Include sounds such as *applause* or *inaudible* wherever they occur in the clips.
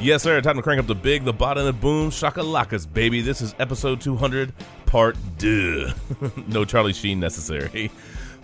Yes, sir. Time to crank up the big, the bottom, the boom, shakalakas, baby. This is episode 200, part deux. *laughs* no Charlie Sheen necessary.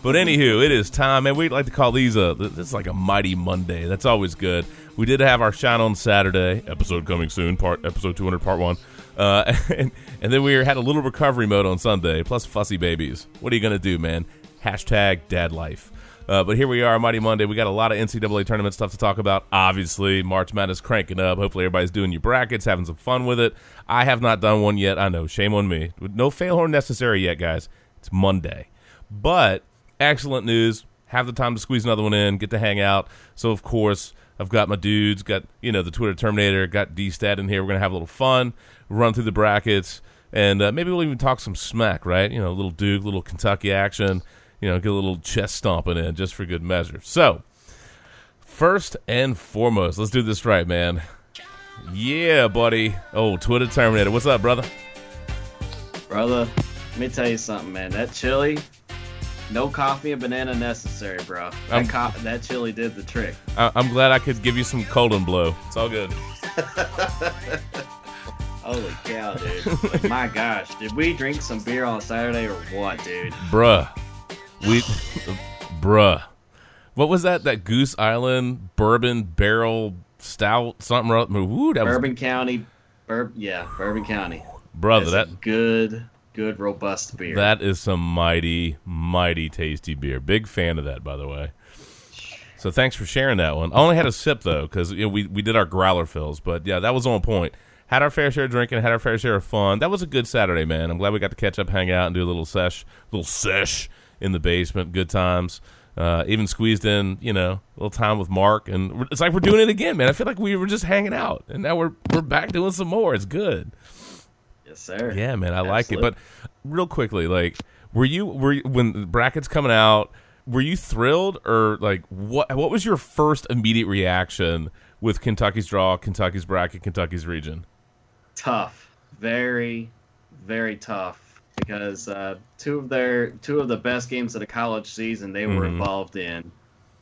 But anywho, it is time, and we'd like to call these a. This is like a mighty Monday. That's always good. We did have our shine on Saturday episode coming soon, part episode 200, part one. Uh, *laughs* and, and then we had a little recovery mode on Sunday, plus fussy babies. What are you gonna do, man? Hashtag dad life. Uh, but here we are, Mighty Monday. We got a lot of NCAA tournament stuff to talk about. Obviously, March Madness cranking up. Hopefully, everybody's doing your brackets, having some fun with it. I have not done one yet. I know, shame on me. No fail horn necessary yet, guys. It's Monday, but excellent news. Have the time to squeeze another one in. Get to hang out. So, of course, I've got my dudes. Got you know the Twitter Terminator. Got D Stat in here. We're gonna have a little fun. Run through the brackets, and uh, maybe we'll even talk some smack. Right? You know, a little Duke, little Kentucky action you know, get a little chest stomping in just for good measure. So, first and foremost, let's do this right, man. Yeah, buddy. Oh, Twitter Terminator. What's up, brother? Brother, let me tell you something, man. That chili, no coffee and banana necessary, bro. That, co- that chili did the trick. I- I'm glad I could give you some colon blow. It's all good. *laughs* Holy cow, dude. My gosh. Did we drink some beer on Saturday or what, dude? Bruh. We, *laughs* bruh, what was that? That Goose Island bourbon barrel stout something? Ooh, that Bourbon was, County, Bur- yeah, Bourbon County, brother. That's that good, good robust beer. That is some mighty, mighty tasty beer. Big fan of that, by the way. So thanks for sharing that one. I only had a sip though because you know, we we did our growler fills, but yeah, that was on point. Had our fair share of drinking, had our fair share of fun. That was a good Saturday, man. I'm glad we got to catch up, hang out, and do a little sesh, little sesh in the basement. Good times. Uh, even squeezed in, you know, a little time with Mark, and it's like we're doing it again, man. I feel like we were just hanging out, and now we're we're back doing some more. It's good. Yes, sir. Yeah, man, I Absolutely. like it. But real quickly, like, were you were you, when the brackets coming out? Were you thrilled, or like what? What was your first immediate reaction with Kentucky's draw, Kentucky's bracket, Kentucky's region? Tough, very, very tough because uh, two of their two of the best games of the college season they were mm-hmm. involved in.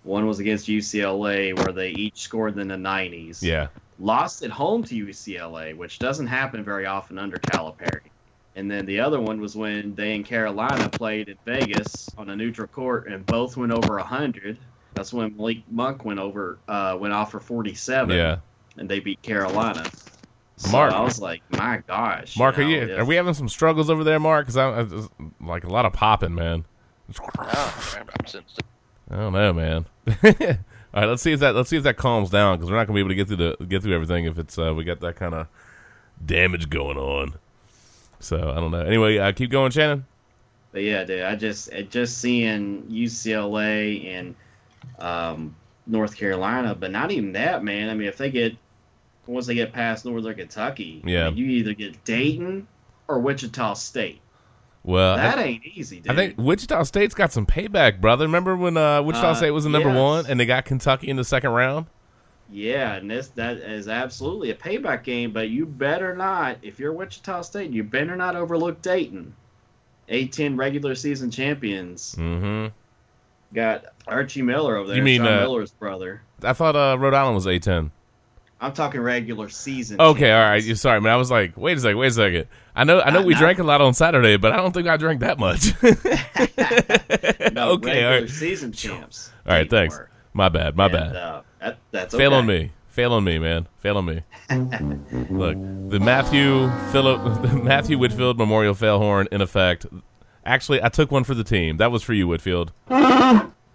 One was against UCLA, where they each scored in the 90s. Yeah. Lost at home to UCLA, which doesn't happen very often under Calipari. And then the other one was when they and Carolina played in Vegas on a neutral court, and both went over 100. That's when Malik Monk went over, uh, went off for 47. Yeah. And they beat Carolina. So Mark, I was like, my gosh. Mark, you know, are you are we having some struggles over there, Mark? Because I, I like a lot of popping, man. Oh, I don't know, man. *laughs* All right, let's see if that let's see if that calms down because we're not gonna be able to get through the get through everything if it's uh, we got that kind of damage going on. So I don't know. Anyway, uh, keep going, Shannon. But yeah, dude, I just just seeing UCLA and um, North Carolina, but not even that, man. I mean, if they get once they get past Northern Kentucky, yeah, I mean, you either get Dayton or Wichita State. Well, that I, ain't easy. Dude. I think Wichita State's got some payback, brother. Remember when uh, Wichita uh, State was the number yes. one and they got Kentucky in the second round? Yeah, and this that is absolutely a payback game. But you better not, if you're Wichita State, you better not overlook Dayton. A10 regular season champions. Mm-hmm. Got Archie Miller over there. You mean uh, Miller's brother? I thought uh, Rhode Island was A10. I'm talking regular season. Okay, all right. You're sorry, man. I was like, wait a second, wait a second. I know, I know, not, we not, drank a lot on Saturday, but I don't think I drank that much. *laughs* no, *laughs* okay, all right. Season champs. All right, thanks. Were. My bad, my and, bad. Uh, that, that's fail okay. on me. Fail on me, man. Fail on me. *laughs* Look, the Matthew Philip, the Matthew Whitfield Memorial Fail Horn in effect. Actually, I took one for the team. That was for you, Whitfield.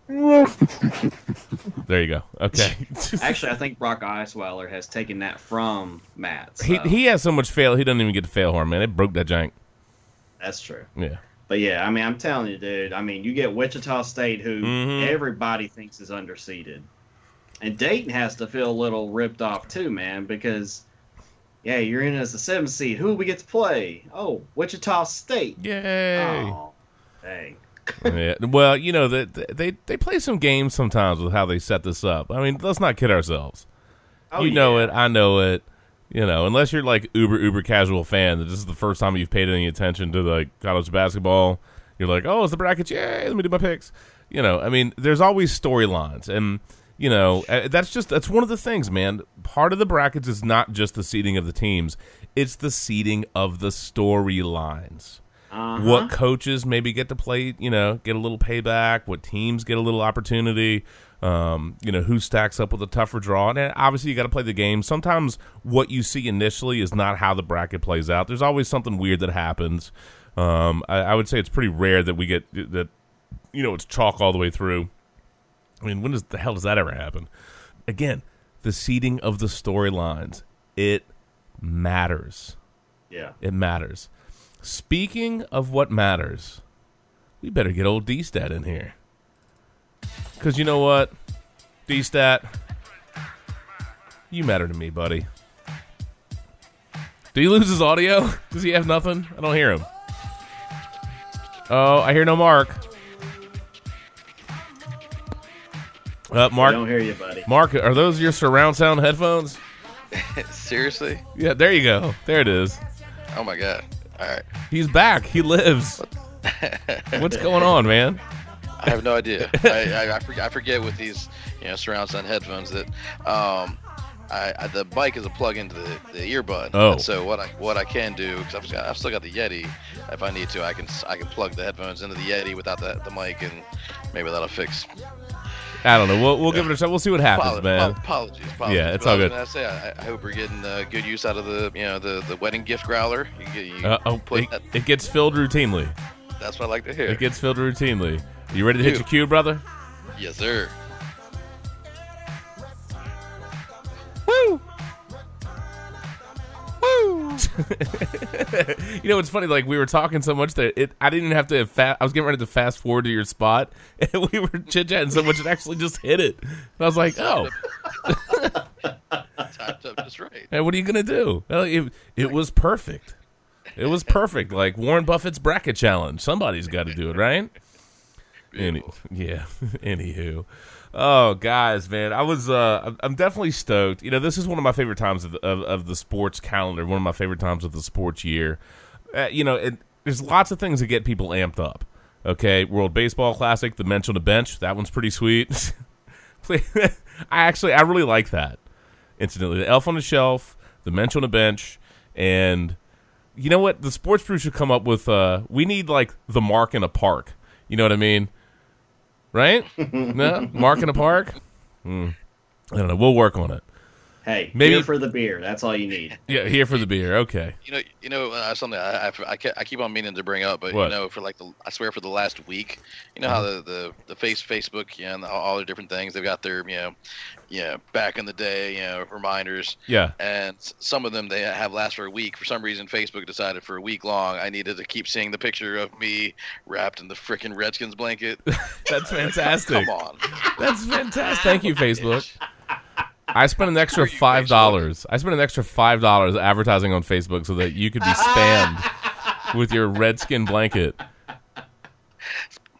There you go. Okay. *laughs* Actually, I think Brock Osweiler has taken that from Matt. So. He he has so much fail. He doesn't even get the fail horn, man. It broke that jank. That's true. Yeah. But yeah, I mean, I'm telling you, dude. I mean, you get Wichita State, who mm-hmm. everybody thinks is underseeded, and Dayton has to feel a little ripped off too, man, because yeah, you're in as a seven seed. Who we get to play? Oh, Wichita State. Yay! Oh, dang *laughs* yeah. Well, you know that they they play some games sometimes with how they set this up. I mean, let's not kid ourselves. Oh, you yeah. know it. I know it. You know, unless you're like uber uber casual fan, that this is the first time you've paid any attention to like college basketball. You're like, oh, it's the brackets. Yay! Let me do my picks. You know, I mean, there's always storylines, and you know, that's just that's one of the things, man. Part of the brackets is not just the seeding of the teams; it's the seeding of the storylines. Uh-huh. What coaches maybe get to play, you know, get a little payback. What teams get a little opportunity. Um, you know, who stacks up with a tougher draw. And obviously, you got to play the game. Sometimes what you see initially is not how the bracket plays out. There's always something weird that happens. Um, I, I would say it's pretty rare that we get that. You know, it's chalk all the way through. I mean, when does the hell does that ever happen? Again, the seeding of the storylines. It matters. Yeah. It matters. Speaking of what matters, we better get old D Stat in here. Because you know what? D Stat, you matter to me, buddy. Did he lose his audio? *laughs* Does he have nothing? I don't hear him. Oh, I hear no Mark. Uh, I don't hear you, buddy. Mark, are those your surround sound headphones? *laughs* Seriously? Yeah, there you go. There it is. Oh my god. All right. He's back. He lives. *laughs* What's going on, man? I have no idea. I, I, I, forget, I forget with these, you know, surround sound headphones that um, I, I, the mic is a plug into the, the earbud. Oh. And so what I what I can do because I've, got- I've still got the Yeti. If I need to, I can I can plug the headphones into the Yeti without the, the mic, and maybe that'll fix. I don't know. We'll, we'll give it a shot. We'll see what happens, Apolo- man. Apologies, apologies. Yeah, it's But all good. gonna say, I, I hope we're getting uh, good use out of the you know the, the wedding gift growler. You, get- you Uh, oh, put it, that, it gets filled routinely. that's what I like to hear. It gets filled routinely. You ready to hit your cue, brother? yes, sir. Woo! Woo! *laughs* you know, it's funny. Like we were talking so much that it, I didn't even have to. Fa- I was getting ready to fast forward to your spot, *laughs* and we were chit chatting so much it actually just hit it. And I was like, "Oh, *laughs* Timed up just right. and what are you gonna do?" Well, it, it was perfect. It was perfect. Like Warren Buffett's bracket challenge. Somebody's got to do it, right? Any, yeah. Anywho, oh guys, man, I was uh, I'm- definitely stoked. You know, this is one of my favorite times of the, of, of the sports calendar. One of my favorite times of the sports year. Uh, you know, it, there's lots of things that get people amped up. Okay, World Baseball Classic, the bench on bench. That one's pretty sweet. *laughs* *laughs* I actually, I really like that. Incidentally, the elf on the shelf, the bench on the bench, and you know what? The sports brew should come up with. Uh, we need like the mark in a park. You know what I mean? Right? *laughs* no, mark in a park. Hmm. I don't know. We'll work on it. Hey, Maybe- beer for the beer. That's all you need. *laughs* Yeah, here for the beer. Okay. You know, you know uh, something I, I, I, I keep on meaning to bring up, but What? you know, for like the I swear for the last week, you know how the the, the face Facebook, you know, and all, all the different things they've got their you know, you know, back in the day, you know, reminders, Yeah. and some of them they have last for a week. For some reason, Facebook decided for a week long I needed to keep seeing the picture of me wrapped in the freaking Redskins blanket. *laughs* That's fantastic. Come on, That's fantastic. Thank you, Facebook. I spent an extra five dollars. I spent an extra five dollars advertising on Facebook so that you could be spammed *laughs* with your redskin blanket.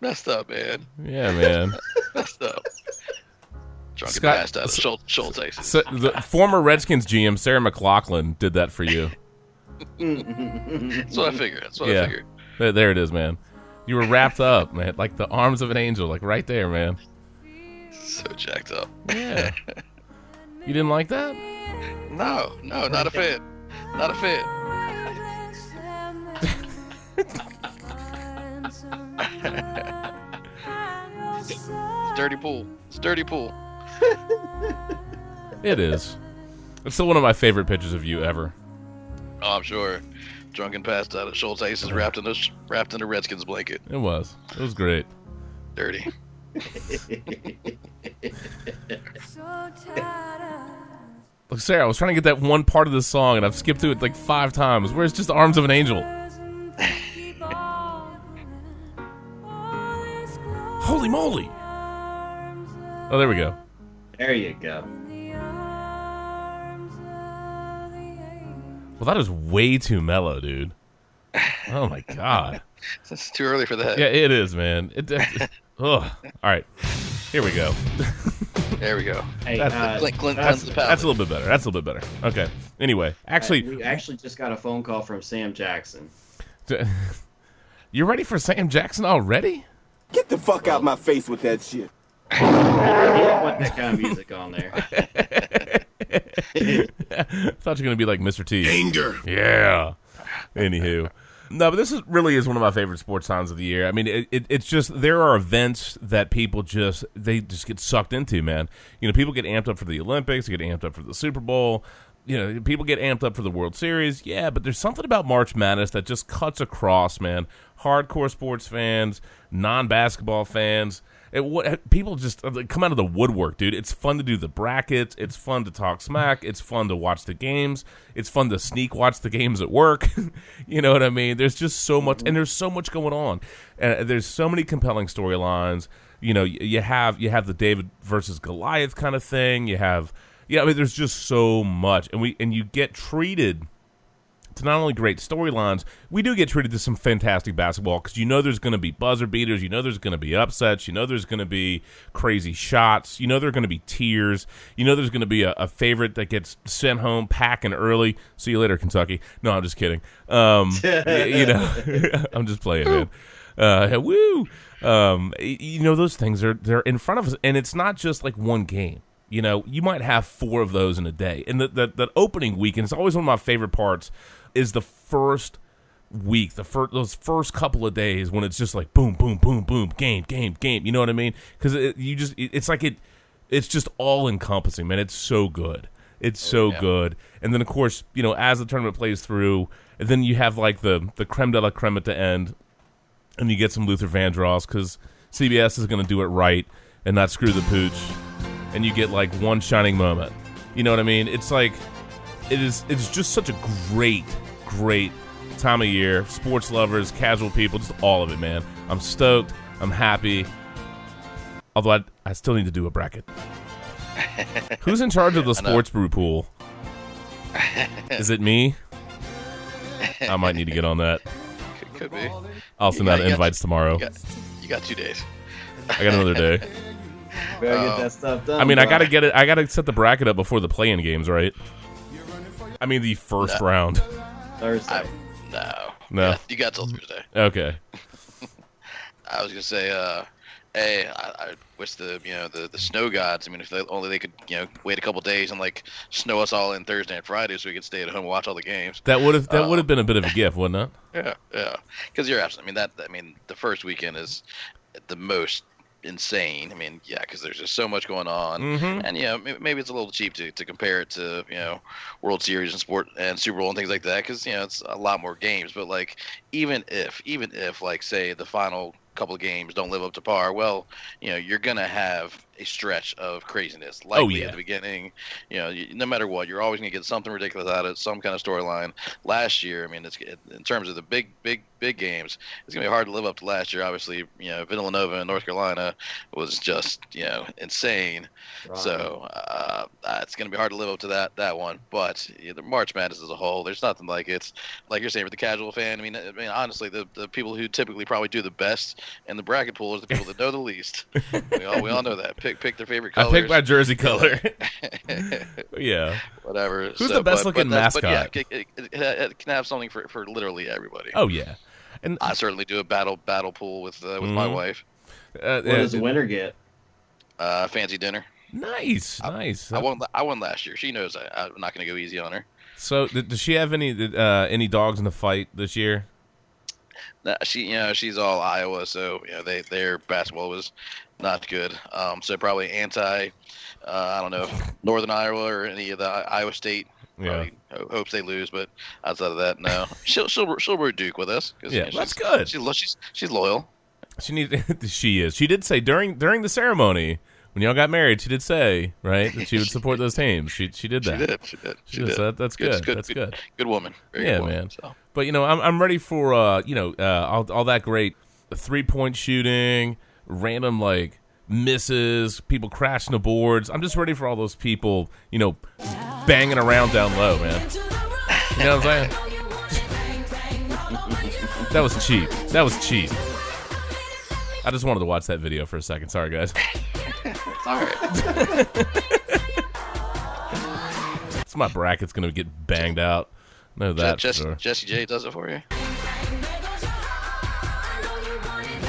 messed up, man, Yeah, man. *laughs* messed up. Drunk Scott- and passed out of Schultz, Schultz So the former Redskins GM Sarah McLachlan did that for you. That's what I figured. That's what Yeah. I figured. There, there it is, man. You were wrapped up, man, like the arms of an angel, like right there, man. So jacked up. Yeah. *laughs* You didn't like that? No, no, not a fan. Not a fan. *laughs* Dirty pool. It's dirty pool. *laughs* It is. It's still one of my favorite pictures of you ever. Oh, I'm sure. Drunken passed out of Schultz Ace is wrapped in a wrapped in a Redskins blanket. It was. It was great. Dirty. *laughs* Look, Sarah, I was trying to get that one part of the song, and I've skipped through it like five times. Where's just the "Arms of an Angel"? *laughs* Holy moly! Oh, there we go. There you go. Well, that is way too mellow, dude. Oh my god. *laughs* It's too early for that. Yeah, it is, man. It. it *laughs* ugh. All right, here we go. There we go. Hey, That's- uh, Clint, Clint that's- the. That's a little bit better. That's a little bit better. Okay. Anyway, actually, we actually just got a phone call from Sam Jackson. *laughs* you ready for Sam Jackson already? Get the fuck out my face with that shit. Yeah, put that kind of music on there. I *laughs* thought you were gonna be like Mr. T. Anger. Yeah. Anywho. No, but this is really is one of my favorite sports times of the year. I mean, it, it, it's just there are events that people just they just get sucked into, man. You know, people get amped up for the Olympics, they get amped up for the Super Bowl. You know, people get amped up for the World Series. Yeah, but there's something about March Madness that just cuts across, man. Hardcore sports fans, non-basketball fans. It, what people just uh, come out of the woodwork, dude. It's fun to do the brackets. It's fun to talk smack. It's fun to watch the games. It's fun to sneak watch the games at work. *laughs* you know what I mean? There's just so much, and there's so much going on. And there's so many compelling storylines. You know, you have you have the David versus Goliath kind of thing. You have, yeah. I mean, there's just so much, and we and you get treated to not only great storylines, we do get treated to some fantastic basketball because you know there's going to be buzzer beaters, you know there's going to be upsets, you know there's going to be crazy shots, you know there's going to be tears, you know there's going to be a, a, favorite that gets sent home packing early. See you later, Kentucky. No, I'm just kidding. Um, *laughs* you know, *laughs* I'm just playing, man. Uh, woo! Um, you know those things are they're in front of us, and it's not just like one game. You know, you might have four of those in a day. And the, the, the opening weekend is always one of my favorite parts is the first week, the first those first couple of days when it's just like boom, boom, boom, boom, game, game, game. You know what I mean? Because you just it, it's like it, it's just all encompassing, man. It's so good. It's oh, so oh, yeah. good. And then of course, you know, as the tournament plays through, and then you have like the the creme de la creme at the end, and you get some Luther Vandross because CBS is going to do it right and not screw the pooch, and you get like one shining moment. You know what I mean? It's like it is it's just such a great, great time of year. Sports lovers, casual people, just all of it, man. I'm stoked. I'm happy. Although I, I still need to do a bracket. *laughs* Who's in charge of the sports brew pool? *laughs* Is it me? I might need to get on that. Could, could be. I'll send out invites tomorrow. You got, you got, two days. I got another day. Better get that um, stuff done. I mean, bro. I gotta get it. I gotta set the bracket up before the play-in games, right? I mean, the first no. round. Thursday. I, no. No. Yeah, you got till Thursday. Okay. *laughs* I was gonna say, uh, hey, I, I, wish the you know the, the snow gods. I mean, if they, only they could you know wait a couple days and like snow us all in Thursday and Friday, so we could stay at home and watch all the games. That would have that would have been a bit of a gift, wouldn't it? Yeah, yeah. Because you're absolutely. I mean that. I mean the first weekend is the most insane. I mean, yeah, because there's just so much going on, mm-hmm. and yeah, you know, maybe it's a little cheap to, to compare it to you know World Series and sport and Super Bowl and things like that, because you know it's a lot more games. But like, even if even if like say the final couple of games don't live up to par, well, you know you're gonna have a stretch of craziness. Likely oh, yeah. at the beginning, you know, no matter what, you're always gonna get something ridiculous out of it, some kind of storyline. Last year, I mean, it's in terms of the big, big, big games, it's gonna be hard to live up to last year. Obviously, you know, Villanova and North Carolina was just, you know, insane. Right. So uh, it's gonna be hard to live up to that that one. But you know, the March Madness as a whole, there's nothing like it's like you're saying for the casual fan. I mean, I mean, honestly, the the people who typically probably do the best in the bracket pool is the people that know the least. *laughs* we all we all know that pick pick their favorite colors. I picked my jersey color. *laughs* yeah. Whatever. Who's so, the best but, looking but mascot? But yeah, it, it, it, can have something for, for literally everybody. Oh yeah. And I certainly do a battle battle pool with uh, with mm-hmm. my wife. Uh, what does the winner get? Uh, fancy dinner. Nice, I, nice. I won. I won last year. She knows I, am not going to go easy on her. So, does she have any uh, any dogs in the fight this year? She you know she's all Iowa, so you know they their basketball was not good. Um, so probably anti. Uh, I don't know if Northern Iowa or any of the Iowa State. Yeah. hopes they lose, but outside of that, no. She'll she'll she'll root Duke with us. yeah, you know, that's good. She's she's she's loyal. She need *laughs* she is. She did say during during the ceremony when y'all got married, she did say right that she would support those *laughs* teams. She she did that. She did. She did. She, she did. That, that's good. good. That's good. Good, woman. Very yeah, good woman, man. So. But you know, I'm I'm ready for uh you know uh all, all that great three point shooting, random like misses, people crashing the boards. I'm just ready for all those people, you know, banging around down low, man. You know what I'm saying? *laughs* that was cheap. That was cheap. I just wanted to watch that video for a second. Sorry, guys. it's all right. it's my bracket's gonna get banged out. Know that. Jesse, sure. Jessie J does it for you.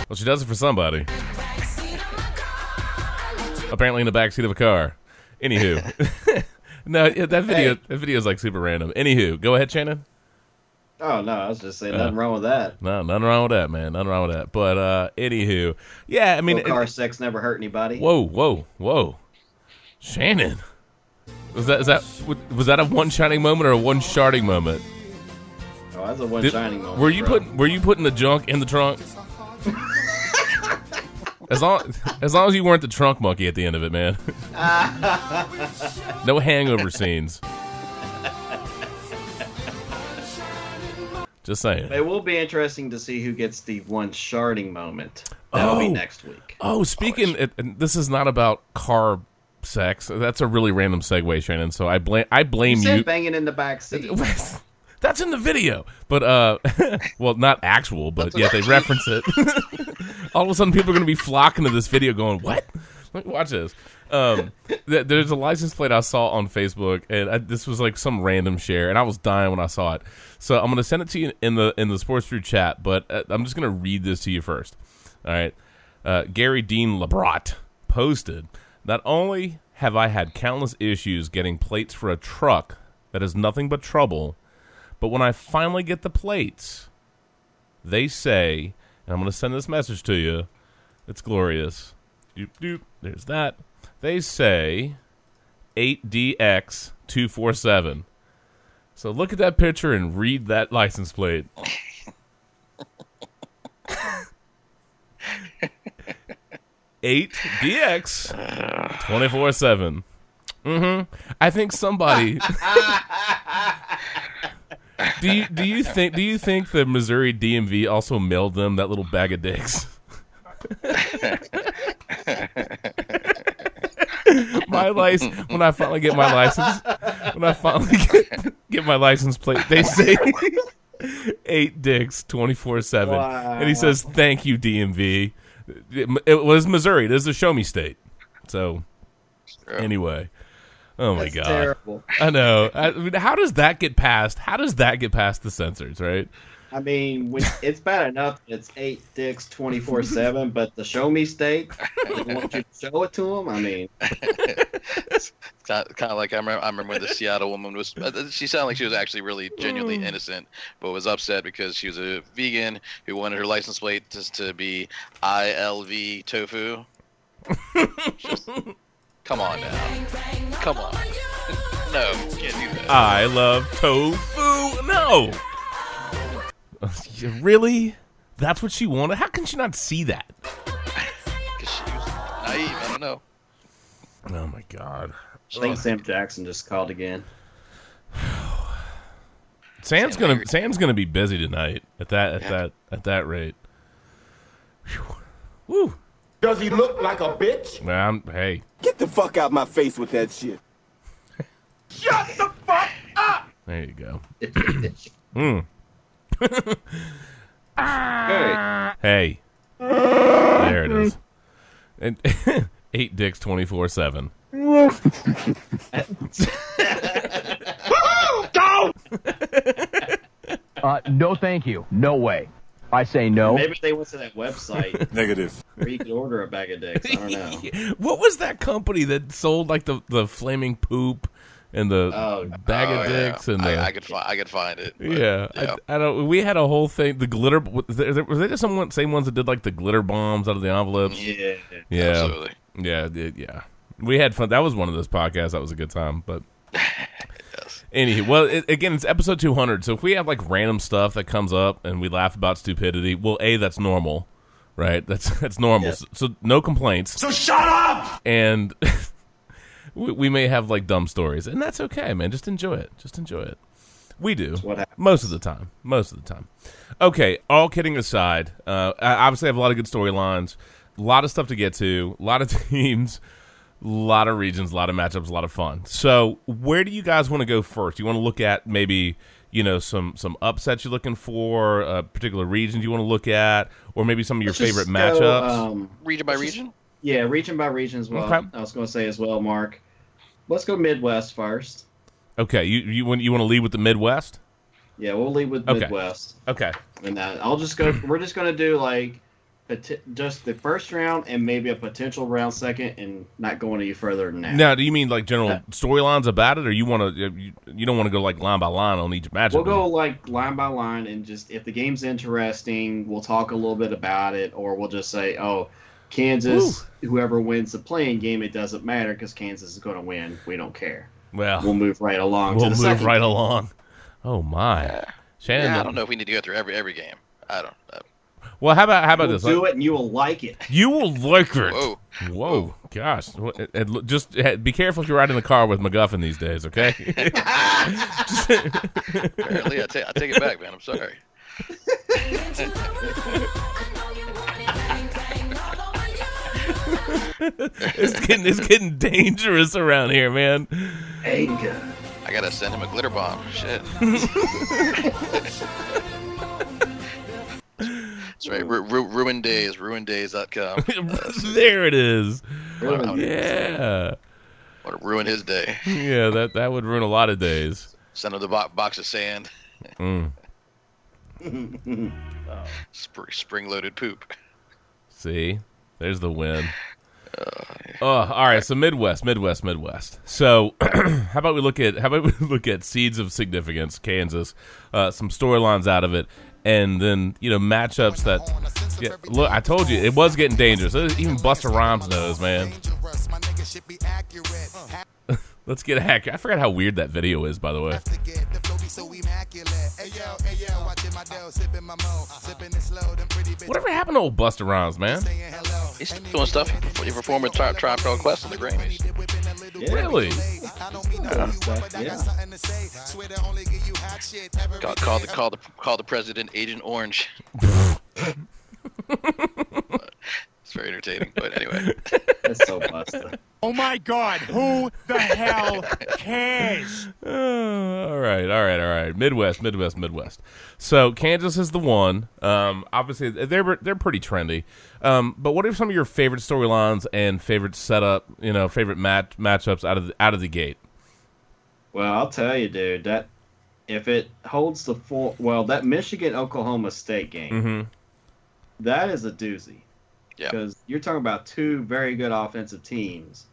Well, she does it for somebody. apparently in the backseat of a car. Anywho, *laughs* no, yeah, that video Hey. that video is like super random. Anywho, go ahead, Shannon. Oh no, I was just saying Uh, nothing wrong with that. No, nothing wrong with that, man. Nothing wrong with that. But uh, anywho, yeah, I mean, Well, it- car sex never hurt anybody. whoa, whoa, whoa, Shannon, was that is that was that a one shining moment or a one sharding moment? Oh, that's a one Did- shining moment. were you bro. put were you putting the junk in the trunk? *laughs* As long as long as you weren't the trunk monkey at the end of it, man. *laughs* no hangover scenes. Just saying. It will be interesting to see who gets the one sharding moment. That'll be Oh. next week. Oh, speaking, it, and this is not about car sex. That's a really random segue, Shannon. So I blame I blame You said you. banging in the back *laughs* seat. That's in the video, but uh, *laughs* well, not actual, but yeah, they reference it. *laughs* All of a sudden, people are going to be flocking to this video, going, "What? Watch this." Um, th- there's a license plate I saw on Facebook, and I, this was like some random share, and I was dying when I saw it. So I'm going to send it to you in the in the sports brew chat, but uh, I'm just going to read this to you first. All right, uh, Gary Dean Labrat posted. Not only have I had countless issues getting plates for a truck that is nothing but trouble. But when I finally get the plates, they say, and I'm going to send this message to you. It's glorious. Doop, doop. There's that. They say 8DX247. So look at that picture and read that license plate. *laughs* Eight DX twenty four seven. Mm-hmm. I think somebody *laughs* do you do you think do you think the Missouri DMV also mailed them that little bag of dicks? *laughs* my license when I finally get my license when I finally get, get my license plate, they say *laughs* eight dicks twenty four seven, and he says thank you DMV. It, it was Missouri. This is a show me state. So anyway, oh my That's god. terrible. I know. I, I mean, how does that get past? How does that get past the censors, right? I mean, when, *laughs* it's bad enough it's eight dicks twenty four seven, but the show me state, they want you to show it to them. I mean, it's kind of like I remember, I remember when the Seattle woman was. uh, She sounded like she was actually really genuinely Mm. innocent, but was upset because she was a vegan who wanted her license plate just to be ILV tofu. *laughs* Just, come on now, come on. *laughs* No, can't do that. I love tofu. No. *laughs* really? That's what she wanted? How can she not see that? 'Cause she was naive. I don't know. Oh my god. I think Sam Jackson just called again. *sighs* Sam's Sam gonna Larry. Sam's gonna be busy tonight at that at Yeah. that at that rate. Whew. Woo. Does he look like a bitch? Man, hey. Get the fuck out my face with that shit. *laughs* Shut the fuck up! There you go. hey, *clears throat* Mm. Hey. Hey. *laughs* There it is. And *laughs* eight dicks twenty four seven. *laughs* Uh, no, thank you. No way. I say no. maybe they went to that website Negative. where you could order a bag of dicks. I don't know. what was that company that sold like the, the flaming poop and the Oh, oh bag Oh, of yeah. dicks and the I, I could find. I could find it. but, yeah, yeah. I, I don't. We had a whole thing. The glitter was there, was there just someone same ones that did like the glitter bombs out of the envelopes? Yeah. Yeah, Absolutely. yeah, it- yeah. We had fun. That was one of those podcasts. That was a good time. But *laughs* Yes. anywho, well, it, again, it's episode two hundred. So if we have like random stuff that comes up and we laugh about stupidity, well, a that's normal, right? That's *laughs* that's normal. Yes. So, so no complaints. So shut up! and *laughs* we, we may have like dumb stories, and that's okay, man. Just enjoy it. Just enjoy it. We do what most of the time. Most of the time. Okay. All kidding aside, uh, I obviously have a lot of good storylines, a lot of stuff to get to, a lot of *laughs* teams, a lot of regions, a lot of matchups, a lot of fun. So, where do you guys want to go first? You want to look at maybe you know some some upsets you're looking for, a particular regions you want to look at, or maybe some of your Let's just favorite go, matchups. um, Region by Let's just- region. yeah, region by region as well. Okay. I was going to say as well, Mark. Let's go Midwest first. okay, you you want you want to lead with the Midwest? Yeah, we'll lead with Okay. Midwest. Okay. And that I'll just go. We're just gonna do like just the first round and maybe a potential round second, and not going any further than that. Now, do you mean like general Uh, storylines about it, or you want to you, you don't want to go like line by line on each matchup? We'll go like line by line, and just if the game's interesting, we'll talk a little bit about it, or we'll just say, "Oh, Kansas, whoever wins the playing game, it doesn't matter because Kansas is going to win. We don't care. well, We'll move right along. we'll to the move second right game. along. Oh my, Yeah. Shannon. Yeah, I don't know if we need to go through every every game. I don't. Uh, Well, how about how about We'll this? do it, and you will like it. You will like it. whoa. Whoa, gosh! What- and- and Just eh, be careful if you're riding in the car with MacGuffin these days, okay? *laughs* *laughs* Apparently, I take I take it back, man. I'm sorry. *laughs* it's getting it's getting dangerous around here, man. Anger. I gotta send him a glitter bomb. Shit. That's right. Ru- ru- ruin days. Ruindays.com. *laughs* there it is. Really? Yeah, Want to ruin his day? yeah. That that would ruin a lot of days. Send him the bo- box of sand. Mm. *laughs* Spring-loaded poop. See, there's the win. Oh, all right. So Midwest, Midwest, Midwest. So, *clears throat* how about we look at how about we *laughs* look at seeds of significance, Kansas, uh, some storylines out of it, and then you know matchups that. Yeah, look, I told you it was getting dangerous. Even Busta Rhymes knows, man. *laughs* Let's get accurate. I forgot how weird that video is, by the way. Whatever happened to old Busta Rhymes, man? He's still doing stuff. He he performed with Tri- Tribe Called Quest on the Grammys. Yeah. Really? Yeah. Call, call the call the call the president Agent Orange. *laughs* it's very entertaining, but anyway. That's so busted. Oh my god, who the hell cares? Uh, all right, all right, all right. Midwest, Midwest, Midwest. So Kansas is the one. Um, obviously, they're they're pretty trendy. Um, but what are some of your favorite storylines and favorite setup? You know, favorite match matchups out of the, out of the gate. Well, I'll tell you, dude, that if it holds the full, well, that Michigan Oklahoma State game, Mm-hmm. that is a doozy. Yeah. Because you're talking about two very good offensive teams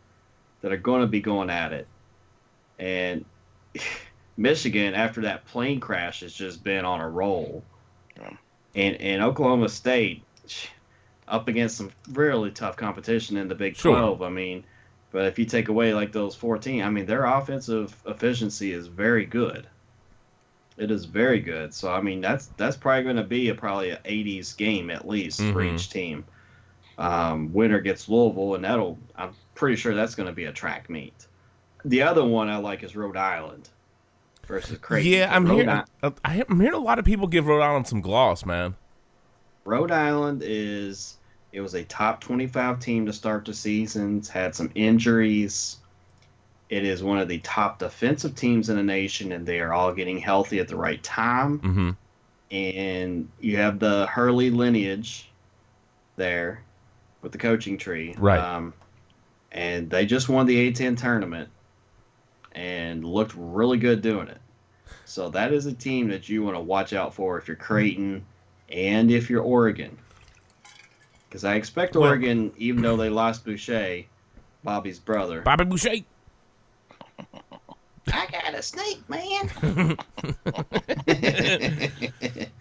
that are going to be going at it, and *laughs* Michigan after that plane crash has just been on a roll, Yeah. and and Oklahoma State *sighs* up against some really tough competition in the Big Sure. Twelve. I mean. But if you take away like those 14, I mean, their offensive efficiency is very good. It is very good. So I mean, that's that's probably going to be a probably an 80s game at least for Mhm. each team. Um, winner gets Louisville, and that'll I'm pretty sure that's going to be a track meet. The other one I like is Rhode Island versus Creighton. Yeah, I'm Rhode hearing I- uh, I'm hearing a lot of people give Rhode Island some gloss, man. Rhode Island is it was a top 25 team to start the season. It's had some injuries. It is one of the top defensive teams in the nation, and they are all getting healthy at the right time. Mm-hmm. And you have the Hurley lineage there with the coaching tree. Right. Um, and they just won the A10 tournament and looked really good doing it. So that is a team that you want to watch out for if you're Creighton and if you're Oregon. Because I expect Well- Oregon, even though they lost Boucher, Bobby's brother. Bobby Boucher. I got a snake, man. *laughs* *laughs* *laughs*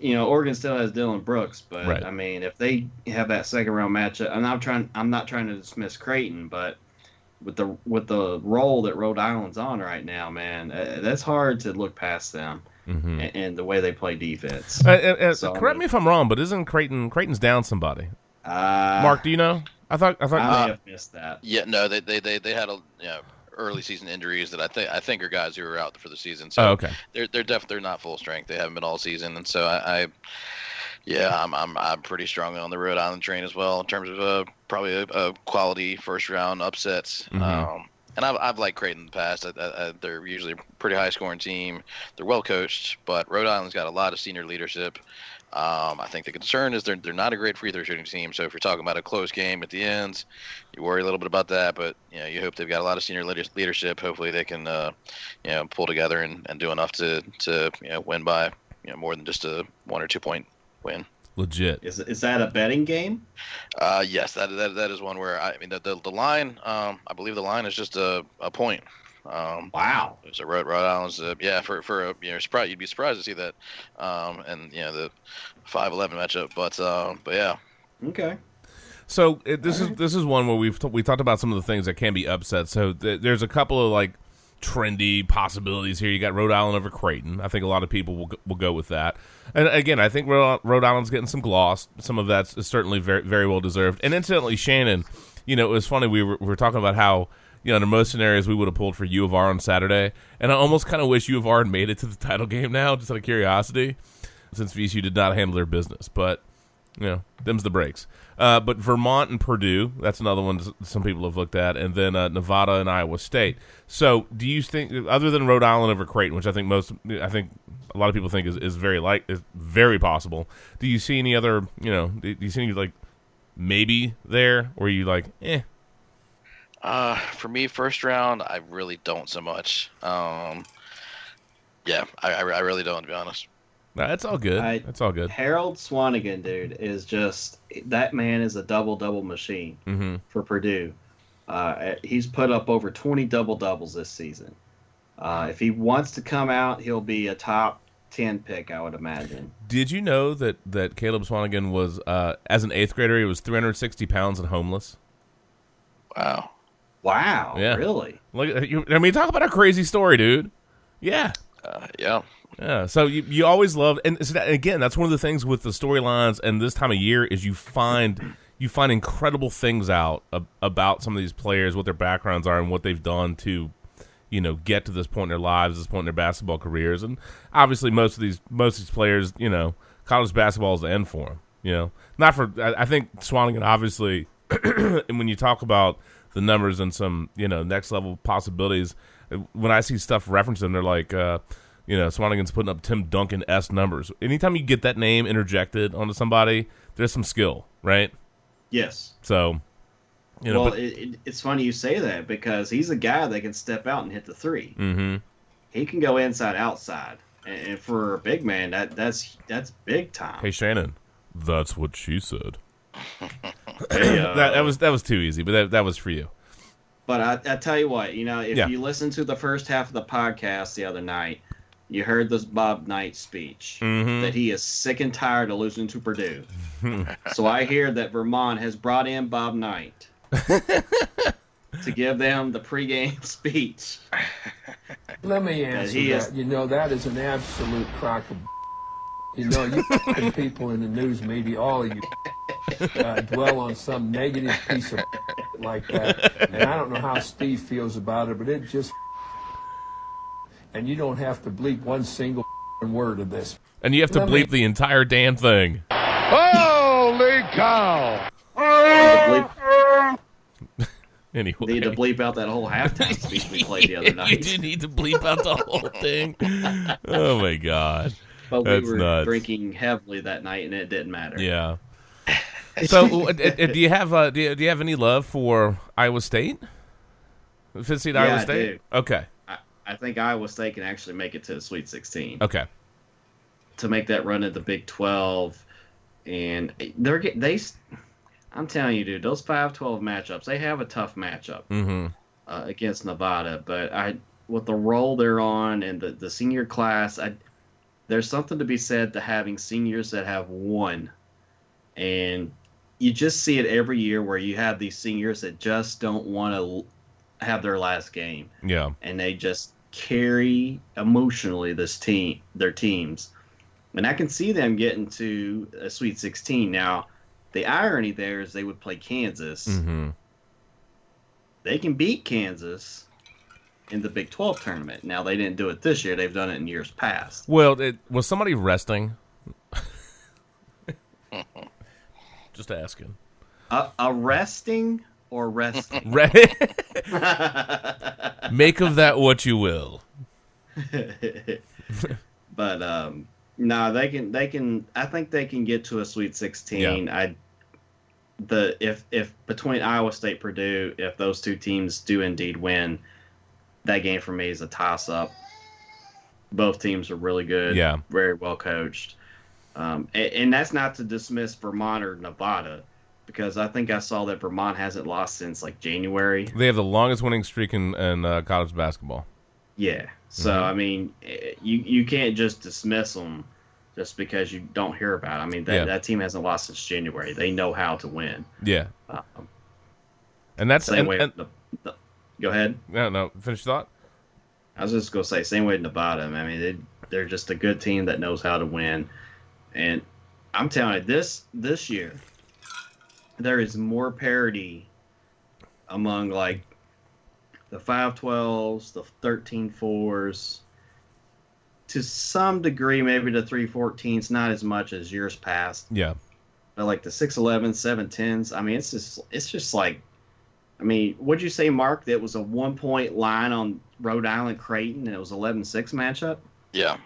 you know, Oregon still has Dillon Brooks, but Right. I mean, if they have that second round matchup, and I'm not trying. I'm not trying to dismiss Creighton, but with the with the role that Rhode Island's on right now, man, uh, that's hard to look past them Mm-hmm. and, and the way they play defense. Uh, uh, uh, So, I correct mean- me if I'm wrong, but isn't Creighton Creighton's down somebody? Uh, Mark, do you know? I thought I thought. I may Uh, have missed that. Yeah, no, they they they, they had a you know early season injuries that I think I think are guys who are out for the season. So oh, okay. they're they're definitely they're not full strength. They haven't been all season, and so I, I yeah, I'm I'm I'm pretty strong on the Rhode Island train as well in terms of uh, probably a, a quality first round upsets. Mhm. Um, and I've, I've liked Creighton in the past. I, I, I, they're usually a pretty high scoring team. They're well coached, but Rhode Island's got a lot of senior leadership. Um, I think the concern is they're they're not a great free throw shooting team. So if you're talking about a close game at the end, you worry a little bit about that. But you know, you hope they've got a lot of senior leadership. Hopefully, they can uh, you know pull together and, and do enough to to you know win by you know more than just a one or two point win. Legit. Is is that a betting game? Uh, yes, that, that that is one where I, I mean the, the the line. Um, I believe the line is just a, a point. Um, Wow. so Rhode, Rhode Island's uh, yeah for for a, you know surprise you'd be surprised to see that, um, and you know the five eleven matchup. But um, but yeah, Okay. So it, this is this is one where we've t- we talked about some of the things that can be upset. So th- there's a couple of like trendy possibilities here. You got Rhode Island over Creighton. I think a lot of people will go, will go with that. And again, I think Rhode, Rhode Island's getting some gloss. Some of that's certainly very very well deserved. And incidentally, Shannon, you know, it was funny. We were we were talking about how. You know, in most scenarios, we would have pulled for U of R on Saturday, and I almost kind of wish U of R had made it to the *laughs* title game now, just out of curiosity, since VCU did not handle their business. But you know, them's the breaks. Uh, but Vermont and Purdue, that's another one some people have looked at, and then uh, Nevada and Iowa State. So, do you think, other than Rhode Island over Creighton, which I think most, I think a lot of people think is, is very like is very possible. Do you see any other, you know, do you see any like maybe there, or you like, eh? Uh, for me first round I really don't so much. Um, yeah, I, I, I really don't to be honest. Nah, That's all good. I- That's all good. Harold Swanigan, dude, is just that man is a double double machine Mm-hmm. for Purdue. Uh, he's put up over 20 double doubles this season. Uh, if he wants to come out, he'll be a top 10 pick, I would imagine. Did you know that that Caleb Swanigan was uh, as an eighth grader, he was 360 pounds and homeless. Wow. Wow, Yeah. really? Look, at you, I mean, talk about a crazy story, dude. Yeah. Uh, yeah. Yeah, so you, you always love, and so that, again, that's one of the things with the storylines and this time of year is you find you find incredible things out ab- about some of these players, what their backgrounds are, and what they've done to, you know, get to this point in their lives, this point in their basketball careers, and obviously most of these most of these players, you know, college basketball is the end for them. You know, not for I, I think Swanigan obviously, *clears throat* and when you talk about the numbers and some you know next level possibilities, when I see stuff referencing, they're like. uh you know, Swanigan's putting up Tim Duncan S numbers. Anytime you get that name interjected onto somebody, there's some skill, right? Yes. So, you know, well, but, it, it, it's funny you say that because he's a guy that can step out and hit the three. mm-hmm. He can go inside, outside, and, and for a big man, that that's that's big time. hey Shannon, that's what she said. *laughs* Hey, uh, *clears throat* that, that was that was too easy, but that that was for you. But I, I tell you what, you know, if Yeah. you listen to the first half of the podcast the other night, you heard this Bob Knight speech Mhm. that he is sick and tired of losing to Purdue. *laughs* so I hear that Vermont has brought in Bob Knight *laughs* to give them the pregame *laughs* speech. Let me answer he that. is- You know, that is an absolute crock of. You know, you people in the news media, all of you, uh, dwell on some negative piece of like that, and I don't know how Steve feels about it, but it just. And you don't have to bleep one single word of this. And you have to Let me- bleep the entire damn thing. Holy cow! Need to bleep, Anyway, need to bleep out that whole halftime speech we played the other *laughs* you night. do need to bleep out the whole thing. *laughs* Oh my god. But we That's were nuts. drinking heavily that night, and it didn't matter. Yeah. *laughs* So, uh, do you have uh, do, you, do you have any love for Iowa State? Fifth seed Yeah, Iowa I State. do. Okay. I, I think Iowa State can actually make it to the Sweet 16 Okay. to make that run at the Big 12, and they're get- they. I'm telling you, dude, those 5-12 matchups, they have a tough matchup Mm-hmm. uh, against Nevada, but I with the role they're on and the the senior class, I there's something to be said to having seniors that have won, and you just see it every year where you have these seniors that just don't want to have their last game Yeah. and they just carry emotionally this team, their teams. And I can see them getting to a Sweet 16. Now, the irony there is they would play Kansas. Mm-hmm. They can beat Kansas in the Big 12 tournament. Now, they didn't do it this year. They've done it in years past. Well, it, was somebody resting? *laughs* Just asking. Uh, arresting or resting? *laughs* *laughs* Make of that what you will. but um no they can they can i think they can get to a sweet 16 i the if if between iowa state purdue if those two teams do indeed win that game for me is a toss up both teams are really good Yeah. very well coached Um, and, and that's not to dismiss Vermont or Nevada, because I think I saw that Vermont hasn't lost since like January. They have the longest winning streak in, in uh, college basketball. Yeah. So Mhm. I mean, eh, you you can't just dismiss them just because you don't hear about. It. I mean, that Yeah. that team hasn't lost since January. They know how to win. Yeah, Um, and that's same and, way. and- the, go ahead. no, no. Finish thought. I was just gonna say same way Nevada. I mean, they they're just a good team that knows how to win, and I'm telling you, this this year there is more parity among like the five twelves, the thirteen fours. To some degree, maybe the three fourteens, not as much as years past. Yeah, But like the 6'11, 7'10s, I mean, it's just it's just like, I mean, what'd you say, Mark? That was a one point line on Rhode Island Creighton, and it was 11 6 matchup? Yeah.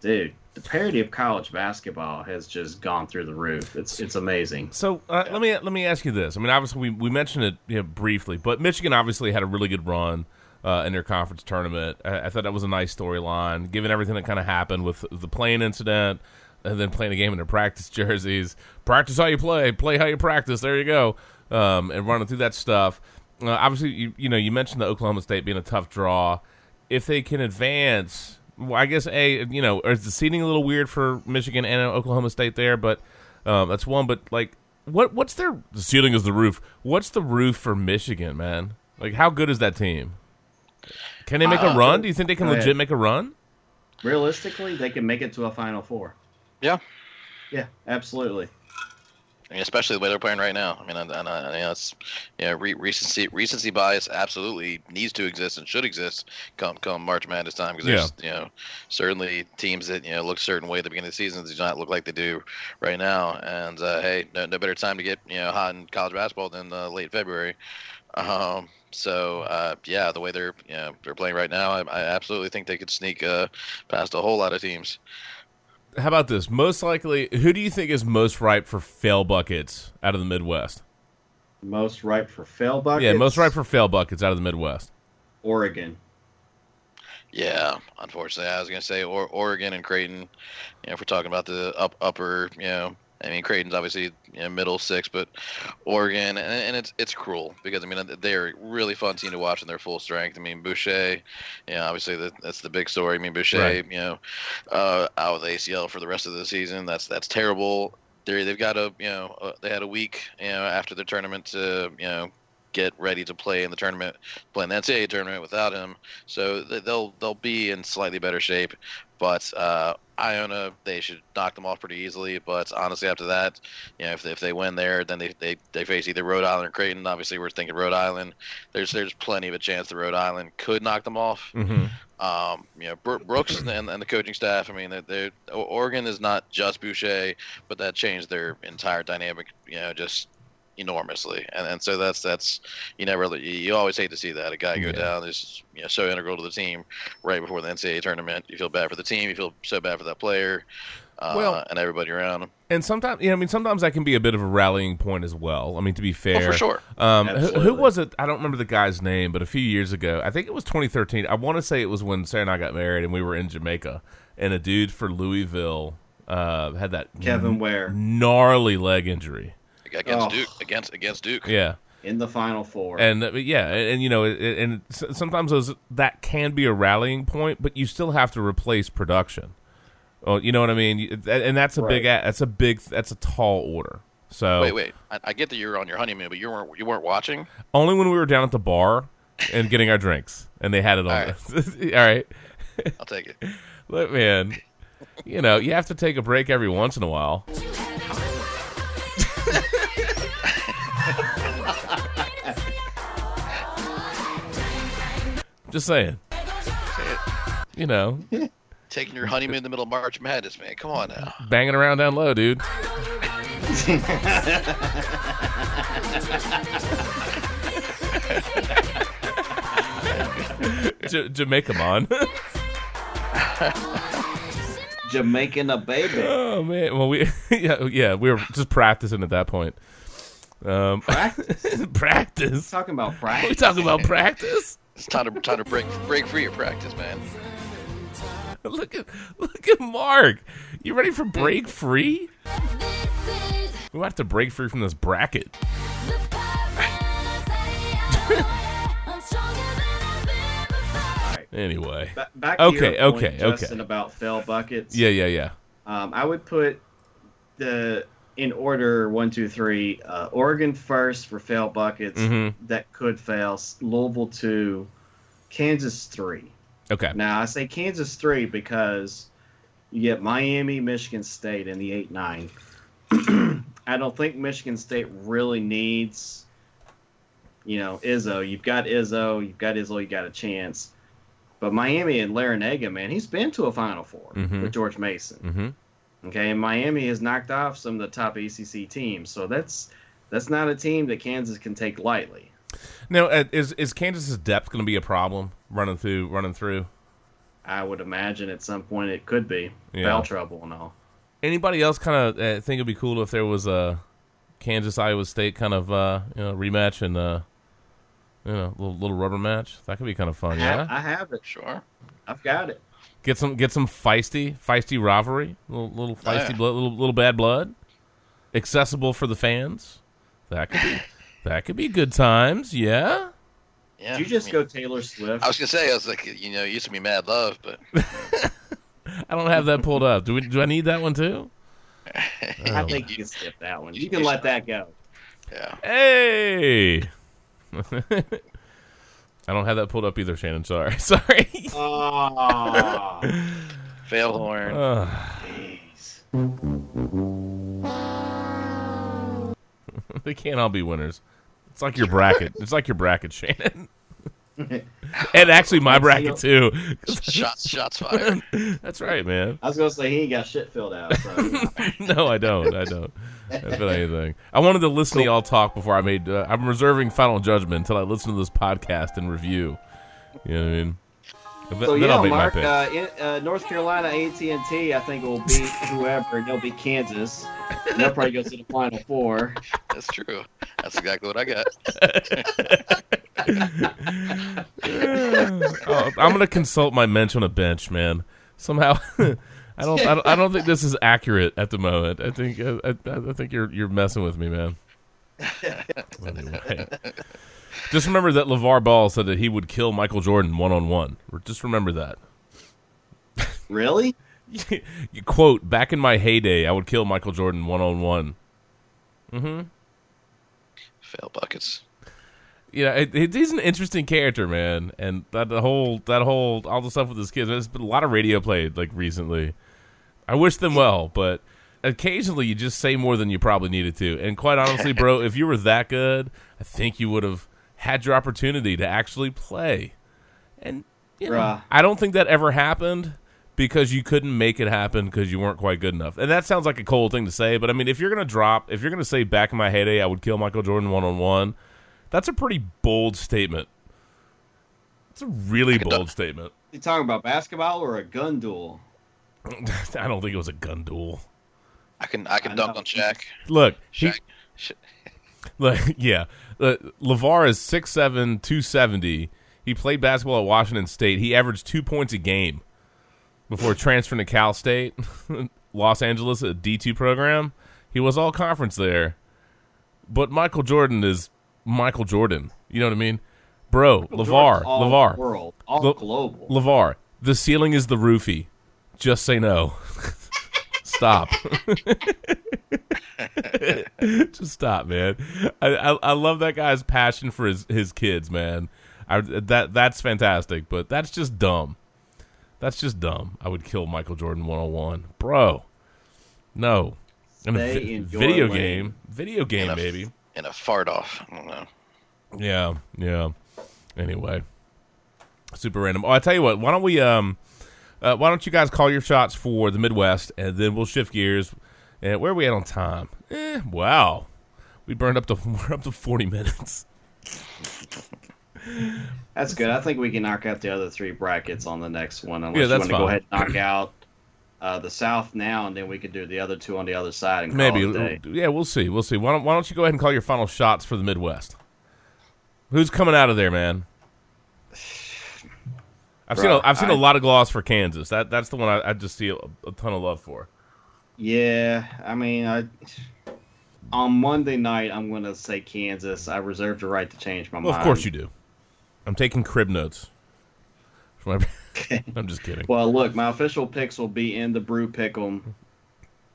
Dude, the parity of college basketball has just gone through the roof. It's it's amazing. So uh, let me let me ask you this. I mean, obviously we, we mentioned it you know, briefly, but Michigan obviously had a really good run uh, in their conference tournament. I, I thought that was a nice storyline, given everything that kind of happened with the playing incident, and then playing a game in their practice jerseys. Practice how you play, play how you practice. There you go, um, and running through that stuff. Uh, obviously, you you know you mentioned the Oklahoma State being a tough draw. If they can advance, well, I guess a you know is the seeding a little weird for Michigan and Oklahoma State there, but um, that's one. But like, what what's their the ceiling is the roof? What's the roof for Michigan, man? Like, how good is that team? Can they make a Uh, run? Do you think they can go ahead. legit make a run? Realistically, they can make it to a Final Four. Yeah. Yeah, absolutely. I mean, especially the way they're playing right now. I mean, and, and, and, you know, it's you know, re- recency recency bias absolutely needs to exist and should exist come come March Madness time because there's you know certainly teams that you know look a certain way at the beginning of the season do not look like they do right now. And uh, hey, no, no better time to get you know hot in college basketball than uh, late February. Um, so uh, yeah, the way they're you know they're playing right now, I, I absolutely think they could sneak uh, past a whole lot of teams. How about this? Most likely, who do you think is most ripe for fail buckets out of the Midwest? Most ripe for fail buckets. Yeah, most ripe for fail buckets out of the Midwest. Oregon. Yeah, unfortunately, I was gonna say or, Oregon and Creighton. You know, if we're talking about the up upper, you know, I mean Creighton's obviously you know, middle six, but Oregon, and, and it's it's cruel because I mean they're really fun team to watch in their full strength. I mean Boucher, you know, obviously the, that's the big story. I mean Boucher, Right. you know, uh, out with ACL for the rest of the season. That's that's terrible. They they've got a you know uh, they had a week you know after the tournament to you know get ready to play in the tournament, play in the NCAA tournament without him. So they'll they'll be in slightly better shape. But uh, Iona, they should knock them off pretty easily. But honestly, after that, you know, if they, if they win there, then they, they, they face either Rhode Island or Creighton. Obviously, we're thinking Rhode Island. There's there's plenty of a chance that Rhode Island could knock them off. Mm-hmm. Um, you know, Brooks and, and the coaching staff. I mean, they're, they're, Oregon is not just Boucher, but that changed their entire dynamic. You know, just enormously, and and so that's that's you never you, you always hate to see that a guy go Yeah. down is you know so integral to the team right before the NCAA tournament. You feel bad for the team. You feel so bad for that player, uh, Well- and everybody around him. And sometimes, yeah, I mean, sometimes that can be a bit of a rallying point as well. I mean, to be fair, Oh, for sure. Um, who, who was it? I don't remember the guy's name, but a few years ago, I think it was 2013. I want to say it was when Sarah and I got married, and we were in Jamaica, and a dude for Louisville uh, had that Kevin Ware gnarly leg injury. Against Oh. Duke, against against Duke. Yeah, in the Final Four. and uh, yeah, and, and, you know, it, it- and sometimes those that can be a rallying point, but you still have to replace production. Oh, you know what I mean? And that's a big, Right. a- that's a big, that's a tall order. So Wait, wait. I, I get that you were on your honeymoon, but you weren't you weren't watching. Only when we were down at the bar and getting our drinks, and they had it on. All *laughs* All right, I'll take it. look, man. You know, you have to take a break every once in a while. Just saying. You know, *laughs* Taking your honeymoon in the middle of March Madness, man. Come on now. banging around down low, dude. *laughs* J- Jamaica man. *laughs* Jamaican a baby. Oh man, well we yeah yeah we were just practicing at that point. Um, Practice? practice. Talking about practice. we practice. talking about practice. It's time to time to break break free of practice, man. look at look at Mark. You ready for break free? We have to break free from this bracket. *laughs* Anyway. Ba- back to Okay, your point, okay, Justin, okay. about fail buckets. Yeah, yeah, yeah. Um, I would put the in order one, two, three. Uh, Oregon first for fail buckets Mhm. that could fail. Louisville two, Kansas three. Okay. Now I say Kansas three because you get Miami, Michigan State in the eight nine. *clears throat* I don't think Michigan State really needs, you know, Izzo. You've got Izzo. You've got Izzo. You got a chance. But Miami and Larrañaga, man, he's been to a Final 4 Mhm. with George Mason. Mm-hmm. Okay, and Miami has knocked off some of the top ACC teams, so that's that's not a team that Kansas can take lightly. Now, uh, is is Kansas's depth going to be a problem running through running through? I would imagine at some point it could be Yeah. foul trouble and all. Anybody else kind of uh, think it'd be cool if there was a Kansas Iowa State kind of uh, you know rematch and uh, you know little little rubber match? That could be kind of fun. I, have, Yeah, I have it. Sure. I've got it. Get some get some feisty feisty rivalry, little little Oh, feisty yeah. blood, little little bad blood, accessible for the fans. That could be that could be good times. Yeah. Yeah. Did you just I mean, go Taylor Swift? I was gonna say I was like, you know, it used to be Mad Love, but *laughs* I don't have that pulled up. Do we? Do I need that one too? *laughs* I oh, think you can skip that one. You can let that go. yeah. Hey. *laughs* I don't have that pulled up either, Shannon. Sorry. *laughs* Sorry. Oh, Fail horn. Ah. Jeez. *laughs* they can't all be winners. It's like your bracket. It's like your bracket, Shannon. *laughs* and actually, my bracket too. shots, shots *laughs* fired. That's right, man. I was gonna say he ain't got shit filled out. So. *laughs* No, I don't. I don't. That's been anything. I wanted to listen to y'all talk before I made. Uh, I'm reserving final judgment until I listen to this podcast and review. You know what I mean? Th- So then yeah, I'll Mark, my uh, in, uh, North Carolina AT and T, I think will beat whoever. and They'll beat Kansas. And they'll probably go to the *laughs* Final Four. That's true. That's exactly what I got. *laughs* oh, I'm gonna consult my bench on a bench, man. Somehow, *laughs* I don't, I don't, I don't think this is accurate at the moment. I think, uh, I, I, I think you're, you're messing with me, man. *laughs* Anyway. *laughs* Just remember that LaVar Ball said that he would kill Michael Jordan one on one. Just remember that. *laughs* Really? you quote, back in my heyday, I would kill Michael Jordan one on one. Mm hmm. Fail buckets. Yeah, it, it, he's an interesting character, man, and that the whole that whole all the stuff with his kids. There's been a lot of radio played like recently. I wish them well, but occasionally you just say more than you probably needed to. And quite honestly, bro, if you were that good, I think you would have had your opportunity to actually play. And you know, I don't think that ever happened because you couldn't make it happen because you weren't quite good enough. And that sounds like a cold thing to say, but I mean, if you're gonna drop, if you're gonna say back in my heyday, I would kill Michael Jordan one on one. That's a pretty bold statement. It's a really bold statement. You talking about basketball or a gun duel? *laughs* I don't think it was a gun duel. I can I can I dunk know. on Shaq. Look, Shaq. Sh- *laughs* look yeah. Uh, LaVar is 6'7", 270. He played basketball at Washington State. He averaged two points a game before transferring to Cal State, *laughs* Los Angeles, a D2 program. He was all conference there. But Michael Jordan is Michael Jordan. You know what I mean? Bro, LaVar, Jordan's all LaVar, world, all Le- global. LaVar, the ceiling is the roofie. Just say no. *laughs* stop. *laughs* Just stop, man. I, I I love that guy's passion for his his kids, man. I that that's fantastic, but that's just dumb. That's just dumb. I would kill Michael Jordan one on one, bro. No, in a vi- video game, video game, in a, baby. In a fart off. I don't know. Yeah, yeah. Anyway, super random. Oh, I tell you what. Why don't we um, uh, why don't you guys call your shots for the Midwest, and then we'll shift gears. And where are we at on time? Eh, wow, we burned up to *laughs* we're up to forty minutes. That's good. I think we can knock out the other three brackets on the next one. Unless Yeah, that's you want to go ahead and knock out uh, the South now, and then we could do the other two on the other side and Maybe, it a day. yeah, we'll see. We'll see. Why don't Why don't you go ahead and call your final shots for the Midwest? Who's coming out of there, man? I've seen a, I've seen a I- lot of gloss for Kansas. That that's the one I, I just see a, a ton of love for. Yeah, I mean, I on Monday night I'm going to say Kansas. I reserve the right to change my Well, mind. of course you do. I'm taking crib notes. For my- *laughs* I'm just kidding. Well, look, my official picks will be in the brew pick'em.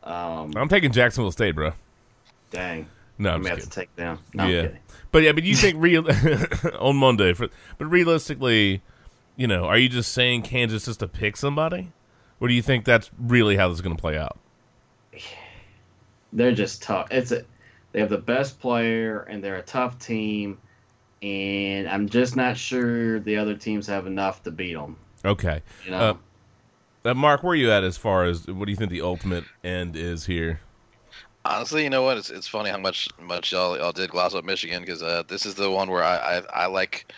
Um, I'm taking Jacksonville State, bro. dang, No, I'm I'm just kidding. to take them. No, I'm yeah, kidding. but yeah, but you think real *laughs* on Monday, for, but realistically, you know, are you just saying Kansas just to pick somebody, or do you think that's really how this is going to play out? *sighs* They're just tough. It's a, they have the best player, and they're a tough team. And I'm just not sure the other teams have enough to beat them. Okay, You know, Uh, uh, Mark, where are you at as far as what do you think the ultimate end is here? Honestly, you know what? It's it's funny how much much y'all y'all did gloss up Michigan because uh, this is the one where I, I I like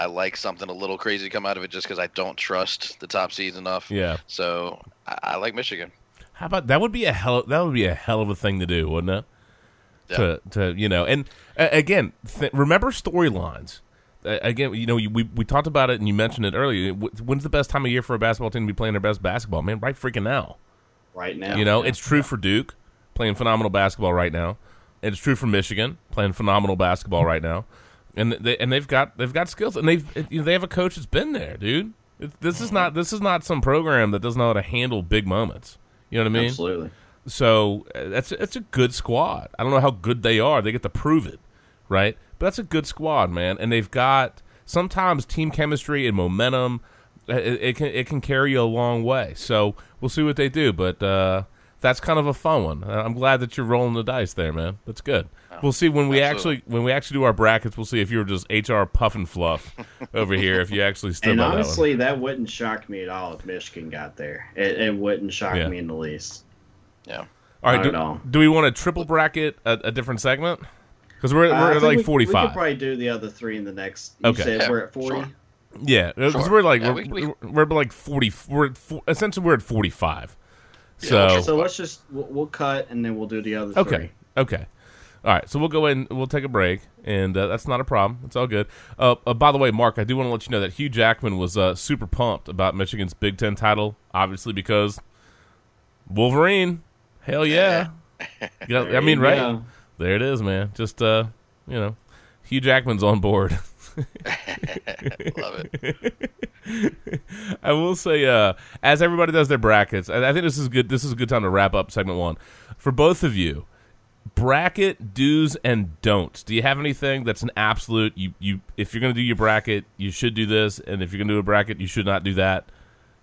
I like something a little crazy to come out of it just because I don't trust the top seeds enough. Yeah, So I, I like Michigan. how about that? Would be a hell that would be a hell of a thing to do, wouldn't it? Yeah. To to you know, and uh, again, th- remember storylines. Uh, again, you know, you, we we talked about it and you mentioned it earlier. When's the best time of year for a basketball team to be playing their best basketball? Man, right freaking now. right now, You know, it's true for Duke playing phenomenal basketball right now. It's true for Michigan playing phenomenal basketball right now, and they and they've got they've got skills and they've you know, they have a coach that's been there, dude. It, this is not this is not some program that doesn't know how to handle big moments. You know what I mean? absolutely. So uh, that's that's a good squad. I don't know how good they are. They get to prove it, right? But that's a good squad, man. And they've got sometimes team chemistry and momentum. uh, It, it can it can carry you a long way. So we'll see what they do. But uh, that's kind of a fun one. Uh, I'm glad that you're rolling the dice there, man. That's good. We'll see when we absolutely. actually when we actually do our brackets. We'll see if you're just HR puff and fluff *laughs* over here. If you actually stood And by that honestly, that, wouldn't shock me at all if Michigan got there. It, it wouldn't shock Yeah. me in the least. Yeah. All right, not do, at all. do we want to triple bracket a, a different segment? Because we're, Uh, we're at like we- 45. We could probably do the other three in the next. You Okay. said Yeah, we're at 40? sure. Yeah, because Sure. we're like Yeah, we're, we- we- we're like forty. We're at, fo- essentially we're at forty five. So sure. So let's just, we'll, we'll cut and then we'll do the other thing. okay, three. okay, all right. So we'll go in. We'll take a break, and uh, that's not a problem. It's all good. Uh, uh, by the way, Mark, I do want to let you know that Hugh Jackman was uh, super pumped about Michigan's Big Ten title, obviously because Wolverine. Hell yeah! yeah I mean, right go. there it is, man. Just uh, you know, Hugh Jackman's on board. *laughs* *laughs* Love it. I will say, uh, as everybody does their brackets, I, I think this is good. This is a good time to wrap up segment one for both of you. Bracket do's and don'ts. Do you have anything that's an absolute? You you if you're going to do your bracket, you should do this, and if you're going to do a bracket, you should not do that. Do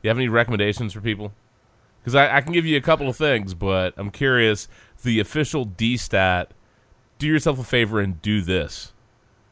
you have any recommendations for people? Because I, I can give you a couple of things, but I'm curious. The official D stat. Do yourself a favor and do this.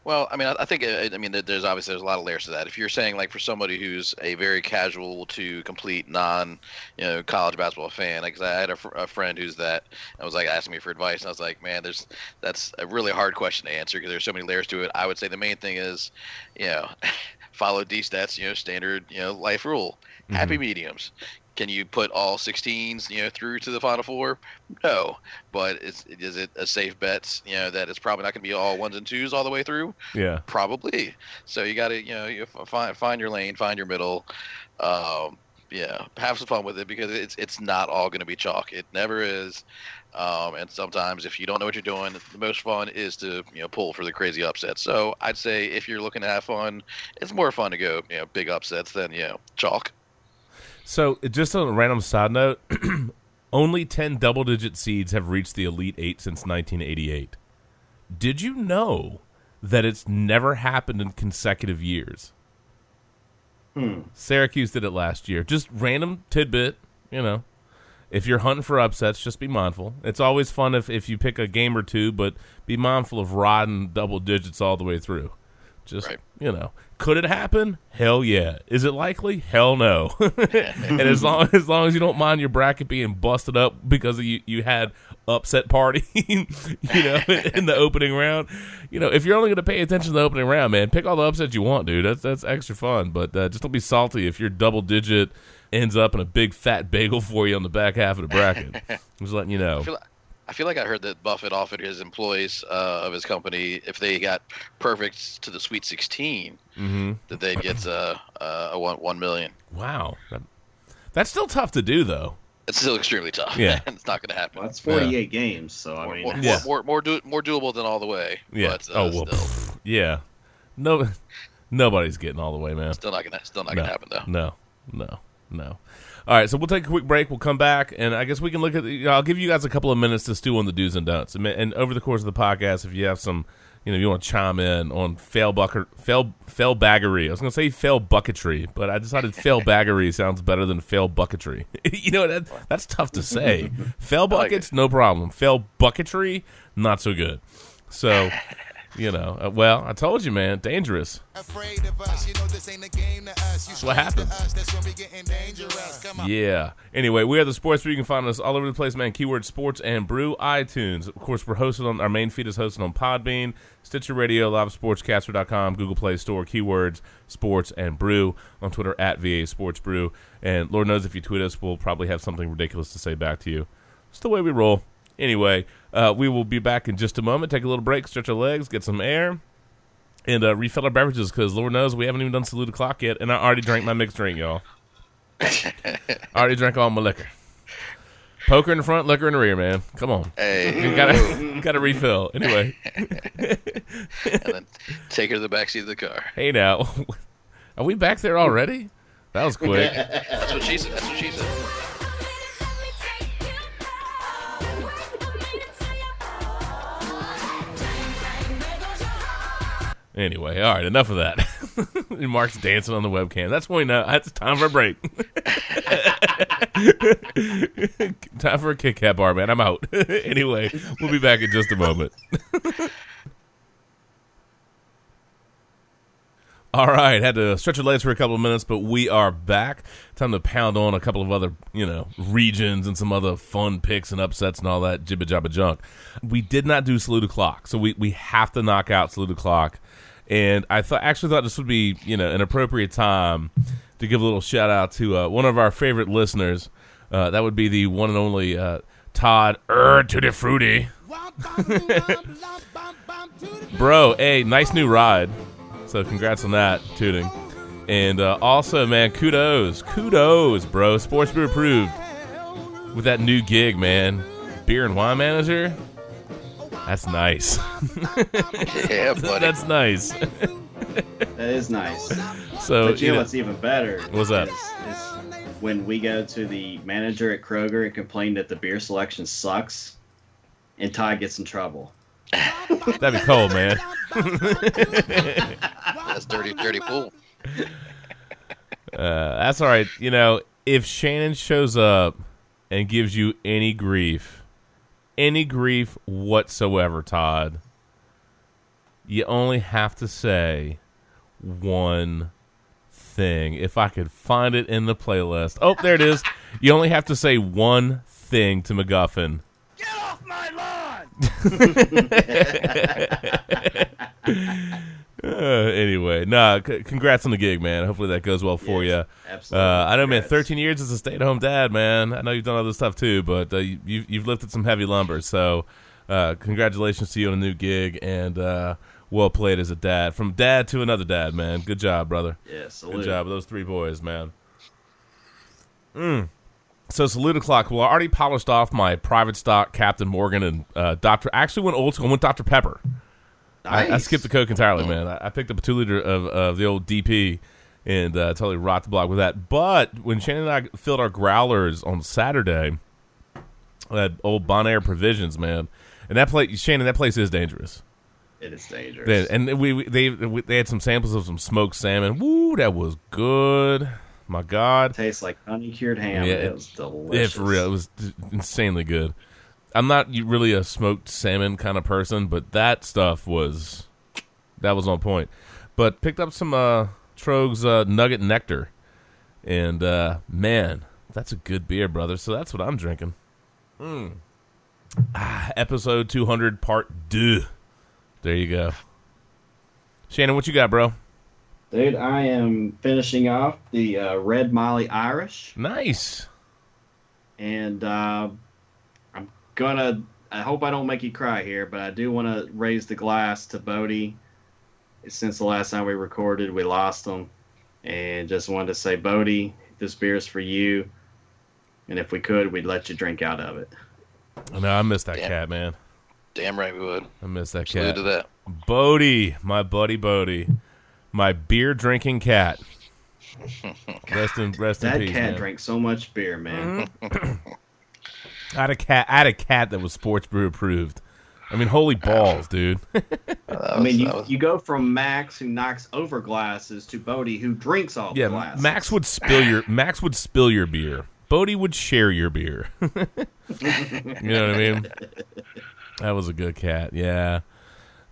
Well, I mean, I, I think uh, I mean there's obviously there's a lot of layers to that. If you're saying like for somebody who's a very casual to complete non, you know, college basketball fan, like I had a, fr- a friend who's that, and was like asking me for advice, and I was like, man, there's that's a really hard question to answer because there's so many layers to it. I would say the main thing is, you know, *laughs* follow D stats, you know, standard, you know, life rule, happy mediums. Can you put all 16s, you know, through to the Final Four? No, but is is it a safe bet, you know, that it's probably not going to be all ones and twos all the way through? Yeah. Probably. So you got to, you know, you find find your lane, find your middle. Um, yeah, have some fun with it because it's it's not all going to be chalk. It never is. Um, and sometimes if you don't know what you're doing, the most fun is to you know pull for the crazy upsets. So I'd say if you're looking to have fun, it's more fun to go you know big upsets than you know chalk. So, just on a random side note, *clears throat* only 10 double digit seeds have reached the Elite Eight since 1988. Did you know that it's never happened in consecutive years? Hmm. Syracuse did it last year. Just random tidbit, you know. If you're hunting for upsets, just be mindful. It's always fun if, if you pick a game or two, but be mindful of riding double digits all the way through. Just Right. you know, could it happen? Hell yeah. Is it likely? Hell no. *laughs* and as long as long as you don't mind your bracket being busted up because you you had upset party, *laughs* you know, in the opening round. You know, if you're only going to pay attention to the opening round, man, pick all the upsets you want, dude. That's that's extra fun. But uh, just don't be salty if your double digit ends up in a big fat bagel *laughs* for you on the back half of the bracket. I'm just letting you know. I feel, like I heard that Buffett offered his employees uh, of his company if they got perfect to the Sweet 16, Mm-hmm. that they'd get uh, uh, a one one million. Wow, that, that's still tough to do though. It's still extremely tough. Yeah. *laughs* it's not going to happen. Well, that's 48 games, so I more, mean, more, Yeah. more, more, more, do, more doable than all the way. Yeah. But, uh, oh well. still, pff, *laughs* yeah. No, *laughs* nobody's getting all the way, man. still not gonna still not no, gonna happen though. No, no, no. All right, so we'll take a quick break. We'll come back, and I guess we can look at. The, I'll give you guys a couple of minutes to stew on the do's and don'ts, and, and over the course of the podcast, if you have some, you know, you want to chime in on fail bucker, fail fail baggery. I was going to say fail bucketry, but I decided fail *laughs* baggery sounds better than fail bucketry. *laughs* you know, that, that's tough to say. *laughs* fail like buckets, no problem. Fail bucketry, not so good. So. You know, uh, well, I told you, man, dangerous. Afraid of us, you know this ain't a game to us. You That's what happens. us, That's when we getting dangerous. Come on. Yeah. Anyway, we are the Sports Brew. You can find us all over the place, man. Keyword Sports and Brew, iTunes. Of course, we're hosted on our main feed is hosted on Podbean, Stitcher Radio, LiveSportsCaster.com, Google Play Store, Keywords Sports and Brew on Twitter at VA Sports Brew. And Lord knows if you tweet us, we'll probably have something ridiculous to say back to you. It's the way we roll. Anyway, uh, we will be back in just a moment. Take a little break, stretch our legs, get some air and uh, refill our beverages because Lord knows we haven't even done salute o'clock yet, and I already drank my mixed drink, y'all. I *laughs* already drank all my liquor. Poker in the front, liquor in the rear, man. Come on, Hey, you gotta gotta refill. Anyway, *laughs* and then take her to the back seat of the car. hey now, *laughs* are we back there already? That was quick. That's what she said. That's what she said. Anyway, all right, enough of that. *laughs* Mark's dancing on the webcam. That's when uh, know it's time for a break. *laughs* time for a Kit Kat bar, man. I'm out. *laughs* anyway, we'll be back in just a moment. All right, had to stretch your legs for a couple of minutes, but we are back. Time to pound on a couple of other, you know, regions and some other fun picks and upsets and all that jibba jabba junk. We did not do salute o'clock, so we we have to knock out salute o'clock. And I thought actually thought this would be you know an appropriate time to give a little shout out to uh, one of our favorite listeners. Uh, that would be the one and only uh, Todd Er to the Fruity. *laughs* Bro, hey, nice new ride. So congrats on that, tooting. And uh, also, man, kudos, kudos, bro. Sports Brew approved with that new gig, man. Beer and wine manager. That's nice. *laughs* Yeah, buddy. That's nice. that is nice. So But you you know know, what's even better? What's that? Is, is when we go to the manager at Kroger and complain that the beer selection sucks, and Todd gets in trouble. that'd be cold, man. *laughs* That's dirty, dirty pool. Uh, that's all right. You know, if Shannon shows up and gives you any grief, any grief whatsoever, Todd, you only have to say one thing. If I could find it in the playlist. Oh, there it is. *laughs* You only have to say one thing to MacGuffin. Get off my lawn! *laughs* *laughs* Uh, *laughs* anyway, nah, c- congrats on the gig, man. Hopefully that goes well for Yes, you. absolutely. Uh, I know, man. Thirteen years as a stay-at-home dad, man. I know you've done other stuff too, but uh, you, you've you've lifted some heavy lumber. So, uh, congratulations to you on a new gig, and uh, well played as a dad. From dad to another dad, man. Good job, brother. Yeah, salute. Good job with those three boys, man. Mm. So salute o'clock. Well, I already polished off my private stock Captain Morgan and uh, Doctor. Actually, went old school. Went Dr Pepper. I, I skipped the Coke entirely, man. I, I picked up a two liter of, of the old DP and uh, totally rocked the block with that. But when Shannon and I filled our growlers on Saturday at old Bonaire Provisions, man, and that place, Shannon, that place is dangerous. It is dangerous. They- and we, we they we, they had some samples of some smoked salmon. Woo, that was good. My God, it tastes like honey cured ham. Yeah, it, it- was delicious. it's real. It was insanely good. I'm not really a smoked salmon kind of person, but that stuff was that was on point. But picked up some uh Tröegs uh, Nugget Nectar, and uh man, that's a good beer, brother. So that's what I'm drinking. Mm. Ah, episode 200, part two. There you go. Shannon, what you got, bro? Dude, I am finishing off the uh, Red Molly Irish, Nice. and uh, I'm gonna. I hope I don't make you cry here, but I do want to raise the glass to Bodhi. Since the last time we recorded, we lost him, and just wanted to say, Bodhi, this beer is for you. And if we could, we'd let you drink out of it. No, I miss that Damn. cat, man. Damn right we would. I miss that Salute cat. to that. Bodhi, my buddy Bodhi, my beer drinking cat. *laughs* Rest in rest in peace. That peace, cat man. drank so much beer, man. *clears throat* I had a cat. I had a cat that was sports brew approved. I mean, holy balls, dude. *laughs* I mean, you, you go from Max who knocks over glasses to Bodhi who drinks all yeah, the glasses. Max would spill your *laughs* Max would spill your beer. Bodhi would share your beer. *laughs* you know what I mean? That was a good cat. Yeah,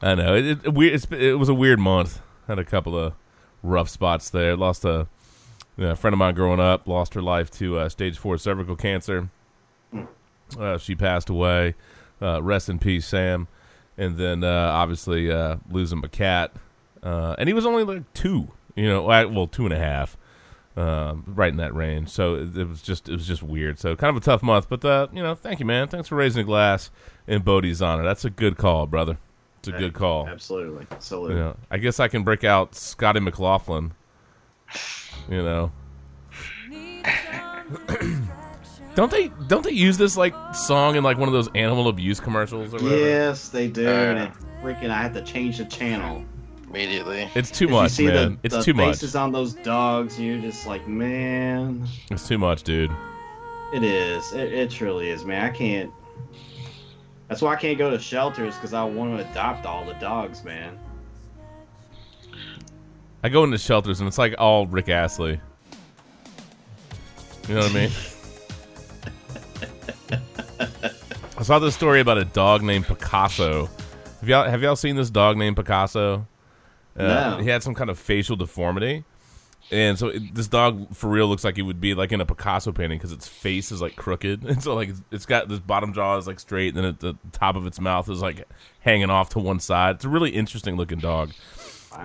I know. It, it, we- it's, it was a weird month. Had a couple of rough spots there. Lost a, you know, a friend of mine growing up. Lost her life to uh, stage four cervical cancer. Uh, she passed away. Uh, rest in peace, Sam. And then uh, obviously uh, losing my cat, uh, and he was only like two. You know, well, two and a half um, right in that range. So it, it was just it was just weird. So kind of a tough month, but uh, you know, thank you, man. Thanks for raising a glass in Bodhi's honor. That's a good call, brother. It's a Hey, good call. Absolutely. absolutely. You know, I guess I can break out Scotty McLaughlin. You know, don't they don't they use this like song in like one of those animal abuse commercials or whatever? Yes, they do. Uh, and it freaking, I had to change the channel. Immediately. It's too much, you see man. The, it's the too much. faces on those dogs, you're just like, man, It's too much, dude. it is. It, it truly is, man. I can't. That's why I can't go to shelters because I want to adopt all the dogs, man. I go into shelters and it's like all Rick Astley. You know what I mean? *laughs* *laughs* I saw this story about a dog named Picasso. Have y'all have y'all seen this dog named Picasso? Uh, No. He had some kind of facial deformity, and so it, this dog for real looks like it would be like in a Picasso painting because its face is like crooked, *laughs* and so like it's- it's got this bottom jaw is like straight, and then at the top of its mouth is like hanging off to one side. It's a really interesting looking dog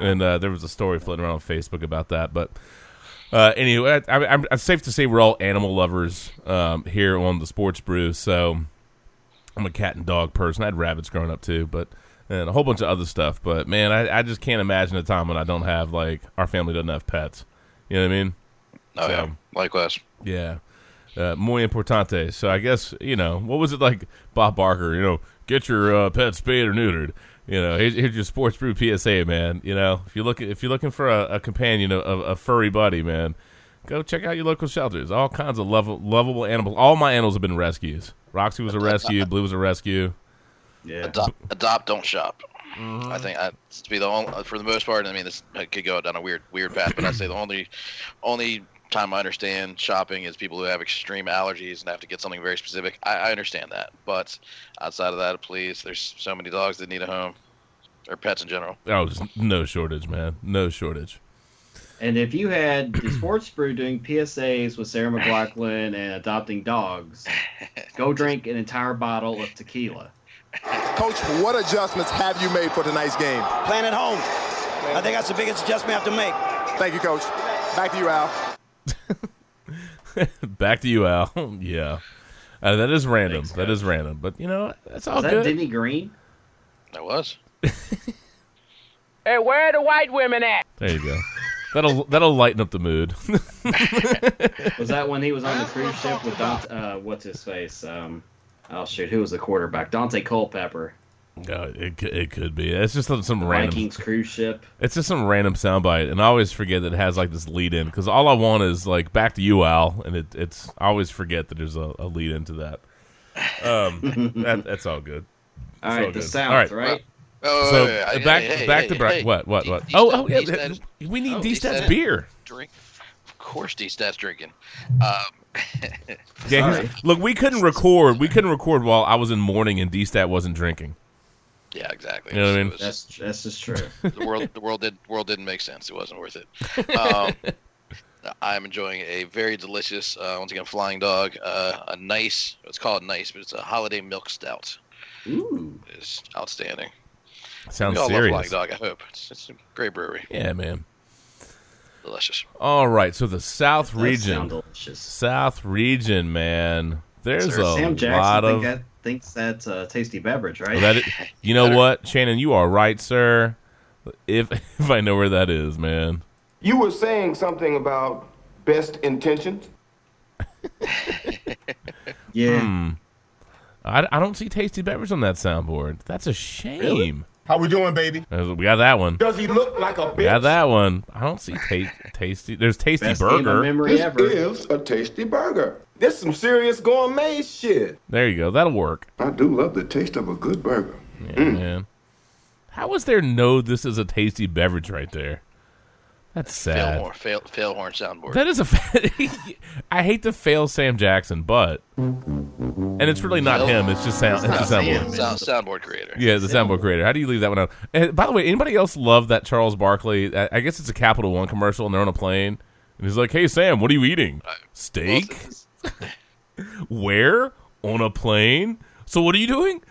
and uh, there was a story floating around on Facebook about that. But uh, anyway, I, I, I'm, safe to say we're all animal lovers um, here on the Sports Brew. So I'm a cat and dog person. I had rabbits growing up too, but and a whole bunch of other stuff. But man, I, I just can't imagine a time when I don't have like our family doesn't have pets. You know what I mean? Oh So- yeah. Likewise. Yeah. Uh, muy importante. So I guess you know what was it like, Bob Barker? You know, get your uh, pet spayed or neutered. You know, here's, here's your sports brew PSA, man. You know, if you look if you're looking for a, a companion, a, a furry buddy, man, go check out your local shelters. All kinds of lovable, lovable animals. All my animals have been rescues. Roxy was a rescue. Blue was a rescue. Yeah. Adopt, adopt, don't shop. Mm-hmm. I think I, to be the only, for the most part. I mean, this I could go down a weird, weird path, but I say the only, only time I understand shopping is people who have extreme allergies and have to get something very specific. I, I understand that, but outside of that, please, there's so many dogs that need a home, or pets in general. Oh, no shortage, man. No shortage. And if you had the *clears throat* sports brew doing PSAs with Sarah McLachlan and adopting dogs, go *laughs* drink an entire bottle of tequila. Coach, what adjustments have you made for tonight's game? Playing at home. I think that's the biggest adjustment I have to make. Thank you, Coach. Back to you, Al. *laughs* Back to you, Al. *laughs* yeah, uh, that is random. Thanks, that is random. But you know, that's all Is that good. Denny Green? That was. *laughs* Hey, where are the white women at? There you go. That'll that'll lighten up the mood. Was that when he was on the cruise ship with Daunte, uh, what's his face? Um, oh shoot, who was the quarterback? Daunte Culpepper. No, it could- it could be. It's just some, some random. Vikings cruise ship. It's just some random soundbite, and I always forget that it has like this lead in because all I want is like back to you, Al, and it, it's I always forget that there's a, a lead into that. Um, *laughs* that that's all good. All So right, the good. South, All right. right? Oh, So wait, wait, wait. back Hey, hey, back hey, to Bra- hey. what what what? D- Oh oh yeah, D-Stats- we need oh, D stats D-Stats beer. Drink. Of course, D stats drinking. Um, *laughs* Yeah, look, we couldn't record. We couldn't record while I was in mourning and D stat wasn't drinking. Yeah, exactly. You know what I mean? was- That's that's just true. *laughs* the world the world did world didn't make sense. It wasn't worth it. *laughs* Um, I'm enjoying a very delicious, uh, once again, Flying Dog, uh, a nice. It's called nice, but it's a holiday milk stout. Ooh, It's outstanding. Sounds we all serious. love Flying Dog. I hope it's, it's a great brewery. Yeah, man. Delicious. All right, so the South that region. South region, man. There's Sir, a Sam Jackson lot think of that thinks that's a tasty beverage, right? Well, that you know what, Shannon, you are right, sir. If *laughs* if I know where that is, man. You were saying something about best intentions? *laughs* yeah. Hmm. I, I don't see tasty beverage on that soundboard. That's a shame. How we doing, baby? We got that one. Does he look like a We got that one. I don't see ta- tasty. There's tasty Best burger. memory This ever. is a tasty burger. This some serious gourmet shit. There you go. That'll work. I do love the taste of a good burger. Yeah, mm. man. How is there no? This is a tasty beverage right there. That's sad. Failhorn, fail, failhorn soundboard. That is a. fa- *laughs* I hate to fail Sam Jackson, but and it's really not him. It's just sound. It's not a soundboard. Sam. Sound, soundboard creator. Yeah, the soundboard creator. How do you leave that one out? And by the way, anybody else love that Charles Barkley? I I guess it's a Capital One commercial, and they're on a plane, and he's like, "Hey Sam, what are you eating? Steak? *laughs* Where? On a plane? So what are you doing?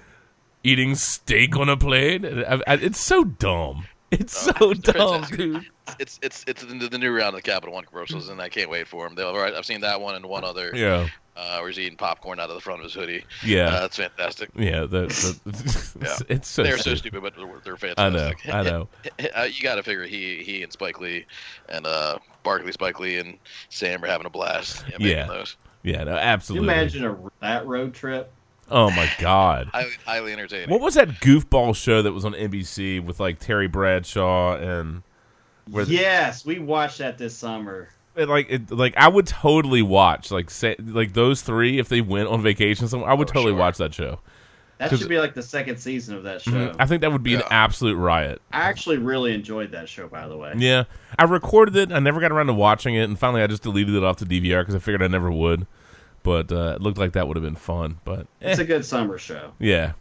Eating steak on a plane? I- I- It's so dumb. It's so *laughs* dumb, fantastic. dude. It's it's it's the, the new round of the Capital One commercials, and I can't wait for them. They'll, all right, I've seen that one and one other. Yeah, Uh, where he's eating popcorn out of the front of his hoodie. Yeah. uh, that's fantastic. yeah. The, the, *laughs* Yeah. It's so they're so stupid. stupid, but they're, they're I know. I know. uh, you got to figure he he and Spike Lee and uh, Barkley, Spike Lee, and Sam are having a blast. Yeah, Yeah. those. Yeah, no, absolutely. Can you imagine a, that road trip? Oh my god. *laughs* Highly, highly entertaining. What was that goofball show that was on NBC with like Terry Bradshaw and where Yes, we watched that this summer. it, like it, like I would totally watch like say like those three if they went on vacation somewhere I would Oh, totally sure. watch that show. That 'Cause- should be like the second season of that show. Mhm. I think that would be an absolute riot. I actually really enjoyed that show, by the way. Yeah, I recorded it. I never got around to watching it, and finally I just deleted it off the DVR because I figured I never would. But uh, it looked like that would have been fun. But eh, It's a good summer show. yeah.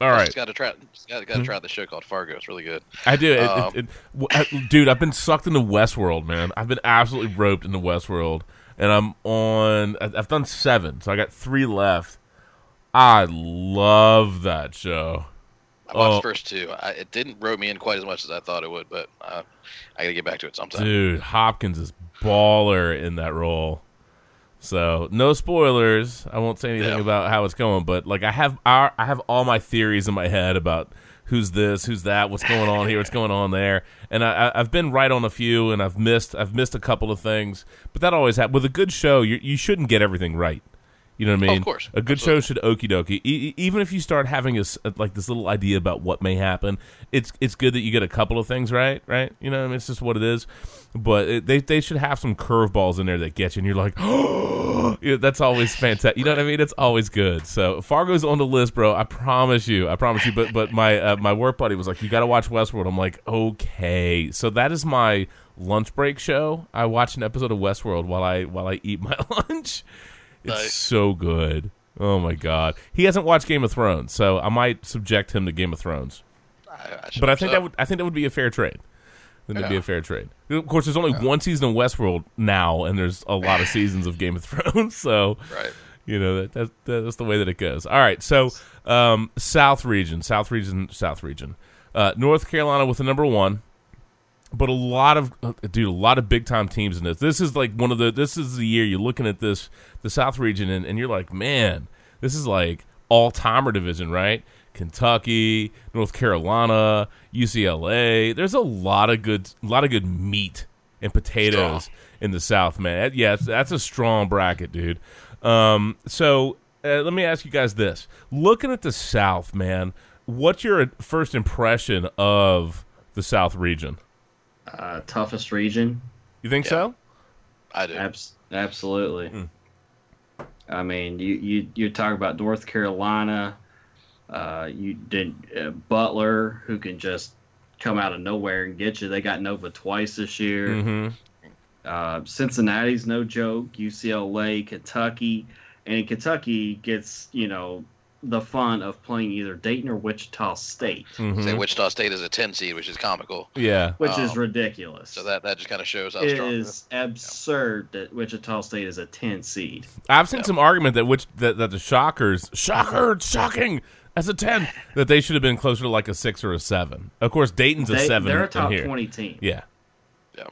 All right, Just got to try. Just got to try the show called Fargo. It's really good. I do, it, Um, it, it, w- I- dude. I've been sucked into Westworld, man. I've been absolutely roped into Westworld, and I'm on. I've done seven, so I got three left. I love that show. I watched Oh. the first two. I, it didn't rope me in quite as much as I thought it would, but uh, I got to get back to it sometime. Dude, Hopkins is baller in that role. So no spoilers. I won't say anything Yeah. about how it's going, but like I have our, I have all my theories in my head about who's this, who's that, what's going on here, what's going on there, and I, I- I've been right on a few, and I've missed I've missed a couple of things, but that always happens with a good show. You you shouldn't get everything right. You know what I Oh, mean? of course. A good show should okie dokie. E- even if you start having a, like this little idea about what may happen, it's it's good that you get a couple of things right, right? You know, what I mean, it's just what it is. But it, they they should have some curveballs in there that get you, and you're like, oh, *gasps* yeah, that's always fantastic. You know what I mean? It's always good. So Fargo's on the list, bro. I promise you. I promise you. But but my uh, my work buddy was like, you got to watch Westworld. I'm like, okay. So that is my lunch break show. I watch an episode of Westworld while I while I eat my *laughs* lunch. It's so good. Oh my god. He hasn't watched Game of Thrones, so I might subject him to Game of Thrones. I, But I think so. that would I think that would be a fair trade. Then that'd be a fair trade. Of course, there's only one season of Westworld now, and there's a lot of *laughs* seasons of Game of Thrones. *laughs* So, Right. you know that, that, that's the way that it goes. All right, so um, South region, South region, South region, uh, North Carolina with the number one, but a lot of uh, dude, a lot of big time teams in this. This is like one of the. This is the year you're looking at this the South region, and, and you're like, man, this is like all timer division, right? Kentucky, North Carolina, UCLA. There's a lot of good, a lot of good meat and potatoes Strong. in the South, man. Yeah, that's, that's a strong bracket, dude. Um, so uh, let me ask you guys this: looking at the South, man, what's your first impression of the South region? Uh, toughest region. You think Yeah. so? I do. Abs- absolutely. Hmm. I mean, you you you talk about North Carolina. Uh, you did uh, Butler, who can just come out of nowhere and get you. They got Nova twice this year. Mm-hmm. Uh, Cincinnati's no joke. UCLA, Kentucky, and Kentucky gets you know the fun of playing either Dayton or Wichita State, Mm-hmm. Say Wichita State is a 10 seed, which is comical. Yeah. which is Um, ridiculous. So that, that just kind of shows how it strong is absurd that Wichita State is a 10 seed. I've seen Yeah. some argument that which that, that the Shockers, shocker, shocking as a ten, that they should have been closer to like a six or a seven. Of course, Dayton's a They, seven. they're a top here. 20 team. Yeah. Yeah.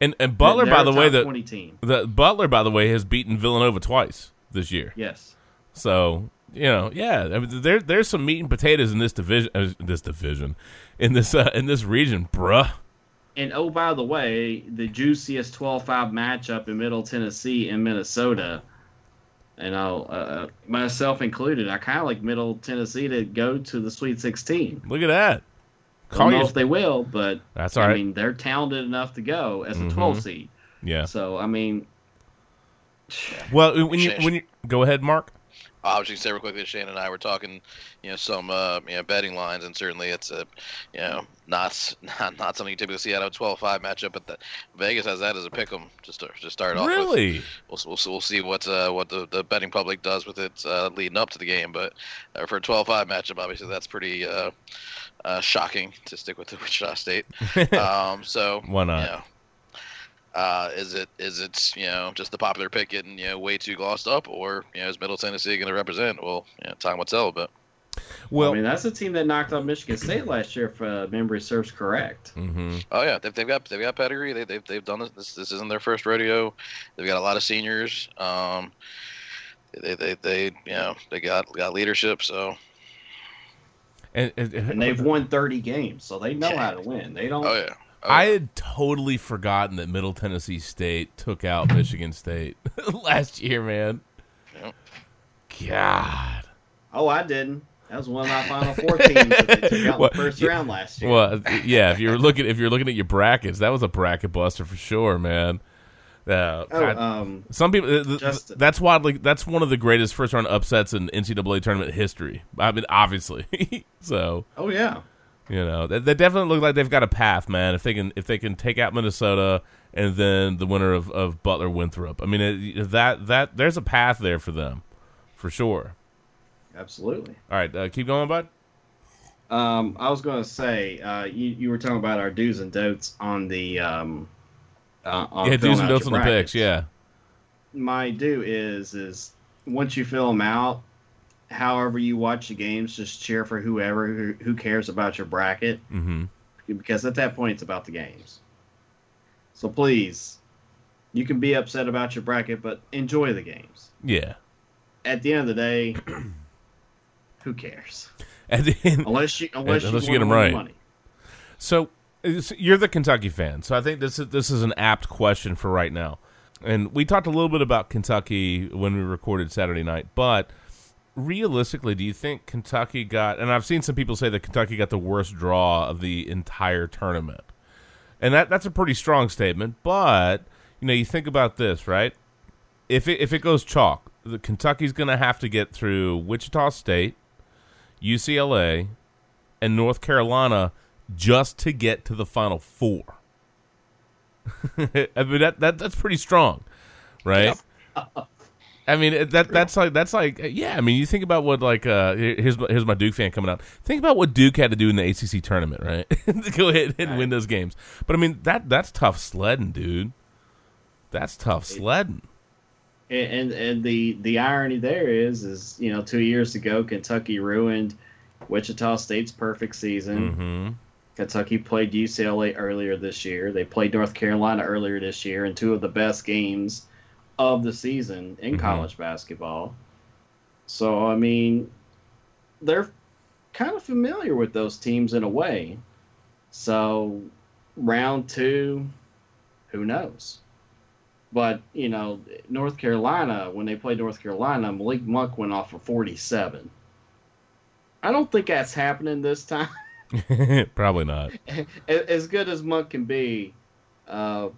And and Butler, by the way, the, 20 team. the Butler, by the way, has beaten Villanova twice this year. Yes. So you know, yeah, I mean, there there's some meat and potatoes in this division. Uh, this division, in this uh, in this region, bruh. And oh, by the way, the juiciest 12-5 matchup in Middle Tennessee and Minnesota. And I'll, uh, myself included, I kind of like Middle Tennessee to go to the Sweet 16. Look at that. I don't know your- if they will, but That's all I right. mean, they're talented enough to go as a Mhm. 12 seed. yeah. So I mean, Well, when you when you go ahead, Mark. I was just say real quickly, Shane and I were talking, you know, some uh, you know betting lines, and certainly it's a, you know, not *laughs* not, not something you typically see out of a 12-5 matchup, but the, Vegas has that as a pick 'em just to just start off. with. Really? We'll, we'll, we'll see what uh, what the, the betting public does with it uh, leading up to the game, but uh, for a 12-5 matchup, obviously that's pretty uh, uh, shocking to stick with the *laughs* Wichita State. *laughs* um, so Why not? You know, uh, is it is it you know just the popular pick getting you know way too glossed up, or you know is Middle Tennessee going to represent? Well, you know, time will tell. But Well, I mean, that's a team that knocked out Michigan State last year, if uh, memory serves correct. hmm oh yeah, they've, they've got they've got pedigree. They, they've they've done this. this. This isn't their first rodeo. They've got a lot of seniors. Um, they, they they you know they got got leadership. So and, and, And they've won 30 games, so they know how to win. They don't. oh yeah. Oh, I had totally forgotten that Middle Tennessee State took out Michigan State *laughs* last year, man. Yep. God. Oh, I didn't. That was one of my Final Four teams that they took out in the *laughs* first round last year. Well, yeah. If you're looking, if you're looking at your brackets, that was a bracket buster for sure, man. Uh, oh, God. um, Some people. th- Justin. that's wildly. That's one of the greatest first round upsets in NCAA tournament history. I mean, obviously. *laughs* so oh yeah. You know, they, they definitely look like they've got a path, man. If they can, if they can take out Minnesota and then the winner of, of Butler Winthrop, I mean, it, that that there's a path there for them, for sure. Absolutely. All right, uh, keep going, bud. Um, I was going to say, uh, you, you were talking about our do's and don'ts on the. Um, uh, on yeah, do's and don'ts on the picks. Yeah. My do is is once you fill them out, however you watch the games, just cheer for whoever who, who cares about your bracket, Mm-hmm. because at that point it's about the games. So please, you can be upset about your bracket, but enjoy the games. Yeah. At the end of the day, *clears throat* who cares? And then, Unless you unless, Unless you you, get 'em wanna right. Money. So you're the Kentucky fan, so I think this is this is an apt question for right now. And we talked a little bit about Kentucky when we recorded Saturday night, but realistically, do you think Kentucky got? And I've seen some people say that Kentucky got the worst draw of the entire tournament, and that that's a pretty strong statement. But you know, you think about this, right? If it, if it goes chalk, the Kentucky's going to have to get through Wichita State, UCLA, and North Carolina just to get to the Final Four. *laughs* I mean that, that that's pretty strong, right? *laughs* I mean that that's like that's like yeah. I mean you think about what like uh here's my, here's my Duke fan coming out. Think about what Duke had to do in the ACC tournament, right? *laughs* to go ahead and win those games. But I mean that that's tough sledding, dude. That's tough sledding. And, and and the the irony there is is you know two years ago Kentucky ruined Wichita State's perfect season. hmm Kentucky played UCLA earlier this year. They played North Carolina earlier this year in two of the best games of the season in Mhm. college basketball. So I mean, they're kind of familiar with those teams in a way. So round two, who knows? But you know, North Carolina when they played North Carolina, Malik Monk went off for forty-seven. I don't think that's happening this time. *laughs* Probably not. *laughs* As good as Monk can be, uh,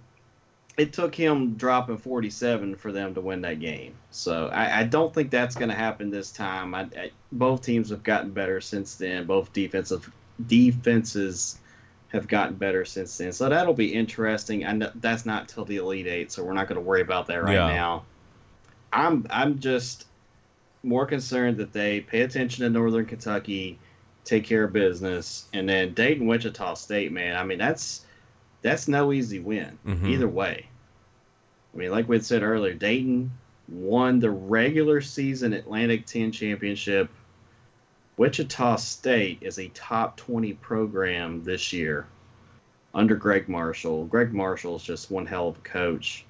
it took him dropping 47 for them to win that game. So I, I don't think that's going to happen this time. I, I, both teams have gotten better since then. Both defensive defenses have gotten better since then. So that'll be interesting. And that's not till the Elite Eight, so we're not going to worry about that right Yeah. now. I'm I'm just more concerned that they pay attention to Northern Kentucky, take care of business, and then Dayton Wichita State, man. I mean that's that's no easy win Mhm. either way. I mean, like we had said earlier, Dayton won the regular season Atlantic 10 championship. Wichita State is a top 20 program this year under Gregg Marshall. Gregg Marshall is just one hell of a coach.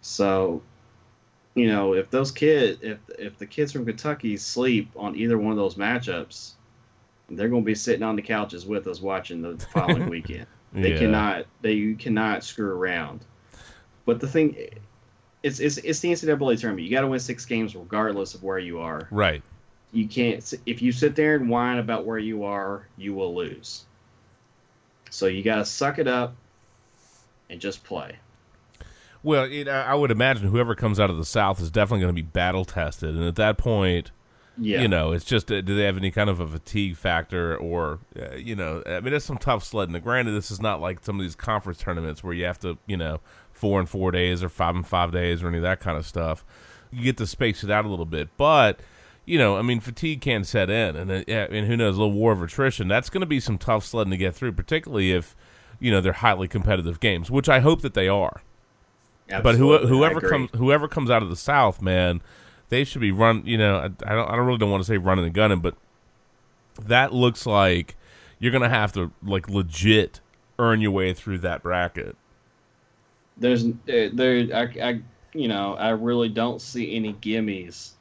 So you know, if those kids, if if the kids from Kentucky sleep on either one of those matchups, they're going to be sitting on the couches with us watching the following *laughs* weekend. They Yeah. cannot, they you cannot screw around. But the thing, it's it's it's the NCAA tournament. You got to win six games regardless of where you are. Right. You can't if you sit there and whine about where you are, you will lose. So you got to suck it up and just play. Well, it, I I would imagine whoever comes out of the South is definitely going to be battle tested, and at that point, Yeah. you know, it's just uh, do they have any kind of a fatigue factor, or uh, you know, I mean, it's some tough sledding. Now, granted, this is not like some of these conference tournaments where you have to, you know, four and four days or five and five days or any of that kind of stuff. You get to space it out a little bit, but you know, I mean, fatigue can set in, and uh, and who knows, a little war of attrition. That's going to be some tough sledding to get through, particularly if you know they're highly competitive games, which I hope that they are. But who, whoever comes whoever comes out of the South, man, they should be run. You know, I, I don't I don't really don't want to say running and gunning, but that looks like you're gonna have to like legit earn your way through that bracket. There's there, there I, I you know I really don't see any gimmies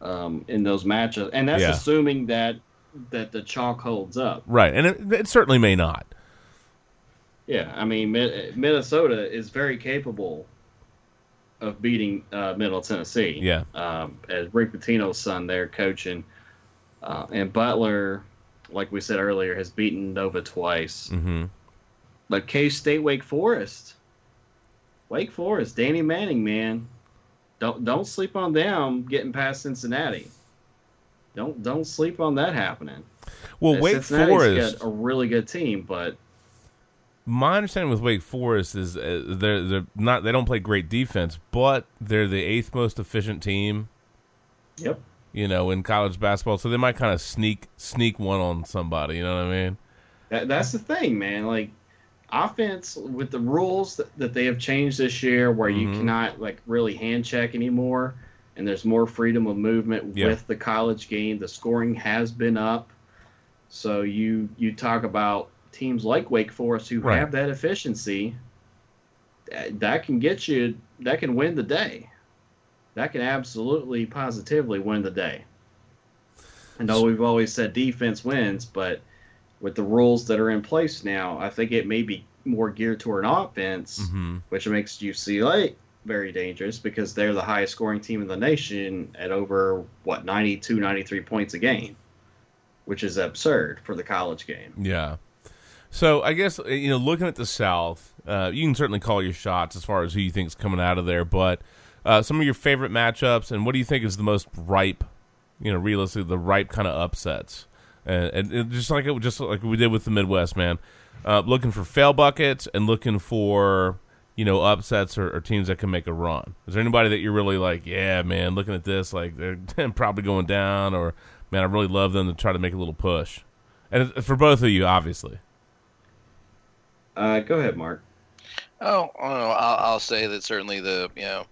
um, in those matches, and that's Yeah. assuming that that the chalk holds up. Right, and it, it certainly may not. Yeah, I mean Minnesota is very capable of beating uh, Middle Tennessee. Yeah. um, as Rick Pitino's son there coaching, uh, and Butler, like we said earlier, has beaten Nova twice. Mm-hmm. But K State, Wake Forest, Wake Forest, Danny Manning, man, don't don't sleep on them getting past Cincinnati. Don't don't sleep on that happening. Well, Uh, Wake Cincinnati's Forest. got a really good team, but My understanding with Wake Forest is uh, they're they're not they don't play great defense, but they're the eighth most efficient team. Yep. You know, in college basketball, so they might kind of sneak sneak one on somebody. You know what I mean? that, that's the thing, man. Like offense with the rules that, that they have changed this year, where you Mhm. cannot like really hand check anymore, and there's more freedom of movement Yeah. with the college game. The scoring has been up, so you you talk about teams like Wake Forest who Right. have that efficiency. That, that can get you. That can win the day. That can absolutely, positively win the day. I know we've always said defense wins, but with the rules that are in place now, I think it may be more geared toward an offense, hmm which makes UCLA very dangerous because they're the highest scoring team in the nation at over, what, 92, 93 points a game, which is absurd for the college game. Yeah. So I guess you know, looking at the South, uh, you can certainly call your shots as far as who you think is coming out of there. But uh, some of your favorite matchups, and what do you think is the most ripe? You know, realistically, the ripe kind of upsets, and, and just like it, just like we did with the Midwest, man. Uh, looking for fail buckets and looking for you know upsets or, or teams that can make a run. Is there anybody that you're really like, yeah, man, looking at this, like they're *laughs* probably going down, or man, I really love them to try to make a little push, and for both of you, obviously. Uh, go ahead, Mark. Oh, I don't know. I'll, I'll say that certainly the you know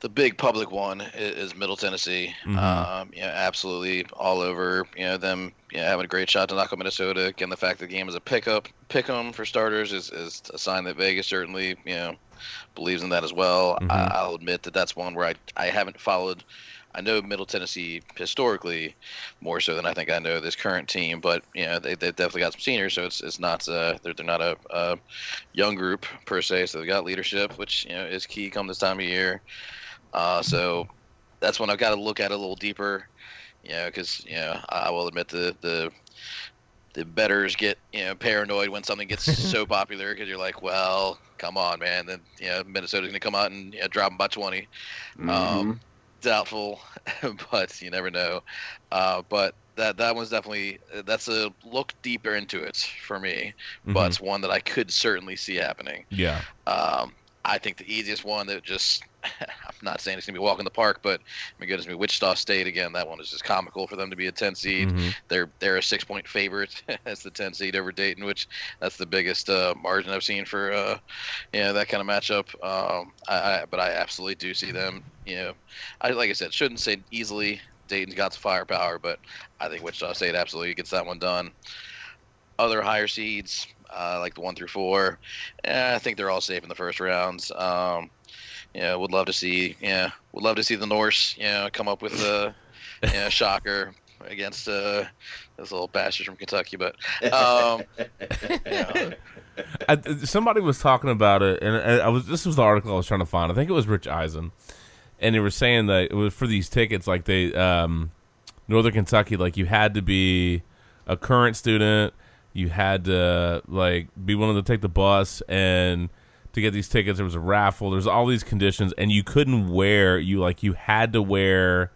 the big public one is, Middle Tennessee. Mhm. Um, you know, absolutely all over. You know them you know, having a great shot to knock out Minnesota. Again, the fact that the game is a pickup, pick 'em for starters is, is a sign that Vegas certainly you know believes in that as well. Mhm. I, I'll admit that that's one where I I haven't followed. I know Middle Tennessee historically more so than I think I know this current team, but you know they they definitely got some seniors, so it's it's not uh, they're they're not a, a young group per se, so they've got leadership, which you know is key come this time of year. Uh, so that's when I've got to look at it a little deeper, you know, because you know I will admit the the the bettors get you know paranoid when something gets *laughs* so popular because you're like, well, come on, man, then you know Minnesota's gonna come out and you know, drop them by 20 um, doubtful, *laughs* but you never know. Uh, but that that one's definitely that's a look deeper into it for me, but it's one that I could certainly see happening. Yeah. Um, I think the easiest one that just *laughs* I'm not saying it's gonna be walk in the park, but my goodness me, Wichita State again. That one is just comical for them to be a 10 seed. Mhm. They're they're a six point favorite *laughs* as the 10 seed over Dayton, which that's the biggest uh, margin I've seen for uh, you know that kind of matchup. Um, I, I but I absolutely do see them. You know, I like I said, shouldn't say easily. Dayton's got some firepower, but I think Wichita State absolutely gets that one done. Other higher seeds, uh, like the one through four, eh, I think they're all safe in the first rounds. Um, know, would love to see, yeah, would love to see the Norse, you know, come up with a, *laughs* you know, shocker against uh, those little bastards from Kentucky. But *laughs* um, you know, I, somebody was talking about it, and I, I was. This was the article I was trying to find. I think it was Rich Eisen, and they were saying that it was for these tickets. Like they, um, Northern Kentucky, like you had to be a current student. You had to like be willing to take the bus, and to get these tickets, there was a raffle. There's all these conditions, and you couldn't wear. You like you had to wear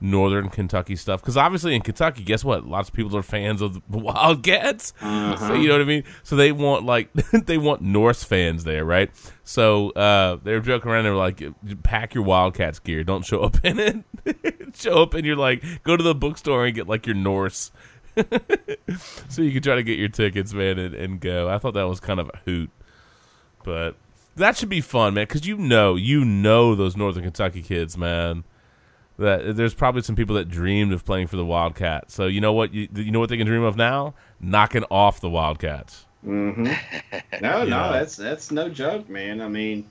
Northern Kentucky stuff because obviously in Kentucky, guess what? Lots of people are fans of the *laughs* Wildcats. So you know what I mean. So they want like *laughs* they want Norse fans there, right? So uh, they were joking around. They were like, "Pack your Wildcats gear. Don't show up *laughs* in it. show up and you're like, go to the bookstore and get like your Norse." *laughs* so you can try to get your tickets, man, and, and go. I thought that was kind of a hoot, but that should be fun, man. Because you know, you know those Northern Kentucky kids, man that there's probably some people that dreamed of playing for the Wildcats. So you know what you, you know what they can dream of now? Knocking off the Wildcats. Mm-hmm. *laughs* No, no, Yeah. that's that's no joke, man. I mean,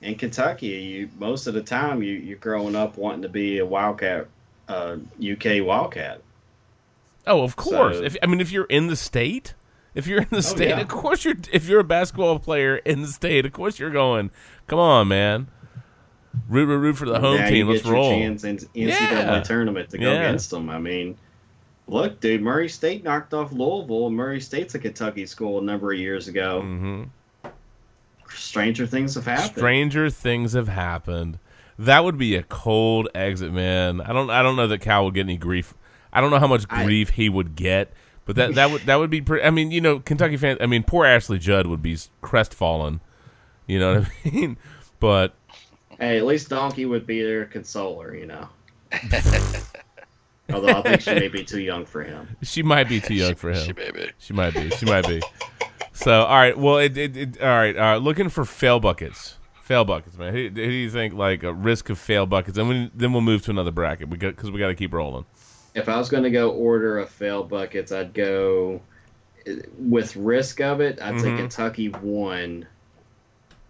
in Kentucky, you most of the time you you're growing up wanting to be a Wildcat, uh, UK Wildcat. Oh, of course. So- if I mean, if you're in the state, if you're in the state, yeah. of course you're. If you're a basketball player in the state, of course you're going. Come on, man. Root, root, root for the home now team. you Let's roll. chance in NCAA Yeah. tournament to go Yeah. against them. I mean, look, dude, Murray State knocked off Louisville, Murray State's a Kentucky school a number of years ago. hmm Stranger things have happened. Stranger things have happened. That would be a cold exit, man. I don't. I don't know that Cal would get any grief. I don't know how much I- grief he would get, but that that would that would be. Pre- I mean, you know, Kentucky fans. I mean, poor Ashley Judd would be crestfallen. You know what I *laughs* mean? But Hey, at least Donkey would be their consoler, you know. *laughs* Although I think she may be too young for him. she might be too young for him. She baby. She might be. She might be. So, all right. Well, it, it, it all right. Uh, looking for fail buckets. Fail buckets, man. Who, who do you think like a risk of fail buckets? And we, then we'll move to another bracket. We got because we got to keep rolling. If I was going to go order of fail buckets, I'd go with risk of it. I'd say Mhm. Kentucky one,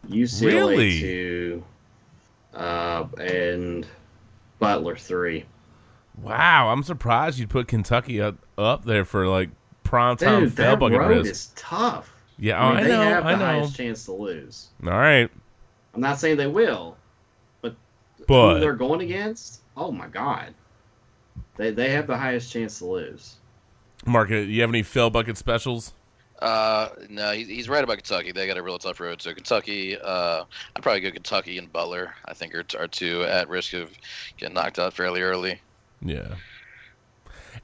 UCLA Really? two, uh, and Butler three. Wow, I'm surprised you'd put Kentucky up, up there for like prime time Dude, fail bucket road risk. is tough. yeah, I, mean, I they know. have the I know. highest chance to lose. All right, I'm not saying they will, but who but they're going against, oh my god, they they have the highest chance to lose. Mark, uh, you have any fail bucket specials? Uh, no, he's, he's right about Kentucky. They got a real tough road. So Kentucky, uh, I'd probably go Kentucky and Butler. I think are, are two at risk of getting knocked out fairly early. Yeah.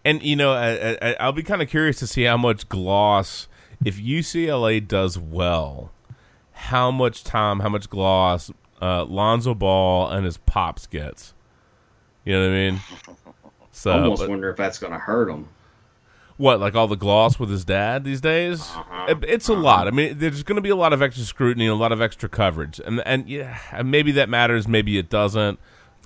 And you know, I, I, I'll be kind of curious to see how much gloss if UCLA does well. How much time, how much gloss uh, Lonzo Ball and his pops gets. You know what I mean? *laughs* So, I almost but- wonder if that's going to hurt him. what like all the gloss with his dad these days? Uh-huh. It- it's a lot. I mean, there's going to be a lot of extra scrutiny, and a lot of extra coverage, and and yeah, and maybe that matters, maybe it doesn't.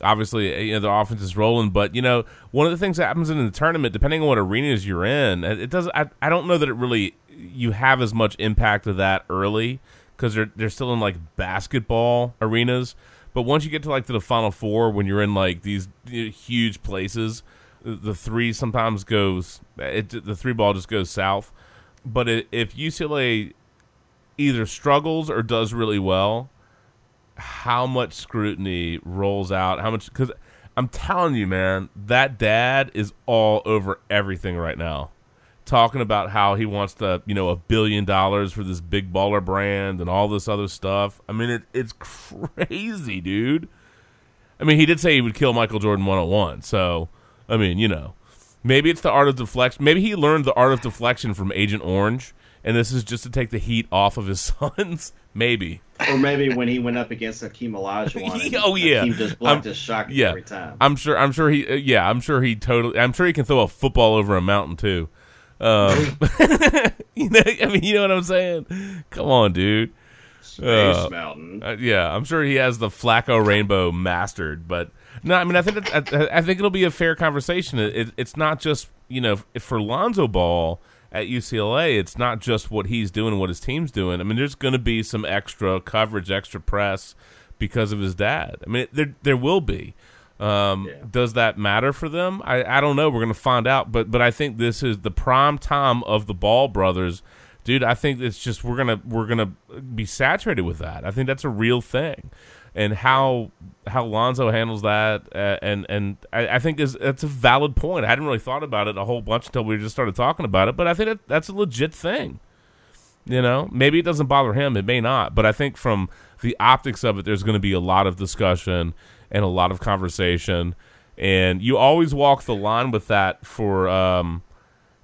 Obviously, uh, you know the offense is rolling, but you know one of the things that happens in the tournament, depending on what arenas you're in, it doesn't. I, I don't know that it really you have as much impact of that early because they're they're still in like basketball arenas. But once you get to like to the final four, when you're in like these huge places, the- three sometimes goes it, the three ball just goes south. But it, if UCLA either struggles or does really well, how much scrutiny rolls out? How much? Because I'm telling you, man, that dad is all over everything right now, talking about how he wants to, you know, a billion dollars for this big baller brand and all this other stuff. I mean, it, it's *laughs* crazy, dude. I mean, he did say he would kill Michael Jordan one on one. So, I mean, you know, maybe it's the art of deflection. Maybe he learned the art of deflection from Agent Orange, and this is just to take the heat off of his *laughs* sons. maybe. Or maybe when he went up against Hakeem Olajuwon, *laughs* Oh, yeah. Hakeem just blocked I'm- his shot yeah. every time. I'm sure. I'm sure he. Uh, yeah, I'm sure he totally. I'm sure he can throw a football over a mountain too. Um, *laughs* you know, I mean, you know what I'm saying? Come on, dude. Space uh, Mountain. Uh, yeah, I'm sure he has the Flacco Rainbow mastered, but no, I mean, I think that, I, I think it'll be a fair conversation. It, it, it's not just you know for Lonzo Ball at UCLA, it's not just what he's doing what his team's doing. I mean, there's going to be some extra coverage, extra press because of his dad. I mean, there there will be. Um, Yeah. Does that matter for them? I, I don't know. We're gonna find out. But but I think this is the prime time of the Ball brothers, dude. I think it's just we're gonna we're gonna be saturated with that. I think that's a real thing, and how how Lonzo handles that, uh, and and I, I think is that's a valid point. I hadn't really thought about it a whole bunch until we just started talking about it. But I think that, that's a legit thing. You know, maybe it doesn't bother him. It may not, but I think from the optics of it, there's going to be a lot of discussion and a lot of conversation, and you always walk the line with that for, um,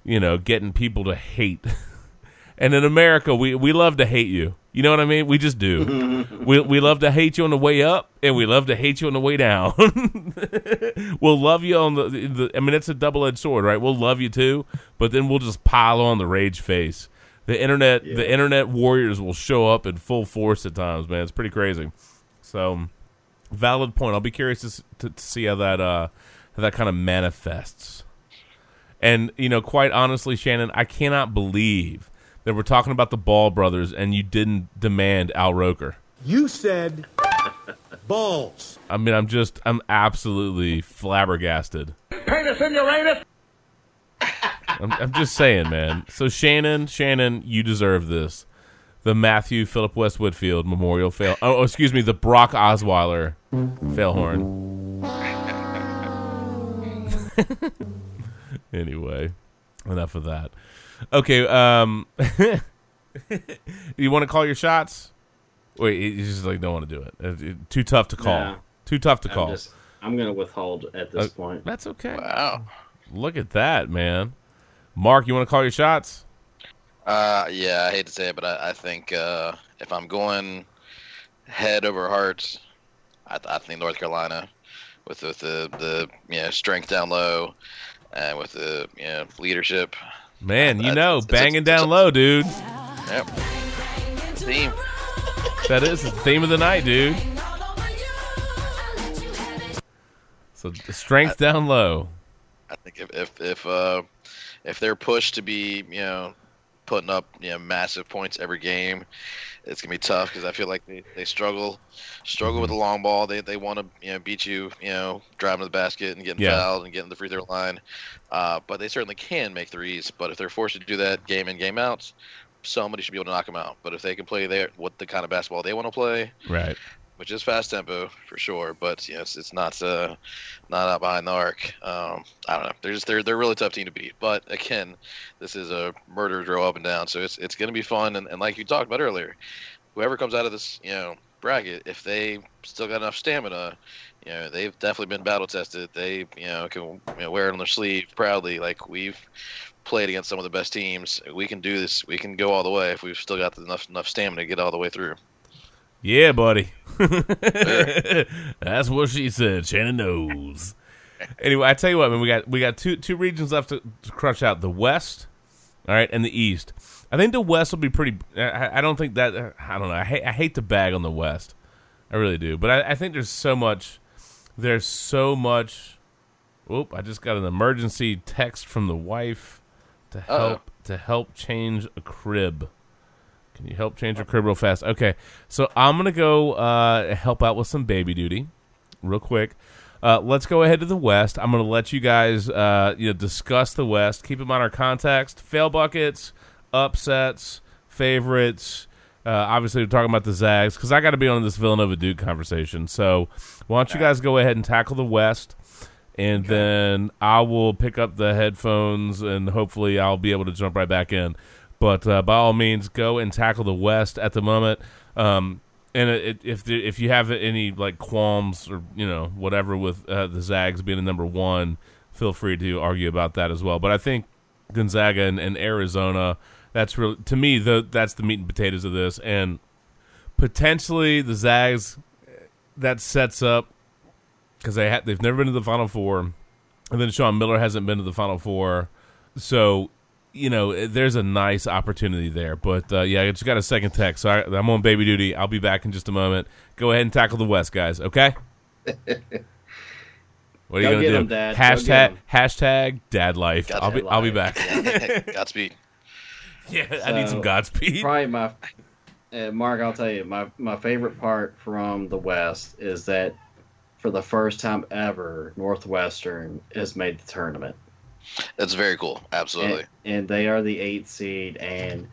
you know, getting people to hate. *laughs* and in America, we we love to hate you. You know what I mean? We just do. *laughs* we we love to hate you on the way up, and we love to hate you on the way down. *laughs* we'll love you on the, the. I mean, it's a double edged sword, right? We'll love you too, but then we'll just pile on the rage face. The internet, Yeah. the internet warriors will show up in full force at times, man. It's pretty crazy. So, valid point. I'll be curious to, to, to see how that uh how that kind of manifests. And you know, quite honestly, Shannon, I cannot believe that we're talking about the Ball brothers and you didn't demand Al Roker. You said balls. I mean, I'm just, I'm absolutely flabbergasted. Penis in your anus. I'm, I'm just saying, man. So Shannon, Shannon, you deserve this. The Matthew Philip West Whitfield Memorial Fail. Oh, oh, excuse me, the Brock Osweiler Fail Horn. *laughs* anyway, enough of that. Okay, um, *laughs* you want to call your shots? Wait, you just like don't want to do it. Uh, it- Too tough to call. No. Too tough to I'm call. just I'm gonna withhold at this Uh, point. That's okay. Wow. Look at that, man. Mark, you want to call your shots? Uh, yeah, I hate to say it, but I, I think uh, if I'm going head over heart, I, I think North Carolina, with with the the you know strength down low, and with the you know leadership. Man, you know, banging down low, dude. Yep. Team. That is the theme of the night, dude. So the strength down low. I think if if if uh, if they're pushed to be you know putting up you know massive points every game, it's gonna be tough because I feel like they, they struggle struggle with the long ball. They they want to you know beat you you know driving to the basket and getting Yeah. fouled and getting the free throw line, uh, but they certainly can make threes. But if they're forced to do that game in game out, somebody should be able to knock them out. But if they can play their what the kind of basketball they want to play, Right. Which is fast tempo for sure, but yes, it's, not uh, not out behind the arc. Um, I don't know. They're just they're they're really tough team to beat. But again, this is a murder drill up and down, so it's it's going to be fun. And, and like you talked about earlier, whoever comes out of this you know bracket, if they still got enough stamina, you know they've definitely been battle tested. They you know can you know, wear it on their sleeve proudly. Like we've played against some of the best teams. We can do this. We can go all the way if we've still got enough enough stamina to get all the way through. Yeah, buddy. *laughs* That's what she said. Shannon knows. Anyway, I tell you what, man, we got we got two two regions left to, to crush out: the West, all right, and the East. I think the West will be pretty. I, I don't think that. I don't know. I hate I hate to bag on the West. I really do, but I, I think there's so much. There's so much. Oop! I just got an emergency text from the wife to Uh-oh. help to help change a crib. Can you help change your crib real fast? Okay, so I'm gonna go uh, help out with some baby duty, real quick. Uh, let's go ahead to the West. I'm gonna let you guys, uh, you know, discuss the West. Keep in mind our context: fail buckets, upsets, favorites. Uh, obviously, we're talking about the Zags because I got to be on this Villanova Duke conversation. So, why don't you guys go ahead and tackle the West, and then I will pick up the headphones and hopefully I'll be able to jump right back in. But uh, by all means, go and tackle the West at the moment. Um, and it, it- if the, if you have any like qualms or you know whatever with uh, the Zags being the number one, feel free to argue about that as well. But I think Gonzaga and, and Arizona, that's really to me the that's the meat and potatoes of this, and potentially the Zags that sets up because they ha- they've never been to the Final Four, and then Sean Miller hasn't been to the Final Four, so you know there's a nice opportunity there. But uh, yeah, I just got a second text, so I, I'm on baby duty. I'll be back in just a moment. Go ahead and tackle the West, guys. Okay. *laughs* What are Go you get gonna 'em, do? Dad. Go Hashtag get 'em. hashtag dad life. I'll be I'll be back. *laughs* *laughs* Godspeed. yeah, I need some Godspeed. Probably my And Mark, I'll tell you, my, my favorite part from the West is that for the first time ever, Northwestern has made the tournament. It's very cool. Absolutely. And, and they are the eighth seed, and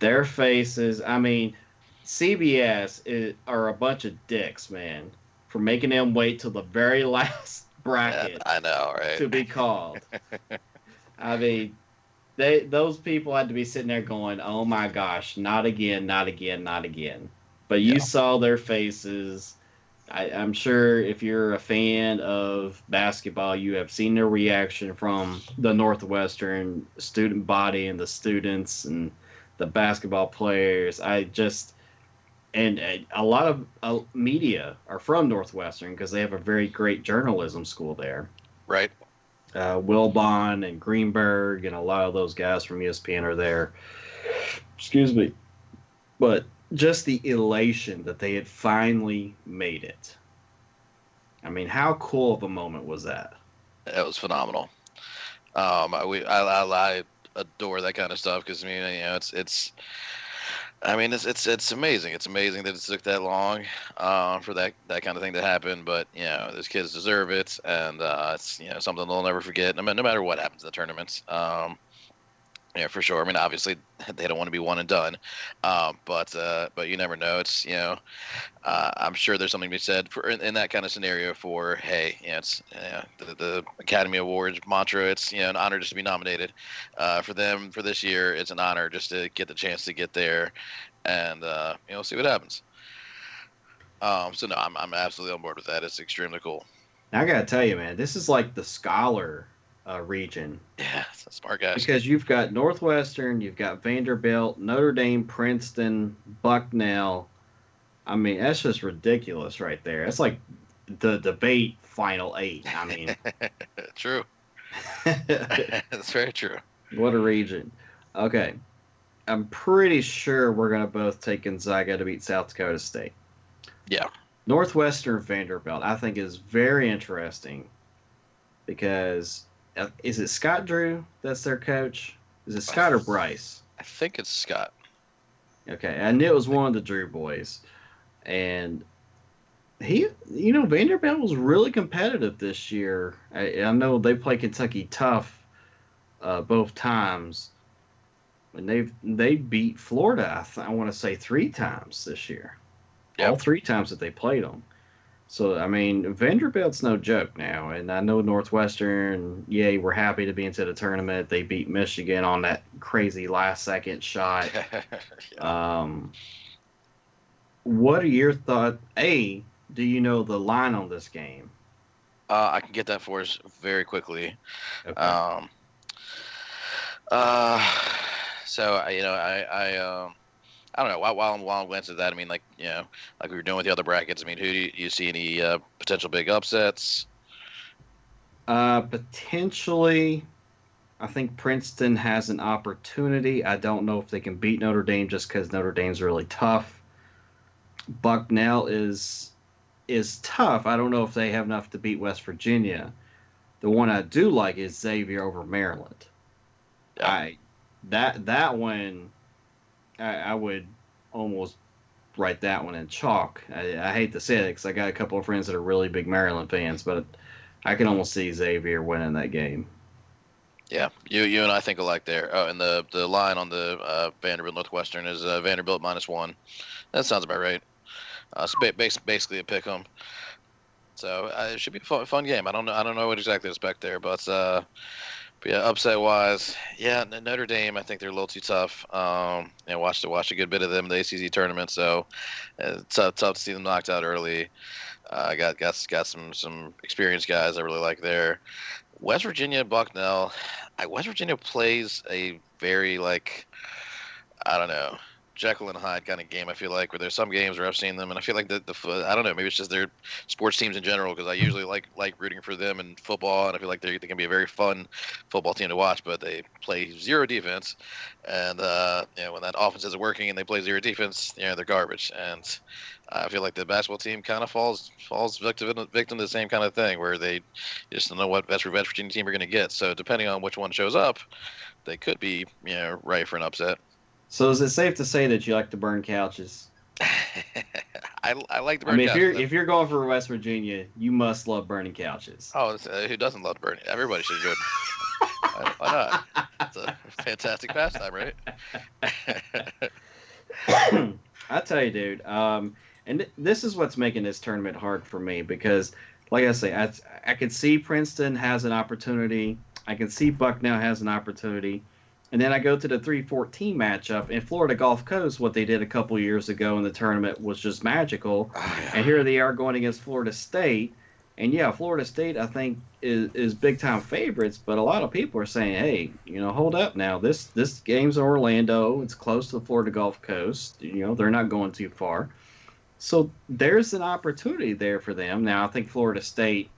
their faces, I mean, CBS is, are a bunch of dicks, man, for making them wait till the very *laughs* last bracket I know, right? to be called. *laughs* I mean, they those people had to be sitting there going, "Oh my gosh, not again, not again, not again." But you Yeah. saw their faces. I, I'm sure if you're a fan of basketball, you have seen the reaction from the Northwestern student body and the students and the basketball players. I just and a lot of uh, media are from Northwestern because they have a very great journalism school there Right. uh, Wilbon and Greenberg and a lot of those guys from ESPN are there. Excuse me. But just the elation that they had finally made it. I mean, how cool of a moment was that? It was phenomenal. Um, I- we I, I, I adore that kind of stuff because I mean you know it's it's. I mean it's it's it's amazing. It's amazing that it took that long uh, for that that kind of thing to happen. But you know those kids deserve it, and uh, it's you know something they'll never forget. No, no matter what happens in the tournaments. Um, yeah, for sure. I mean, obviously, *laughs* they don't want to be one and done, um, but uh, but you never know. It's you know, uh, I'm sure there's something to be said for in, in that kind of scenario for hey, you know, it's you know, the, the Academy Awards mantra. It's you know an honor just to be nominated. Uh, for them for this year, it's an honor just to get the chance to get there, and uh, you know see what happens. Um, so no, I'm I'm absolutely on board with that. It's extremely cool. I got to tell you, man, this is like the scholar uh, region Yeah, it's a smart guys. because you've got Northwestern, you've got Vanderbilt, Notre Dame, Princeton, Bucknell. I mean, that's just ridiculous right there. It's like the debate final eight. I mean, *laughs* true. *laughs* That's very true. What a region. Okay. I'm pretty sure we're going to both take Gonzaga to beat South Dakota State. Yeah. Northwestern Vanderbilt, I think, is very interesting because is it Scott Drew that's their coach? Is it Scott or Bryce? I think it's Scott. Okay, I knew it was one of the Drew boys, and he, you know, Vanderbilt was really competitive this year. I, I know they play Kentucky tough uh, both times, and they've they beat Florida. I, th- I want to say three times this year. All three times that they played them. So I mean, Vanderbilt's no joke now, and I know Northwestern. Yay, we're happy to be into the tournament. They beat Michigan on that crazy last second shot. *laughs* Um, what are your thoughts? A, do you know the line on this game? Uh, I can get that for us very quickly. Okay. Um, uh, so you know, I, I, um, I don't know. While, while I'm while I'm glancing at that, I mean, like you know, like we were doing with the other brackets. I mean, who do you, you see any uh, potential big upsets? uh, potentially, I think Princeton has an opportunity. I don't know if they can beat Notre Dame just because Notre Dame's really tough. Bucknell is is tough. I don't know if they have enough to beat West Virginia. The one I do like is Xavier over Maryland. Yeah. I that that one I, I would almost write that one in chalk. I, I hate to say it because I got a couple of friends that are really big Maryland fans, but I can almost see Xavier winning that game. Yeah, you you and I think alike there. Oh, and the the line on the uh, Vanderbilt Northwestern is uh, Vanderbilt minus one. That sounds about right. Uh, so ba- basically a pick 'em. So uh, it should be a fun, fun game. I don't know. I don't know what exactly to expect there, but, uh, but yeah, upset wise, yeah, Notre Dame. I think they're a little too tough. Um, and watched watched a good bit of them the ACC tournament, so uh, it's tough, tough to see them knocked out early. Uh, got got got some some experienced guys I really like there. West Virginia, Bucknell. I, West Virginia plays a very like I don't know Jekyll and Hyde kind of game. I feel like where there's some games where I've seen them, and I feel like the, the I don't know maybe it's just their sports teams in general because I usually like like rooting for them in football, and I feel like they can be a very fun football team to watch, but they play zero defense, and uh, you know when that offense isn't working and they play zero defense, you know they're garbage, and I feel like the basketball team kind of falls falls victim victim to the same kind of thing where they just don't know what West West Virginia team are going to get. So depending on which one shows up, they could be you know right for an upset. So is it safe to say that you like to burn couches? *laughs* I, I like I burn mean, if you're if you're going for West Virginia, you must love burning couches. Oh, uh, who doesn't love burning? Everybody should do it. *laughs* Why why not? It's a fantastic pastime, right? *coughs* I tell you, dude. Um, and th- this is what's making this tournament hard for me because, like I say, I I can see Princeton has an opportunity. I can see Bucknell has an opportunity. And then I go to the 314 matchup, in Florida Gulf Coast, what they did a couple years ago in the tournament was just magical. Oh, and here they are going against Florida State. And yeah, Florida State, I think, is, is big time favorites, but a lot of people are saying, hey, you know, hold up now. This this game's in Orlando. It's close to the Florida Gulf Coast. You know, they're not going too far. So there's an opportunity there for them. Now, I think Florida State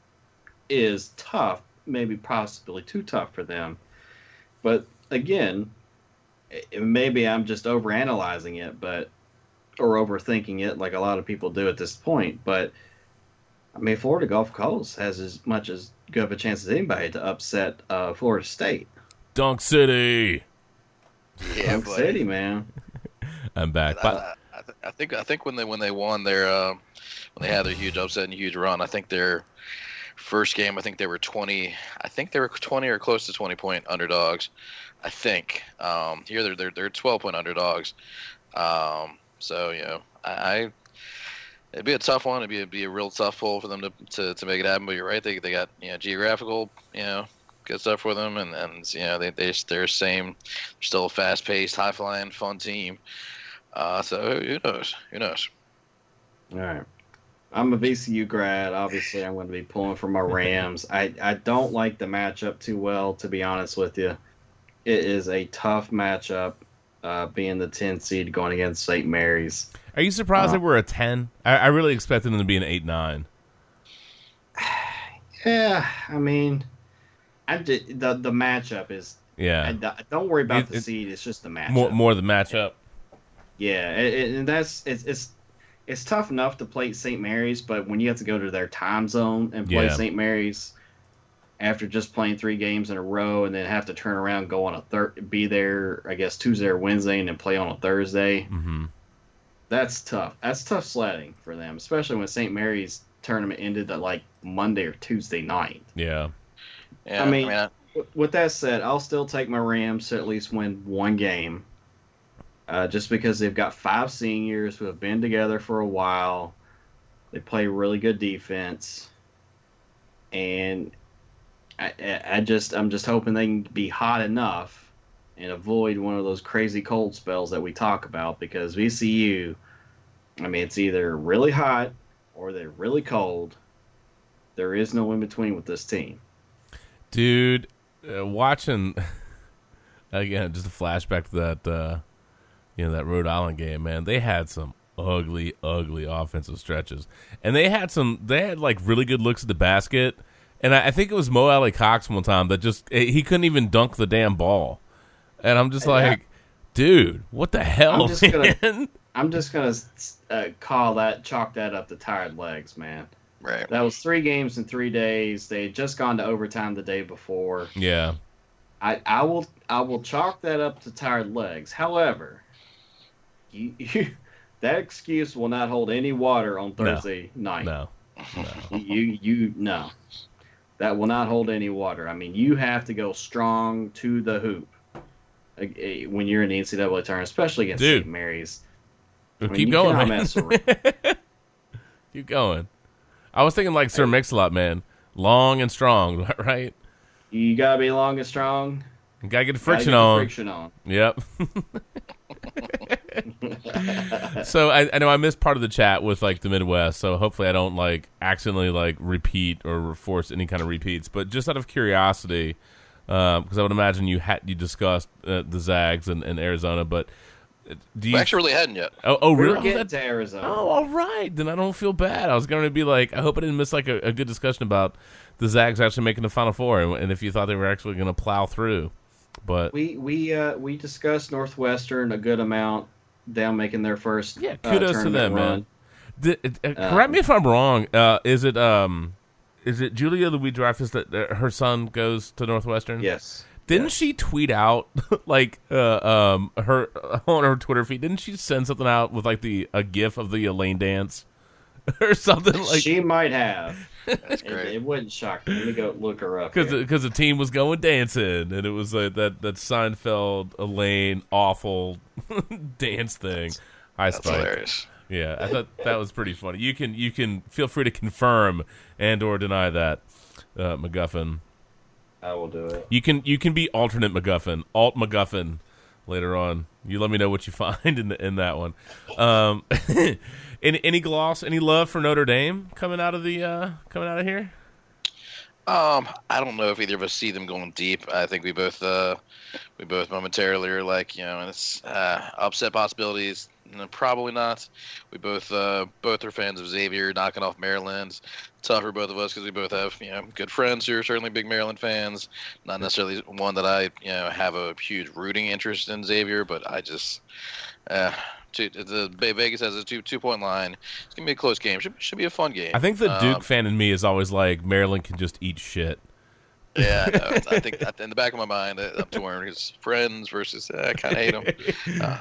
is tough, maybe possibly too tough for them. But again, it, maybe I'm just overanalyzing it, but or overthinking it like a lot of people do at this point. But I mean, Florida Gulf Coast has as much as good of a chance as anybody to upset uh, Florida State. Dunk City. Yeah, Dunk but City, man. *laughs* I'm back. I, I, I th- I think I think when they when they won their uh, when they had their huge upset and huge run, I think their first game, I think they were twenty. I think they were twenty or close to twenty point underdogs. I think um, here they're they're they're twelve point underdogs. Um, so you know, I, I it'd be a tough one. It'd be it'd be a real tough pull for them to, to, to make it happen. But you're right, they they got you know geographical you know good stuff for them, and and you know they they they're same, still a fast paced, high flying, fun team. Uh, so who knows? Who knows? All right. I'm a VCU grad. Obviously, I'm going to be pulling for my *laughs* Rams. I, I don't like the matchup too well, to be honest with you. It is a tough matchup, uh, being the 10 seed going against St. Mary's. are you surprised Uh, they were a 10? I, I really expected them to be an 8 9. *sighs* Yeah, I mean, I did, the the matchup is. Yeah. I, don't worry about It- the it- seed. It's just the matchup. More, more the matchup. Yeah, and that's it's, it's it's tough enough to play St. Mary's, but when you have to go to their time zone and play Yeah. St. Mary's after just playing three games in a row, and then have to turn around, and go on a third, be there, I guess Tuesday or Wednesday, and then play on a Thursday. hmm That's tough. That's tough sledding for them, especially when St. Mary's tournament ended at like Monday or Tuesday night. Yeah. Yeah, I mean- I, With- With that said, I'll still take my Rams to at least win one game. Uh, just because they've got five seniors who have been together for a while. They play really good defense. And I, I just I'm just hoping they can be hot enough and avoid one of those crazy cold spells that we talk about because VCU I mean it's either really hot or they're really cold. There is no in between with this team. Dude, uh, watching *laughs* again, just a flashback to that uh you know, that Rhode Island game, man. They had some ugly, ugly offensive stretches. And they had some they had like really good looks at the basket. And I, I think it was Mo Alie-Cox one time that just eh, he couldn't even dunk the damn ball. And I'm just And that- like, dude, what the hell, I'm just gonna- man? *laughs* I'm just gonna uh, call that, chalk that up to tired legs, man. right. That was three games in three days. They had just gone to overtime the day before. yeah. I, I will I will chalk that up to tired legs. However, you, you that excuse will not hold any water on Thursday night. No. no. *laughs* You you no, that will not hold any water. I mean, you have to go strong to the hoop uh, uh, when you're in the NCAA tournament, especially against Dude. St. Mary's. I mean, Keep going, man. *laughs* Keep going. I was thinking like Sir Mix-a-Lot, man. Long and strong, *laughs* right? You gotta be long and strong. You gotta get the gotta friction get the on. friction on. Yep. *laughs* so I, I know I missed part of the chat with like the Midwest, so hopefully I don't like accidentally like repeat or force any kind of repeats. But just out of curiosity, because I would imagine you had you discussed uh, the Zags and, and Arizona, but uh, do you? We actually really hadn't yet. oh, oh, We're really? Oh, getting that- to Arizona. oh, all right. Then I don't feel bad. I was going to be like, I hope I didn't miss like a, a good discussion about the Zags actually making the Final Four, and, and if you thought they were actually going to plow through. But We we uh, we discussed Northwestern a good amount. Them making their first Yeah, uh, kudos to tournament them, man. run. Di- uh, Um, correct me if I'm wrong. Uh, is it um, is it Julia Louis-Dreyfus that, that her son goes to Northwestern? Yes. Didn't she tweet out *laughs* like uh, um her *laughs* on her Twitter feed? Didn't she send something out with like the a gif of the Elaine dance *laughs* or something like? she might have. That's It, great. it wouldn't shock me. Let me go look her up. Because here. because the team was going dancing and it was like that that Seinfeld Elaine awful *laughs* dance thing. Hi That's Spike. hilarious. Yeah, I thought that was pretty funny. You can you can feel free to confirm and or deny that, uh, MacGuffin. I will do it. You can you can be alternate MacGuffin, alt MacGuffin later on. You let me know what you *laughs* find in the, in that one. Um, *laughs* any any gloss, any love for Notre Dame coming out of the uh, coming out of here? Um, I don't know if either of us see them going deep. I think we both, uh, we both momentarily are like, you know, and it's uh, upset possibilities. No, probably not. We both, uh, both are fans of Xavier knocking off Maryland. Tough for both of us because we both have, you know, good friends who are certainly big Maryland fans. Not necessarily one that I, you know, have a huge rooting interest in Xavier, but I just, uh, two, the Vegas has a two two point line. It's gonna be a close game. Should should be a fun game. I think the Duke Um, fan in me is always like Maryland can just eat shit. Yeah, no, I think in the back of my mind, I'm torn because friends versus uh, I kind of hate them. Uh,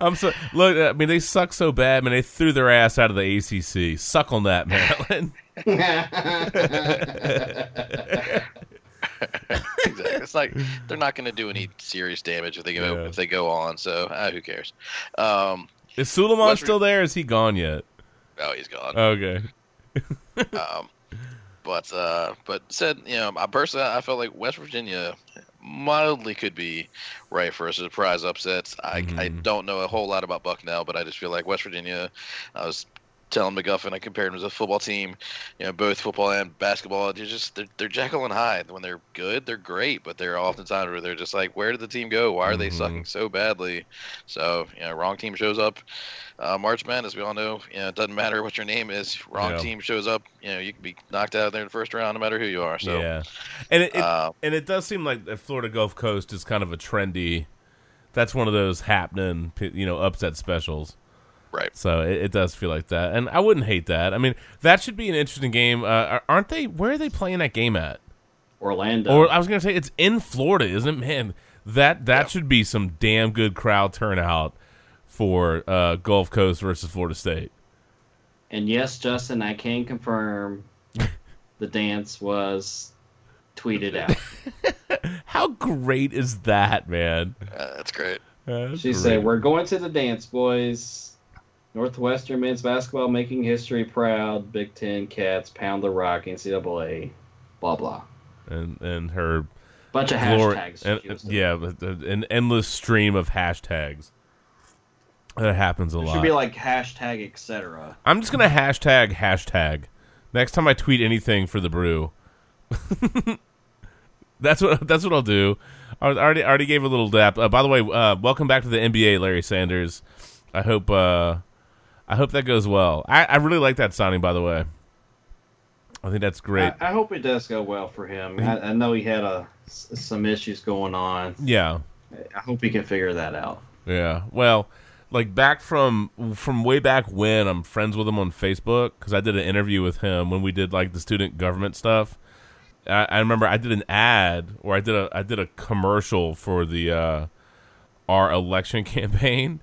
I'm so look. I mean, they suck so bad. I mean, they threw their ass out of the ACC. Suck on that, Maryland. *laughs* *laughs* *laughs* exactly. It's like they're not going to do any serious damage if they go Yeah. if they go on. So uh, who cares? Um, Is Suleiman West still there? Is he gone yet? oh, he's gone. Okay. *laughs* um, but uh, but said you know, I personally I felt like West Virginia mildly could be right for a surprise upset. I I Mhm. don't know a whole lot about Bucknell, but I just feel like West Virginia. I was telling McGuffin I compared them as a football team, you know, both football and basketball. They're just they're, they're Jekyll and Hyde. When they're good, they're great, but they're oftentimes where they're just like, where did the team go? Why are they Mhm. sucking so badly? So you know, wrong team shows up. Uh, March Madness, we all know, you know, it doesn't matter what your name is. Wrong Yeah. team shows up, you know, you can be knocked out of there in the first round, no matter who you are. So yeah, and it, it uh, and it does seem like the Florida Gulf Coast is kind of a trendy. That's one of those happening, you know, upset specials. Right. So it, it does feel like that, and I wouldn't hate that. I mean, that should be an interesting game. Uh, aren't they? Where are they playing that game at? Orlando. Or I was gonna say it's in Florida, isn't it? Man, that that Yeah. should be some damn good crowd turnout for uh, Gulf Coast versus Florida State. and yes, Justin, I can confirm *laughs* the dance was tweeted out. *laughs* How great is that, man? Uh, that's great. That's She great. said, "We're going to the dance, boys. Northwestern men's basketball making history proud. Big Ten Cats pound the rock. NCAA. Blah blah. and and her Bunch of glory, hashtags. and, she was doing. yeah, an endless stream of hashtags. That happens a It lot. should be like hashtag etc. I'm just gonna hashtag hashtag next time I tweet anything for the brew. *laughs* that's what that's what I'll do. I already already gave a little dap. Uh, by the way, uh, welcome back to the NBA, Larry Sanders. I hope uh, I hope that goes well. I, I really like that signing, by the way. I think that's great. I, I hope it does go well for him. I, I know he had a, s- some issues going on. yeah, I hope he can figure that out. Yeah. Well, like back from from way back when I'm friends with him on Facebook because I did an interview with him when we did like the student government stuff. I, I remember I did an ad or I did a I did a commercial for the uh, our election *laughs* campaign,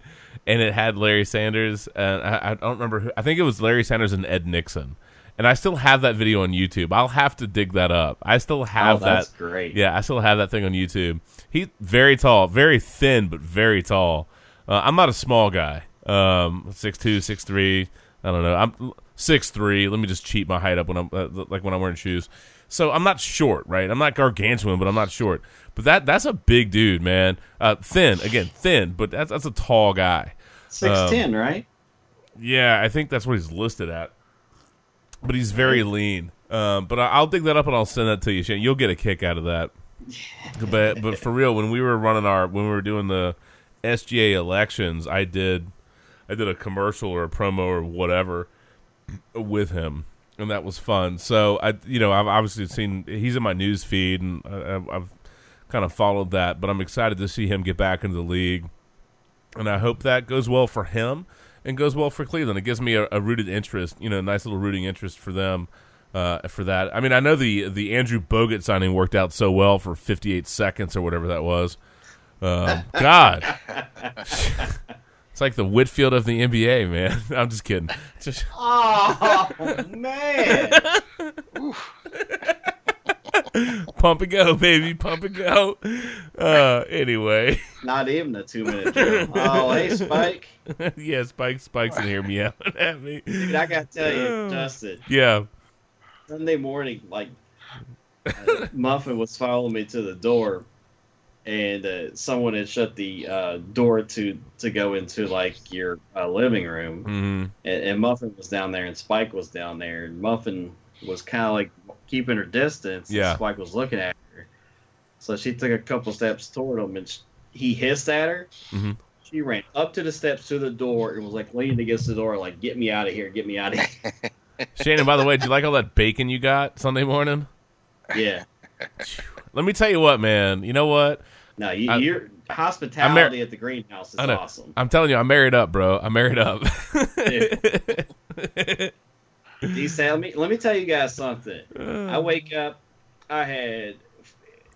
and it had Larry Sanders and I, I don't remember who. I think it was Larry Sanders and Ed Nixon. And I still have that video on YouTube. I'll have to dig that up. I still have oh, that's that. great. Yeah, I still have that thing on YouTube. He's very tall, very thin, but very tall. Uh, I'm not a small guy. Um, six two, six three. I don't know. I'm six three. Let me just cheat my height up when I'm uh, like when I'm wearing shoes. So I'm not short, right? I'm not gargantuan, but I'm not short. But that that's a big dude, man. Uh, thin again, thin, but that's that's a tall guy. Six ten, Um, right? Yeah, I think that's what he's listed at. But he's very lean. Um, but I- I'll dig that up and I'll send that to you, Shane. You'll get a kick out of that. *laughs* but but for real, when we were running our when we were doing the SGA elections, I did I did a commercial or a promo or whatever with him, and that was fun. So I you know I've obviously seen he's in my news feed and I, I've- kind of followed that, but I'm excited to see him get back into the league and I hope that goes well for him and goes well for Cleveland. It gives me a, a rooted interest, you know, a nice little rooting interest for them uh, for that. I mean, I know the the Andrew Bogut signing worked out so well for 58 seconds or whatever that was. Um, God, *laughs* it's like the Whitfield of the NBA, man. *laughs* I'm just kidding. Just, *laughs* Oh man! *laughs* pump and go, baby, pump and go. Uh, anyway, Not even a two minute drill. Oh, hey Spike. yeah, Spike, Spike's in here meowing at me. Dude, I gotta tell you, *sighs* Justin. Yeah, Sunday morning, like Muffin was following me to the door, and uh, someone had shut the uh, door to to go into like your uh, living room, hmm and, and Muffin was down there, and Spike was down there, and Muffin was kind of like keeping her distance. and Yeah. Spike was looking at her, so she took a couple steps toward him, and sh he hissed at her. Mhm. She ran up to the steps to the door and was like leaning against the door, like "Get me out of here! Get me out of here!" *laughs* Shannon. By the way, did you like all that bacon you got Sunday morning? yeah. Let me tell you what, man. You know what? No, you, I- your hospitality at the greenhouse is awesome. I'm telling you, I'm married up, bro. I'm married up. D, say, let me let me tell you guys something. I uh. wake up, I had f-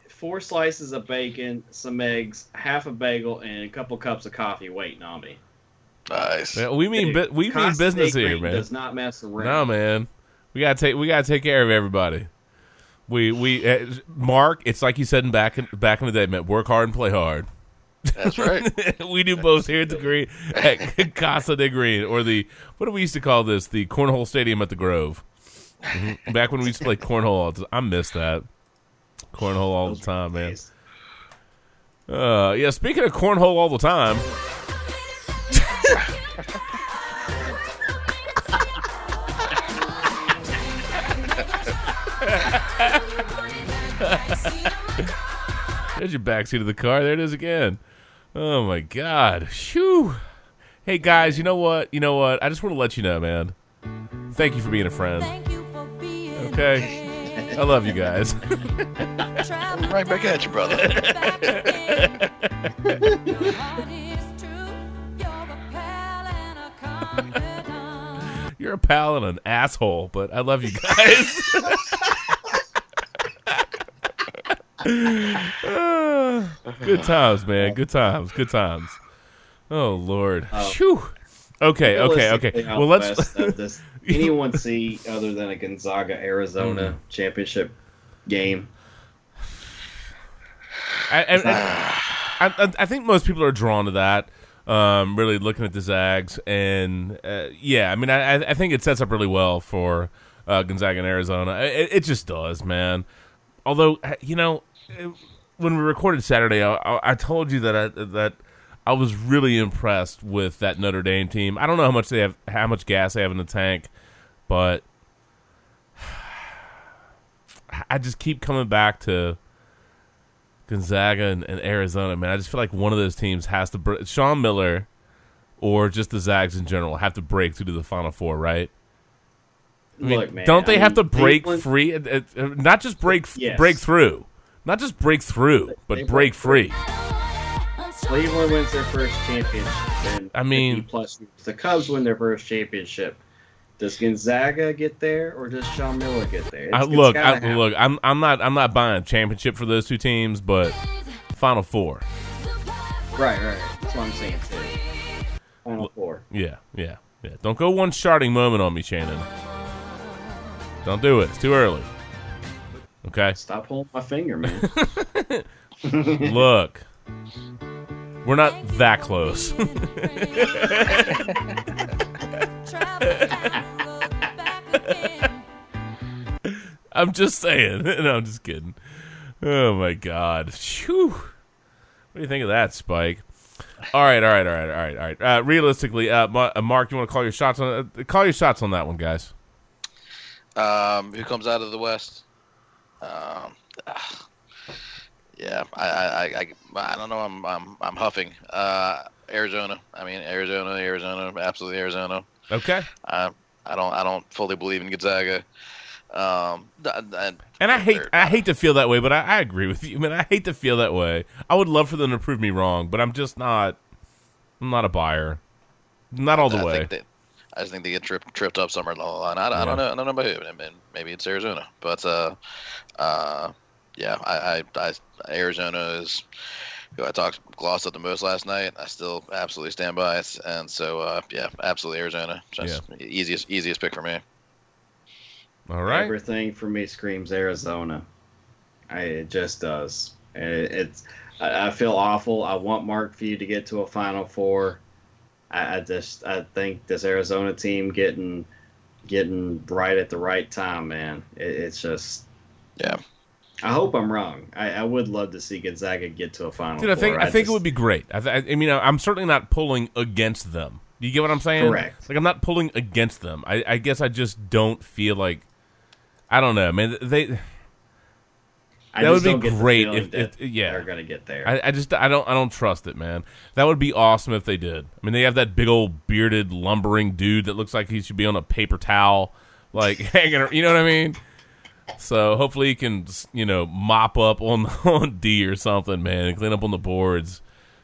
four slices of bacon, some eggs, half a bagel, and a couple cups of coffee waiting on me. Nice. Yeah, we mean bu- we mean business here, man. Does not mess around. No, man. We gotta take we gotta take care of everybody. We we uh, Mark. It's like you said in back in back in the day, man. Work hard and play hard. That's right. *laughs* we do both here at the green at Casa de Green or the what do we used to call this? The cornhole stadium at the Grove. Mhm. Back when we used to play cornhole, all the- I miss that cornhole all the time, man. Days. Uh, yeah. Speaking of cornhole all the time. *laughs* *laughs* There's your backseat of the car. There it is again. Oh my god. Shoo. Hey guys, you know what? You know what? I just want to let you know, man. Thank you for being a friend. Okay. I love you guys. *laughs* right back at you, brother. You're a pal and an asshole, but I love you guys. *laughs* Good times, man. Good times. Good times. Oh Lord. Phew. Okay. Okay. Okay. Well, let's. uh, *laughs* does anyone see other than a Gonzaga Arizona Hmm. championship game? I, I, I, I, I think most people are drawn to that. Um, really looking at the Zags, and uh, yeah, I mean, I, I- think it sets up really well for uh, Gonzaga and Arizona. It, it just does, man. Although, uh, you know, when we recorded Saturday, I, I, told you that I, that I was really impressed with that Notre Dame team. I don't know how much they have, how much gas they have in the tank, but *sighs* I just keep coming back to Gonzaga and, and Arizona, man. I just feel like one of those teams has to break. Sean Miller or just the Zags in general have to break through to the Final Four, right? I mean, Look, man, don't they I have mean, to break Cleveland- free? Uh, uh, not just break Yes. break through, not just break through, but They break break free. Cleveland wins their first championship. In I mean- plus the Cubs win their first championship. Does Gonzaga get there, or does Sean Miller get there? I, It's- it's look, gotta I, happen. look, I'm I'm not I'm not buying a championship for those two teams, but Final Four, Right, right. That's what I'm saying too. Final four. yeah, yeah, yeah. Don't go one starting moment on me, Shannon. Don't do it. It's too early. Okay. Stop holding my finger, man. *laughs* Look, we're not that close. *laughs* I'm just saying. *laughs* no, I'm just kidding. Oh my god. Phew. What do you think of that, Spike? All right, all right, all right, all right, all right. Uh, realistically, uh, Ma- uh, Mark, you want to call your shots on? Uh, call your shots on that one, guys. Um, who comes out of the West? Um, ah, *sighs* yeah, I, I, I, I, don't know. I'm, I'm, I'm huffing. Uh, Arizona. I mean, Arizona, Arizona, absolutely Arizona. Okay. I, I don't, I don't fully believe in Gonzaga. Um, And I hate I hate to feel that way, but I, I agree with you. I mean, I hate to feel that way. I would love for them to prove me wrong, but I'm just not. I'm not a buyer. Not all the I way. They, I just think they get tripped tripped up somewhere along the line. I, I don't know. I don't know about who. I mean, maybe it's Arizona, but uh, uh, yeah, I, I, I Arizona is who I talked glossed up the most last night. I still absolutely stand by it, and so uh, yeah, absolutely Arizona. Just easiest easiest pick for me. All right. Everything for me screams Arizona. I, it just does. It, it's. I, I feel awful. I want Mark Few to get to a Final Four. I, I just I think this Arizona team getting getting right at the right time, man. It, it's just yeah. I hope I'm wrong. I, I would love to see Gonzaga get to a final. Dude, I think four. I, think just, it would be great. I, th- I mean, I'm certainly not pulling against them. Do you get what I'm saying? Correct. Like I'm not pulling against them. I, I guess I just don't feel like I don't know, man. They I that would be don't get great feeling if, that if yeah they're gonna get there. I, I just I don't I don't trust it, man. That would be awesome if they did. I mean, they have that big old bearded lumbering dude that looks like he should be on a paper towel, like *laughs* hanging. ar- You know what I mean? So hopefully he can you know mop up on *laughs* on D or something, man, and clean up on the boards.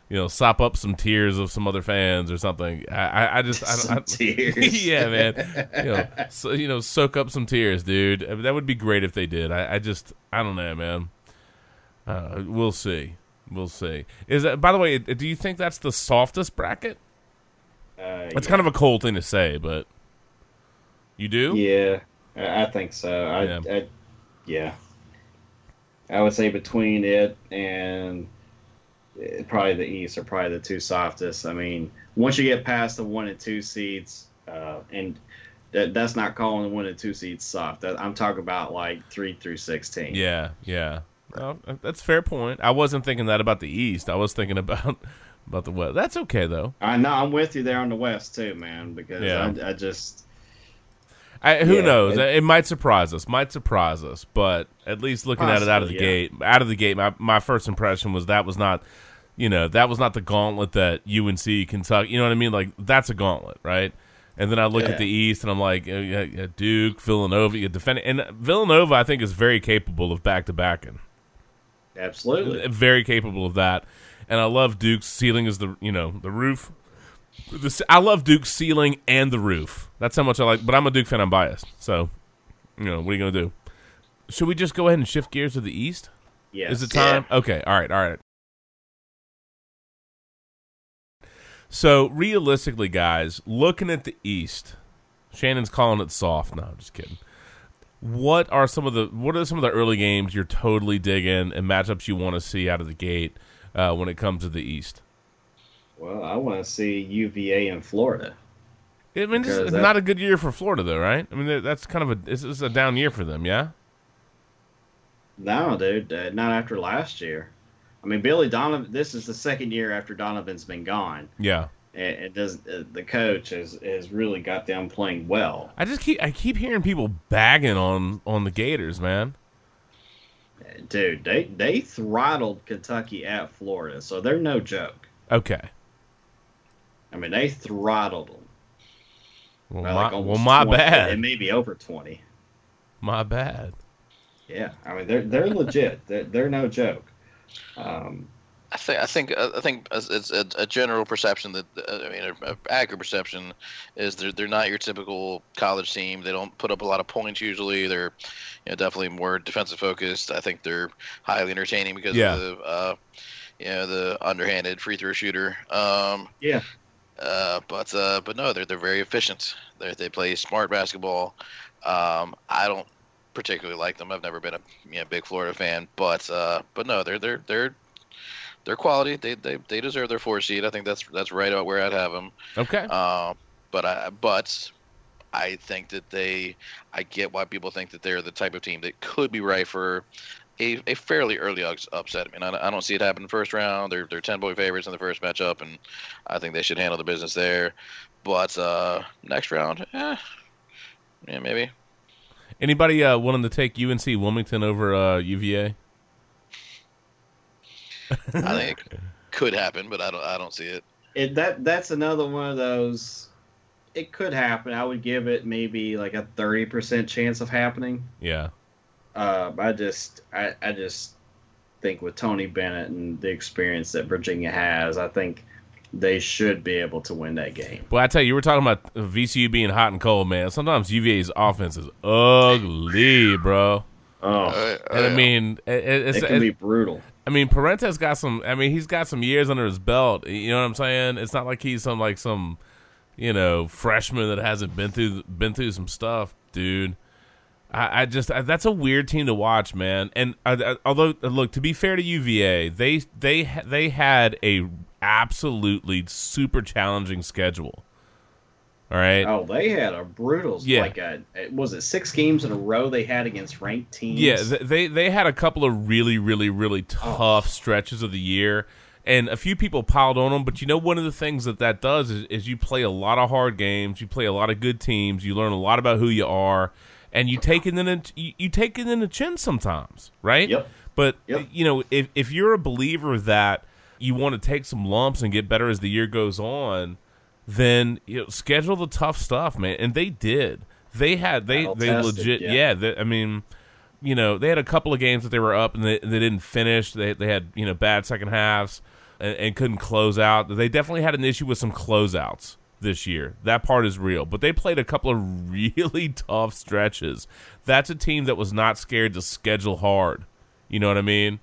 You know, sop up some tears of some other fans or something. I I, just I, I, *laughs* tears. yeah, man. You know, *laughs* so you know, soak up some tears, dude. I mean, that would be great if they did. I, I just I don't know, man. Uh, we'll see. We'll see. Is that by the way? Do you think that's the softest bracket? Uh, It's yeah. kind of a cold thing to say, but you do. Yeah, I think so. I, Yeah. I, yeah. I would say between it and eh, probably the East are probably the two softest. I mean, once you get past the one and two seeds, uh, and that, that's not calling the one and two seeds soft. That, I'm talking about like three through sixteen. Yeah, yeah. Well, that's a fair point. I wasn't thinking that about the East. I was thinking about about the West. That's okay though. I know. I'm with you there on the West too, man. Because Yeah. I, I just I, who Yeah, knows? it- It, might surprise us. Might surprise us. But at least looking at it out of the yeah. gate, out of the gate, my my first impression was that was not, you know, that was not the gauntlet that UNC Kentucky. You know what I mean? Like that's a gauntlet, right? And then I look at the East, and I'm like, yeah, yeah, Duke, Villanova, you defend, and Villanova, I think, is very capable of back to backing. absolutely. very capable of that. And I love Duke's ceiling is the you know the roof. I love Duke's ceiling and the roof. That's how much I like. But I'm a Duke fan. I'm biased. So you know what are you gonna do? Should we just go ahead and shift gears to the East? Yeah. Is it time? Okay. All right. All right. So realistically, guys, looking at the East, Shannon's calling it soft. No, I'm just kidding. What are some of the what are some of the early games you're totally digging and matchups you want to see out of the gate uh, when it comes to the East? Well, I want to see UVA in Florida. I mean, this is that- not a good year for Florida, though, right? I mean, that's kind of a this is a down year for them, yeah. No, dude, uh, not after last year. I mean, Billy Donovan. This is the second year after Donovan's been gone. Yeah. And it does. Uh, the coach has has really got them playing well. I just keep I keep hearing people bagging on on the Gators, man. Dude, they they throttled Kentucky at Florida, so they're no joke. Okay. I mean, they throttled them. Well, by my, like well, my 20, bad. It may be over twenty. My bad. Yeah, I mean they're they're legit. *laughs* They're, they're no joke. Um, I think I think I think it's it's a, a general perception that uh, I mean, a, a accurate perception is they're they're not your typical college team. They don't put up a lot of points usually. They're you know definitely more defensive focused. I think they're highly entertaining because Yeah. of the uh, you know the underhanded free throw shooter. Um, yeah, uh, but uh, but no, they're they're very efficient. They they play smart basketball. Um, I don't particularly like them. I've never been a you know, big Florida fan, but uh, but no, they're they're they're they're quality. They they they deserve their four seed. I think that's that's right about where I'd have them. Okay. Um, but I but I think that they I get why people think that they're the type of team that could be right for. A, a fairly early upset. I mean, I, I don't see it happen in the first round. They're they're ten point favorites in the first matchup, and I think they should handle the business there. But uh, next round, eh, yeah, maybe. Anybody uh, willing to take UNC Wilmington over uh, UVA? *laughs* I think it could happen, but I don't I don't see it. it that that's another one of those. It could happen. I would give it maybe like a thirty percent chance of happening. Yeah. Uh, I just I, I just think with Tony Bennett and the experience that Virginia has, I think they should be able to win that game. Well, I tell you, you were talking about VCU being hot and cold, man. Sometimes UVA's offense is ugly, bro. Oh, Uh, And I mean, it, it's, it can be brutal. I mean, Perrantes got some. I mean, he's got some years under his belt. You know what I'm saying? It's not like he's some like some, you know, freshman that hasn't been through been through some stuff, dude. I, I just I, that's a weird team to watch, man. And I, I, although uh, look, to be fair to UVA, they they they had a absolutely super challenging schedule. All right. Oh, they had a brutal. Yeah. Like a was it six games in a row they had against ranked teams? Yeah, they they had a couple of really, really, really oh. tough stretches of the year, and a few people piled on them. But you know, one of the things that that does is, is you play a lot of hard games, you play a lot of good teams, you learn a lot about who you are, and you take it in the, you, you take it in the chin sometimes, right? Yep. But Yep. you know, if if you're a believer that you want to take some lumps and get better as the year goes on, then you know, schedule the tough stuff, man. And they did. They had they they legit yeah. yeah. they, I mean, you know, they had a couple of games that they were up and they they didn't finish. They they had you know bad second halves and, and couldn't close out. They definitely had an issue with some closeouts this year. That part is real. But they played a couple of *laughs* really tough stretches. That's a team that was not scared to schedule hard. You know what I mean?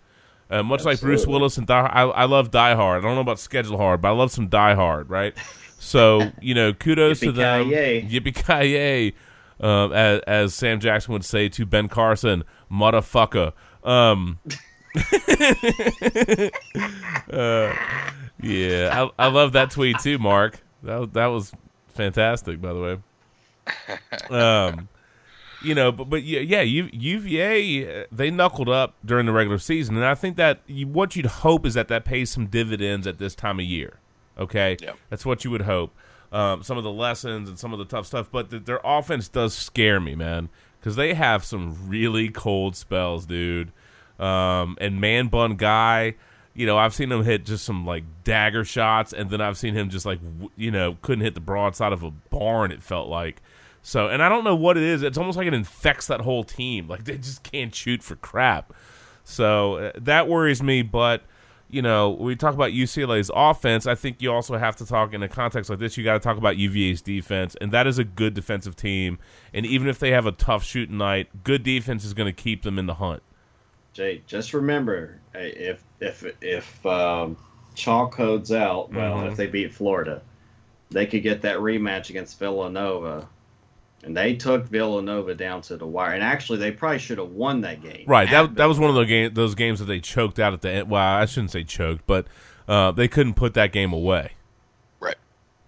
Uh, much like Bruce Willis and Die, I, I love Die Hard. I don't know about schedule hard, but I love some Die Hard, right? So *laughs* you know, kudos to them. Yippee um, as, as Sam Jackson would say to Ben Carson, motherfucker. Um, *laughs* uh, yeah, I, I love that tweet too, Mark. That was- that was fantastic, by the way. Um, you know, but but yeah, yeah, U, UVA uh, they knuckled up during the regular season, and I think that you, what you'd hope is that that pays some dividends at this time of year. Okay, Yep. that's what you would hope. Um, some of the lessons and some of the tough stuff, but th- their offense does scare me, man, because they have some really cold spells, dude. Um, and man bun guy, you know, I've seen him hit just some like dagger shots, and then I've seen him just like w- you know couldn't hit the broadside of a barn. It felt like so, and I don't know what it is. It's almost like it infects that whole team. Like they just can't shoot for crap. So uh, that worries me. But you know, we talk about UCLA's offense, I think you also have to talk in a context like this. You got to talk about UVA's defense, and that is a good defensive team. And even if they have a tough shooting night, good defense is going to keep them in the hunt. Jay, just remember uh, if if if um, chalk codes out, well, Mhm. if they beat Florida, they could get that rematch against Villanova, and they took Villanova down to the wire. And actually, they probably should have won that game. Right. at That that was one of those game, those games that they choked out at the end. Well, I shouldn't say choked, but uh, they couldn't put that game away. Right.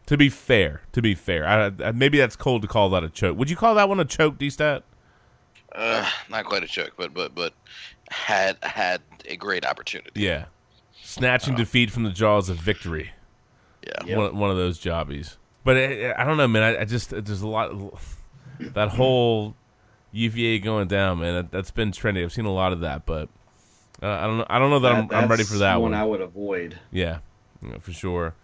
To be fair, to be fair, I, I, maybe that's cold to call that a choke. Would you call that one a choke, D-Stat? Uh, not quite a choke, but but but had had a great opportunity. Yeah. Snatching defeat from the jaws of victory. Yeah. Yep. One, one of those jobbies. But I, I don't know, man. I, I just there's a lot. That whole UVA going down, man. That, that's been trendy. I've seen a lot of that, but uh, I don't know. I don't know that, I'm, I'm ready for that one. one. I would avoid. Yeah, yeah, for sure.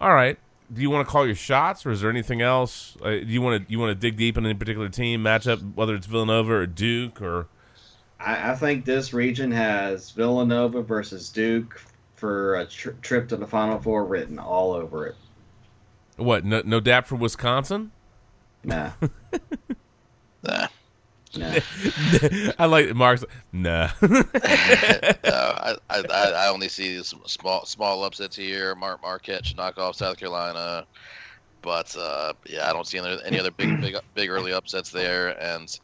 All right. Do you want to call your shots, or is there anything else? Uh, do you want to you want to dig deep in any particular team matchup, whether it's Villanova or Duke or? I, I think this region has Villanova versus Duke for a tr- trip to the Final Four written all over it. What? No, no dap for Wisconsin. Nah, *laughs* Nah. nah. *laughs* I like Mark's. Nah. *laughs* no, I, I I I only see some small small upsets here. Mark Marquette should knock off South Carolina, but uh, yeah, I don't see any, any other big big big early upsets there. And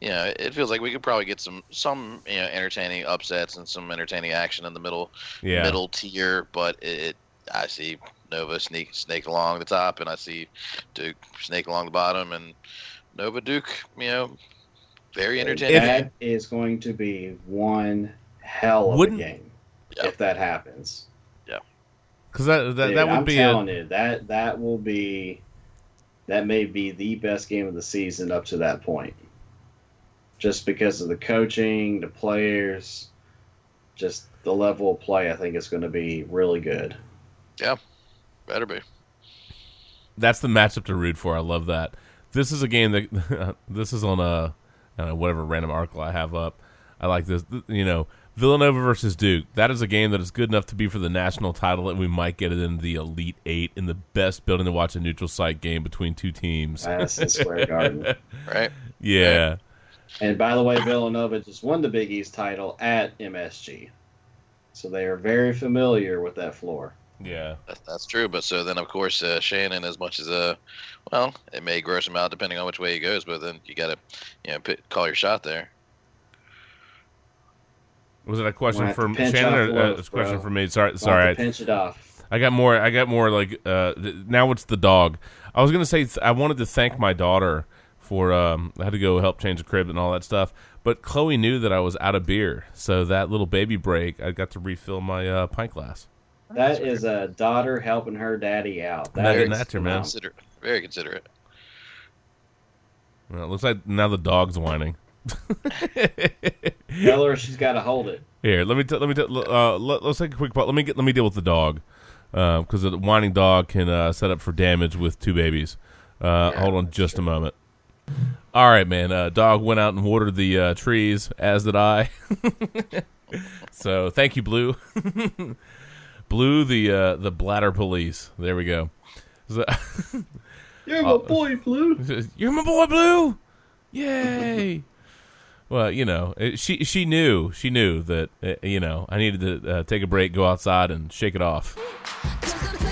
you know, it feels like we could probably get some some you know entertaining upsets and some entertaining action in the middle yeah. middle tier. But it, I see Nova sneak snake along the top, and I see Duke snake along the bottom, and Nova Duke, you know, very entertaining. That is going to be one hell of Wouldn't- a game Yeah. if that happens. Because that that, Dude, that would I'm be a, telling you that that will be that may be the best game of the season up to that point. Just because of the coaching, the players, just the level of play, I think it's going to be really good. Yeah, better be. that's the matchup to root for. I love that. This is a game that *laughs* this is on a I don't know, whatever random article I have up. I like this. You know, Villanova versus Duke. That is a game that is good enough to be for the national title, and we might get it in the Elite Eight in the best building to watch a neutral site game between two teams. Madison Square Garden. *laughs* Right. Yeah. And by the way, Villanova just won the Big East title at MSG. So they are very familiar with that floor. Yeah. That, that's true. But so then, of course, uh, Shannon, as much as uh, well, it may gross him out depending on which way he goes. But then you got to, you know, put, call your shot there. Was it a question Might have to Shannon off or uh, a question bro. from me? Sorry, We'll sorry. have I, pinch it off. I got more. I got more like uh, th- now. It's the dog. I was gonna say th- I wanted to thank my daughter for. Um, I had to go help change the crib and all that stuff. But Chloe knew that I was out of beer, so that little baby break, I got to refill my uh, pint glass. That is a daughter helping her daddy out. That Imagine is that, your man. phenomenal. Consider, very considerate. Well, it looks like now the dog's whining. *laughs* Tell her she's got to hold it. Here, let me t- let me t- uh, let, us take a quick pause. Let me get let me deal with the dog because the whining dog can uh, set up for damage with two babies. Uh, hold on just a moment. All right, man. Uh, dog went out and watered the uh, trees, as did I. *laughs* so thank you, Blue. *laughs* Blue, the uh, the bladder police. There we go. So- You're my boy, Blue. You're my boy, Blue. Yay! Well, you know, it, she she knew she knew that uh, you know I needed to uh, take a break, go outside, and shake it off. *laughs*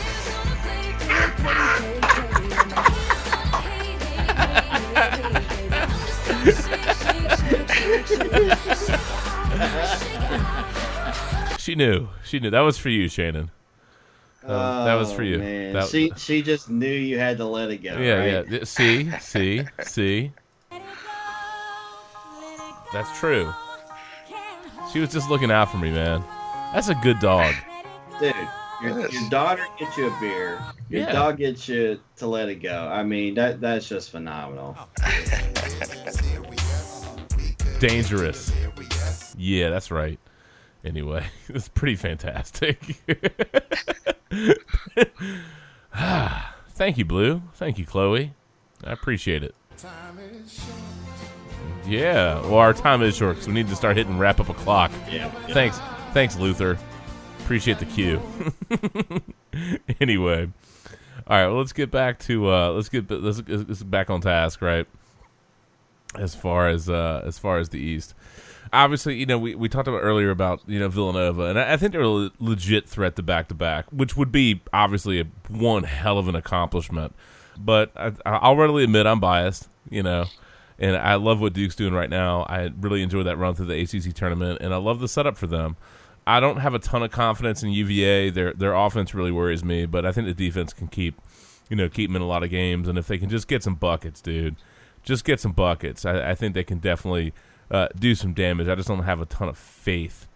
She knew. She knew. That was for you, Shannon. Uh, that was for Oh, you. Man. That- she she just knew you had to let it go. yeah, right? yeah. See, see, see. That's true. She was just looking out for me, man. That's a good dog. Dude, your, your daughter gets you a beer. Your Yeah. dog gets you to let it go. I mean, that that's just phenomenal. Dangerous. Yeah, that's right. Anyway, *laughs* it's pretty fantastic. *laughs* Ah, thank you, Blue. Thank you, Chloe. I appreciate it. Yeah, well, our time is short because we need to start hitting wrap up a clock. Yeah. Thanks, thanks, Luther. Appreciate the cue. *laughs* anyway, all right. Well, let's get back to uh, let's get let's, let's back on task, right? As far as uh, as far as the East, obviously, you know, we, we talked about earlier about you know Villanova, and I, I think they're a le- legit threat to back to back, which would be obviously a, one hell of an accomplishment. But I, I'll readily admit I'm biased, you know, and I love what Duke's doing right now. I really enjoyed that run through the ACC tournament, and I love the setup for them. I don't have a ton of confidence in UVA. Their their offense really worries me, but I think the defense can keep, you know, keep them in a lot of games. And if they can just get some buckets, dude, just get some buckets. I, I think they can definitely uh, do some damage. I just don't have a ton of faith,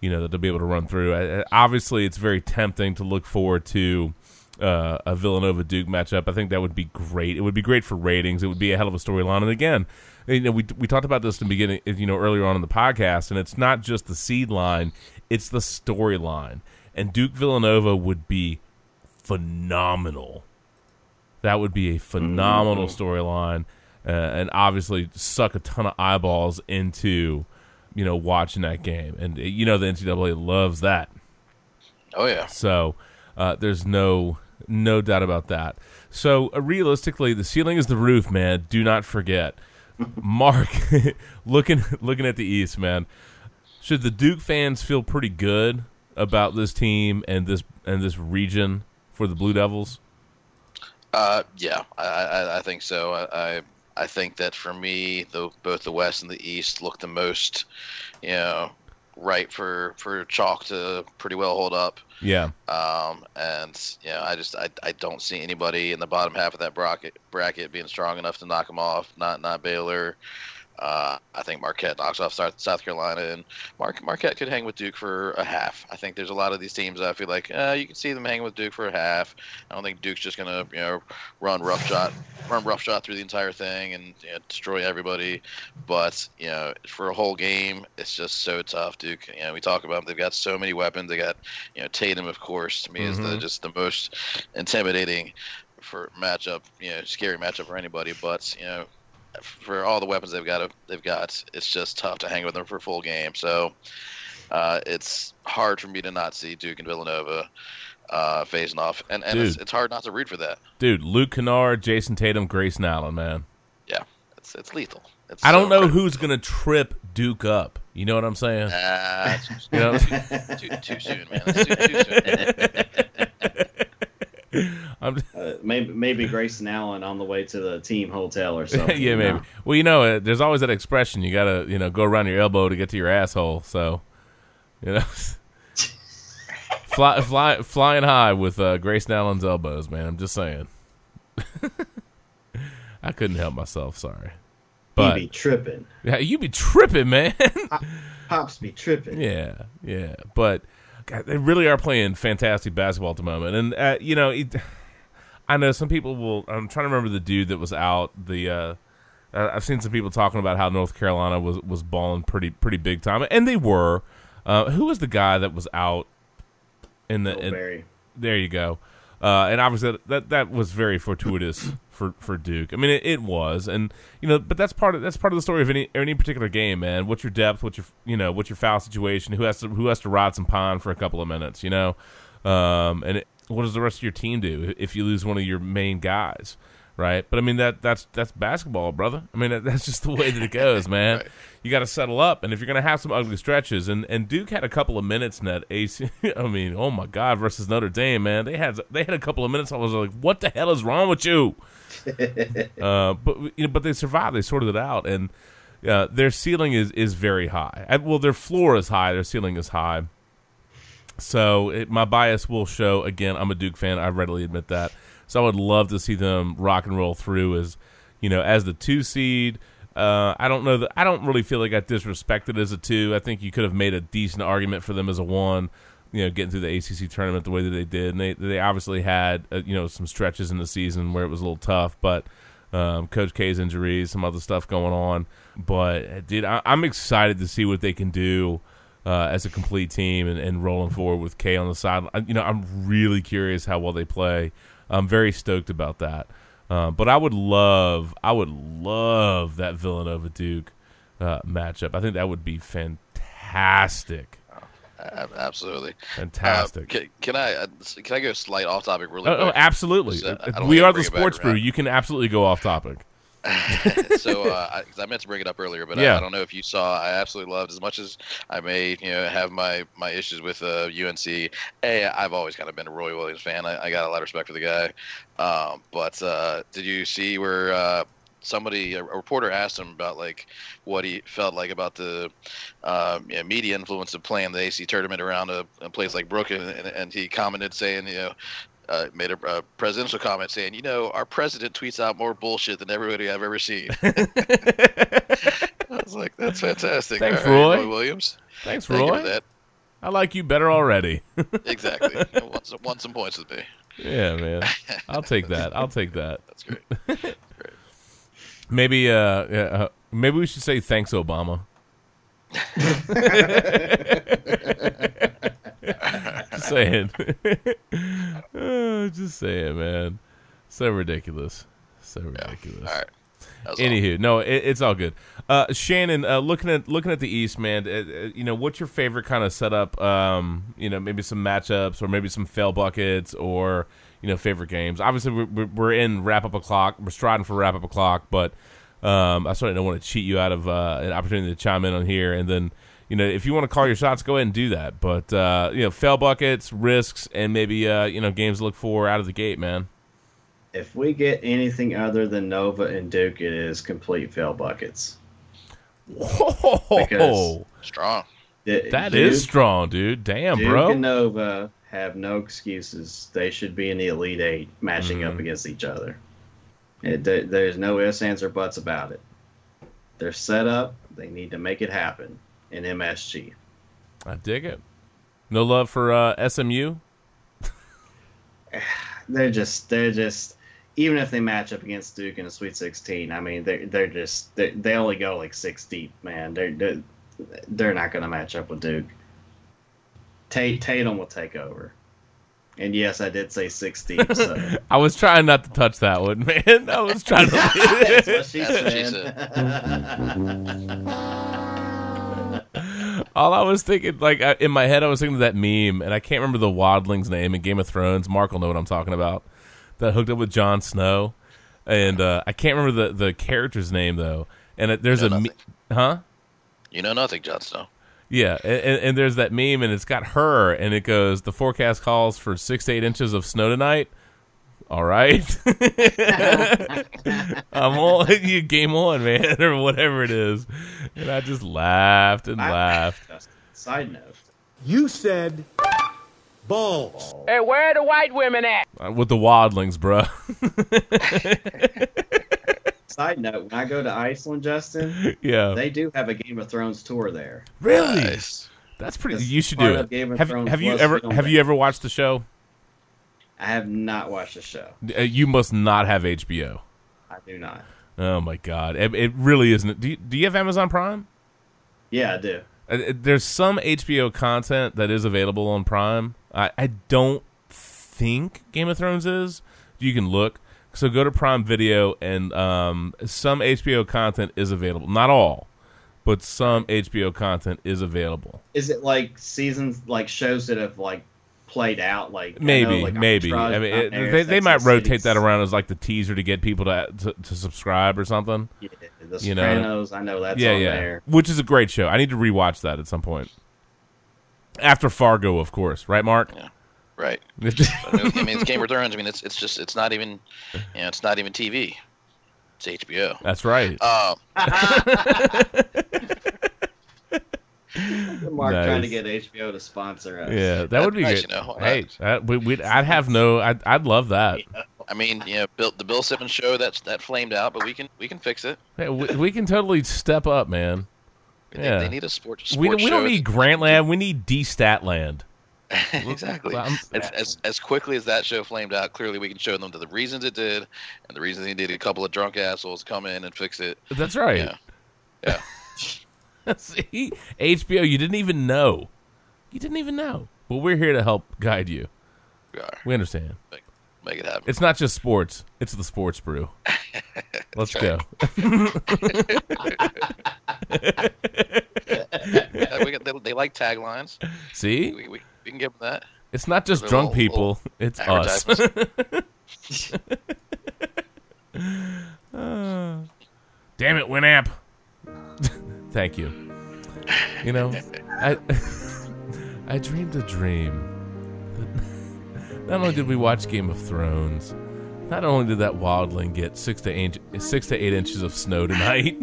you know, that they'll be able to run through. I, obviously, it's very tempting to look forward to uh, a Villanova Duke matchup. I think that would be great. It would be great for ratings. It would be a hell of a storyline. And again, you know, we we talked about this in the beginning, you know, earlier on in the podcast, and it's not just the seed line; it's the storyline. And Duke Villanova would be phenomenal. That would be a phenomenal storyline, uh, and obviously suck a ton of eyeballs into, you know, watching that game. And you know, the NCAA loves that. Oh yeah. So uh, there's no no doubt about that. So uh, realistically, the ceiling is the roof, man. Do not forget, *laughs* Mark. *laughs* looking looking at the East, man. Should the Duke fans feel pretty good about this team and this and this region for the Blue Devils? Uh, yeah, I, I, I think so. I, I, I think that for me, the both the West and the East look the most, you know, right for for chalk to pretty well hold up. Yeah, Um, and you know, I just I, I don't see anybody in the bottom half of that bracket bracket being strong enough to knock them off. Not not Baylor. Uh, I think Marquette knocks off South, South Carolina, and Mar- Marquette could hang with Duke for a half. I think there's a lot of these teams I feel like uh, you can see them hanging with Duke for a half. I don't think Duke's just gonna you know run rough shot, run rough shot through the entire thing and you know, destroy everybody. But you know, for a whole game, it's just so tough. Duke, you know, we talk about them. They've got so many weapons. They got you know Tatum, of course, to me is the Mhm. just the most intimidating for matchup. You know, scary matchup for anybody. But you know for all the weapons they've got, they've got. It's just tough to hang with them for a full game. So, uh, it's hard for me to not see Duke and Villanova uh, facing off, and, and it's, it's hard not to root for that. Dude, Luke Kennard, Jayson Tatum, Grayson Allen, man. Yeah, it's it's lethal. It's I don't so know incredible. who's gonna trip Duke up. You know what I'm saying? Too, *laughs* You know? too, too soon, man. Too, too soon. *laughs* *laughs* I'm, Uh, maybe maybe Grayson Allen on the way to the team hotel or *laughs* something. yeah, maybe. know? Well, you know, uh, there's always that expression. You gotta, you know, go around your elbow to get to your asshole. So, you know, *laughs* fly, fly, flying high with uh, Grayson Allen's elbows, man. I'm just saying. I couldn't help myself. Sorry, but be tripping. yeah, you be tripping, man. Pops be tripping. Yeah, yeah, but God, they really are playing fantastic basketball at the moment, and uh, you know, it, I know some people will. I'm trying to remember the dude that was out. The uh, I've seen some people talking about how North Carolina was was balling pretty pretty big time, and they were. Uh, who was the guy that was out in the? in- there you go. Uh, and obviously that, that that was very fortuitous *coughs* for, for Duke. I mean, it, it was, and you know, but that's part of that's part of the story of any any particular game, man. What's your depth? What's your you know what's your foul situation? Who has to who has to ride some pine for a couple of minutes? You know, um, and it, what does the rest of your team do if you lose one of your main guys? Right, but I mean that that's that's basketball, brother. I mean that, that's just the way that it goes, *laughs* man. Right. You got to settle up, and if you're going to have some ugly stretches, and, and Duke had a couple of minutes in that AC. *laughs* I mean, oh my God, versus Notre Dame, man, they had they had a couple of minutes. I was like, what the hell is wrong with you? *laughs* uh, but you know, but they survived. They sorted it out, and uh, their ceiling is is very high. And, well, their floor is high. Their ceiling is high. So it, my bias will show again. I'm a Duke fan. I readily admit that. So I would love to see them rock and roll through as you know as the two seed. Uh, I don't know that I don't really feel like I disrespected as a two. I think you could have made a decent argument for them as a one. You know, getting through the ACC tournament the way that they did, and they they obviously had uh, you know some stretches in the season where it was a little tough, but um, Coach K's injuries, some other stuff going on. But dude, I, I'm excited to see what they can do uh, as a complete team and, and rolling forward with K on the side. I- You know, I'm really curious how well they play. I'm very stoked about that. Uh, but I would love, I would love that Villanova Duke uh, matchup. I think that would be fantastic. Ab- Absolutely. Fantastic. Uh, can, can I uh, can I go slight off topic really Oh, oh, absolutely. So, we are the bring it back sports brew. around. You can absolutely go off topic. *laughs* so *laughs* uh, I, I meant to bring it up earlier, but Yeah. I, I don't know if you saw. I absolutely loved as much as I may, you know, have my my issues with uh, UNC. A, I've always kind of been a Roy Williams fan. I, I got a lot of respect for the guy. Um, but uh, did you see where uh, somebody, a reporter, asked him about like what he felt like about the um, yeah, media influence of playing the AC tournament around a, a place like Brooklyn, and, and he commented saying, you know uh, made a, a presidential comment saying, "You know, our president tweets out more bullshit than everybody I've ever seen." *laughs* I was like, "That's fantastic." Thanks, All right, Roy. Williams. Thanks, Thank you Roy. for that. I like you better already. *laughs* Exactly. Won, some, won some points with me. yeah, man. *laughs* I'll take that. I'll take that. That's great. That's great. Maybe, uh, yeah, uh, maybe we should say thanks, Obama. *laughs* just saying. *laughs* Just saying, man. So ridiculous. So ridiculous. All right. Was all. Anywho, no, it, it's all good. Uh, Shannon, uh, looking at looking at the East, man. Uh, uh, you know, what's your favorite kind of setup? Um, you know, maybe some matchups, or maybe some fail buckets, or you know, favorite games. Obviously, we're, we're- in wrap up o'clock. We're striding for wrap up o'clock, but um, I certainly don't want to cheat you out of uh, an opportunity to chime in on here. And then, you know, if you want to call your shots, go ahead and do that. But uh, you know, fail buckets, risks, and maybe uh, you know, games to look for out of the gate, man. If we get anything other than Nova and Duke, it is complete fail buckets. Whoa, Because- Strong. D- that Duke- is strong, dude. Damn, Duke bro. and Nova have no excuses. They should be in the Elite Eight, matching up Mhm. against each other. It, there, there's no ifs, ands, or buts about it. They're set up. They need to make it happen in MSG. I dig it. No love for uh, SMU. *sighs* They're just, they're just. Even if they match up against Duke in a Sweet 16, I mean, they're they're just they they only go like six deep, man. They're they're, they're not going to match up with Duke. Tate Tatum will take over. And yes, I did say six deep. So. *laughs* I was trying not to touch that one, man. I was trying *laughs* That's to. what she That's what she said. *laughs* All I was thinking, like I, in my head, I was thinking of that meme, and I can't remember the Wildling's name in Game of Thrones. Mark will know what I'm talking about. That hooked up with Jon Snow, and uh, I can't remember the the character's name though. And it, there's No, a me- nothing. huh? You know nothing, Jon Snow. Yeah, and, and, and there's that meme, and it's got her, and it goes, "The forecast calls for six to eight inches of snow tonight." All right, *laughs* I'm on *laughs* you game on, man, *laughs* or whatever it is, and I just laughed and laughed. Justin, Side note. You said balls. Hey, where are the white women at? Uh, with the Wildlings, bro. Side note. When I go to Iceland, Justin, yeah, they do have a Game of Thrones tour there. really, Nice. that's pretty. That's You should do it. Game of Have, Thrones have you ever have there. you ever watched the show? I have not watched the show. Uh, You must not have HBO. I do not. Oh my god, it, it really isn't. Do you, do you have Amazon Prime? Yeah, I do. Uh, uh, There's some HBO content that is available on Prime. I, I don't think Game of Thrones is. You can look. So go to Prime Video, and um, some HBO content is available. Not all, but some HBO content is available. Is it like seasons, like shows that have like played out? Like I know, Maybe, like, maybe. I mean, it, they, they might rotate Cities. that around as like the teaser to get people to to, to subscribe or something. Yeah, the you know. I know that's yeah, on yeah. there. Which is a great show. I need to rewatch that at some point. After Fargo, of course, right, Mark? yeah. Right. *laughs* I mean, I mean, it's Game of Thrones. I mean, it's it's just it's not even, you know, it's not even TV. It's HBO. That's right. Um, *laughs* *laughs* *laughs* Mark trying to get HBO to sponsor us. Yeah, that would be Nice, good. you know. hey, that, we, we'd, I'd have no. I'd, I'd love that. *laughs* I mean, you know, Bill, the Bill Simmons show that's that flamed out, but we can we can fix it. Hey, we, we can totally step up, man. Yeah. they need a sport. We, sports we don't show. need Grantland. We need D Statland. *laughs* exactly. Well, as, as as quickly as that show flamed out, clearly we can show them the reasons it did, and the reasons he did a couple of drunk assholes come in and fix it. That's right. Yeah. Yeah. *laughs* See, HBO, you didn't even know. You didn't even know. But we're here to help guide you. We are. We understand. Make, make it happen. It's not just sports; it's the sports brew. *laughs* Let's go. *laughs* Yeah, we got, they, they like taglines. See, We, we, we can give them that. it's not just Little- drunk people; little it's us. advertisements. Damn it, Winamp. Thank you. You know, I *laughs* I dreamed a dream. *laughs* Not only did we watch Game of Thrones, not only did that wildling get six to eight, six to eight inches of snow tonight,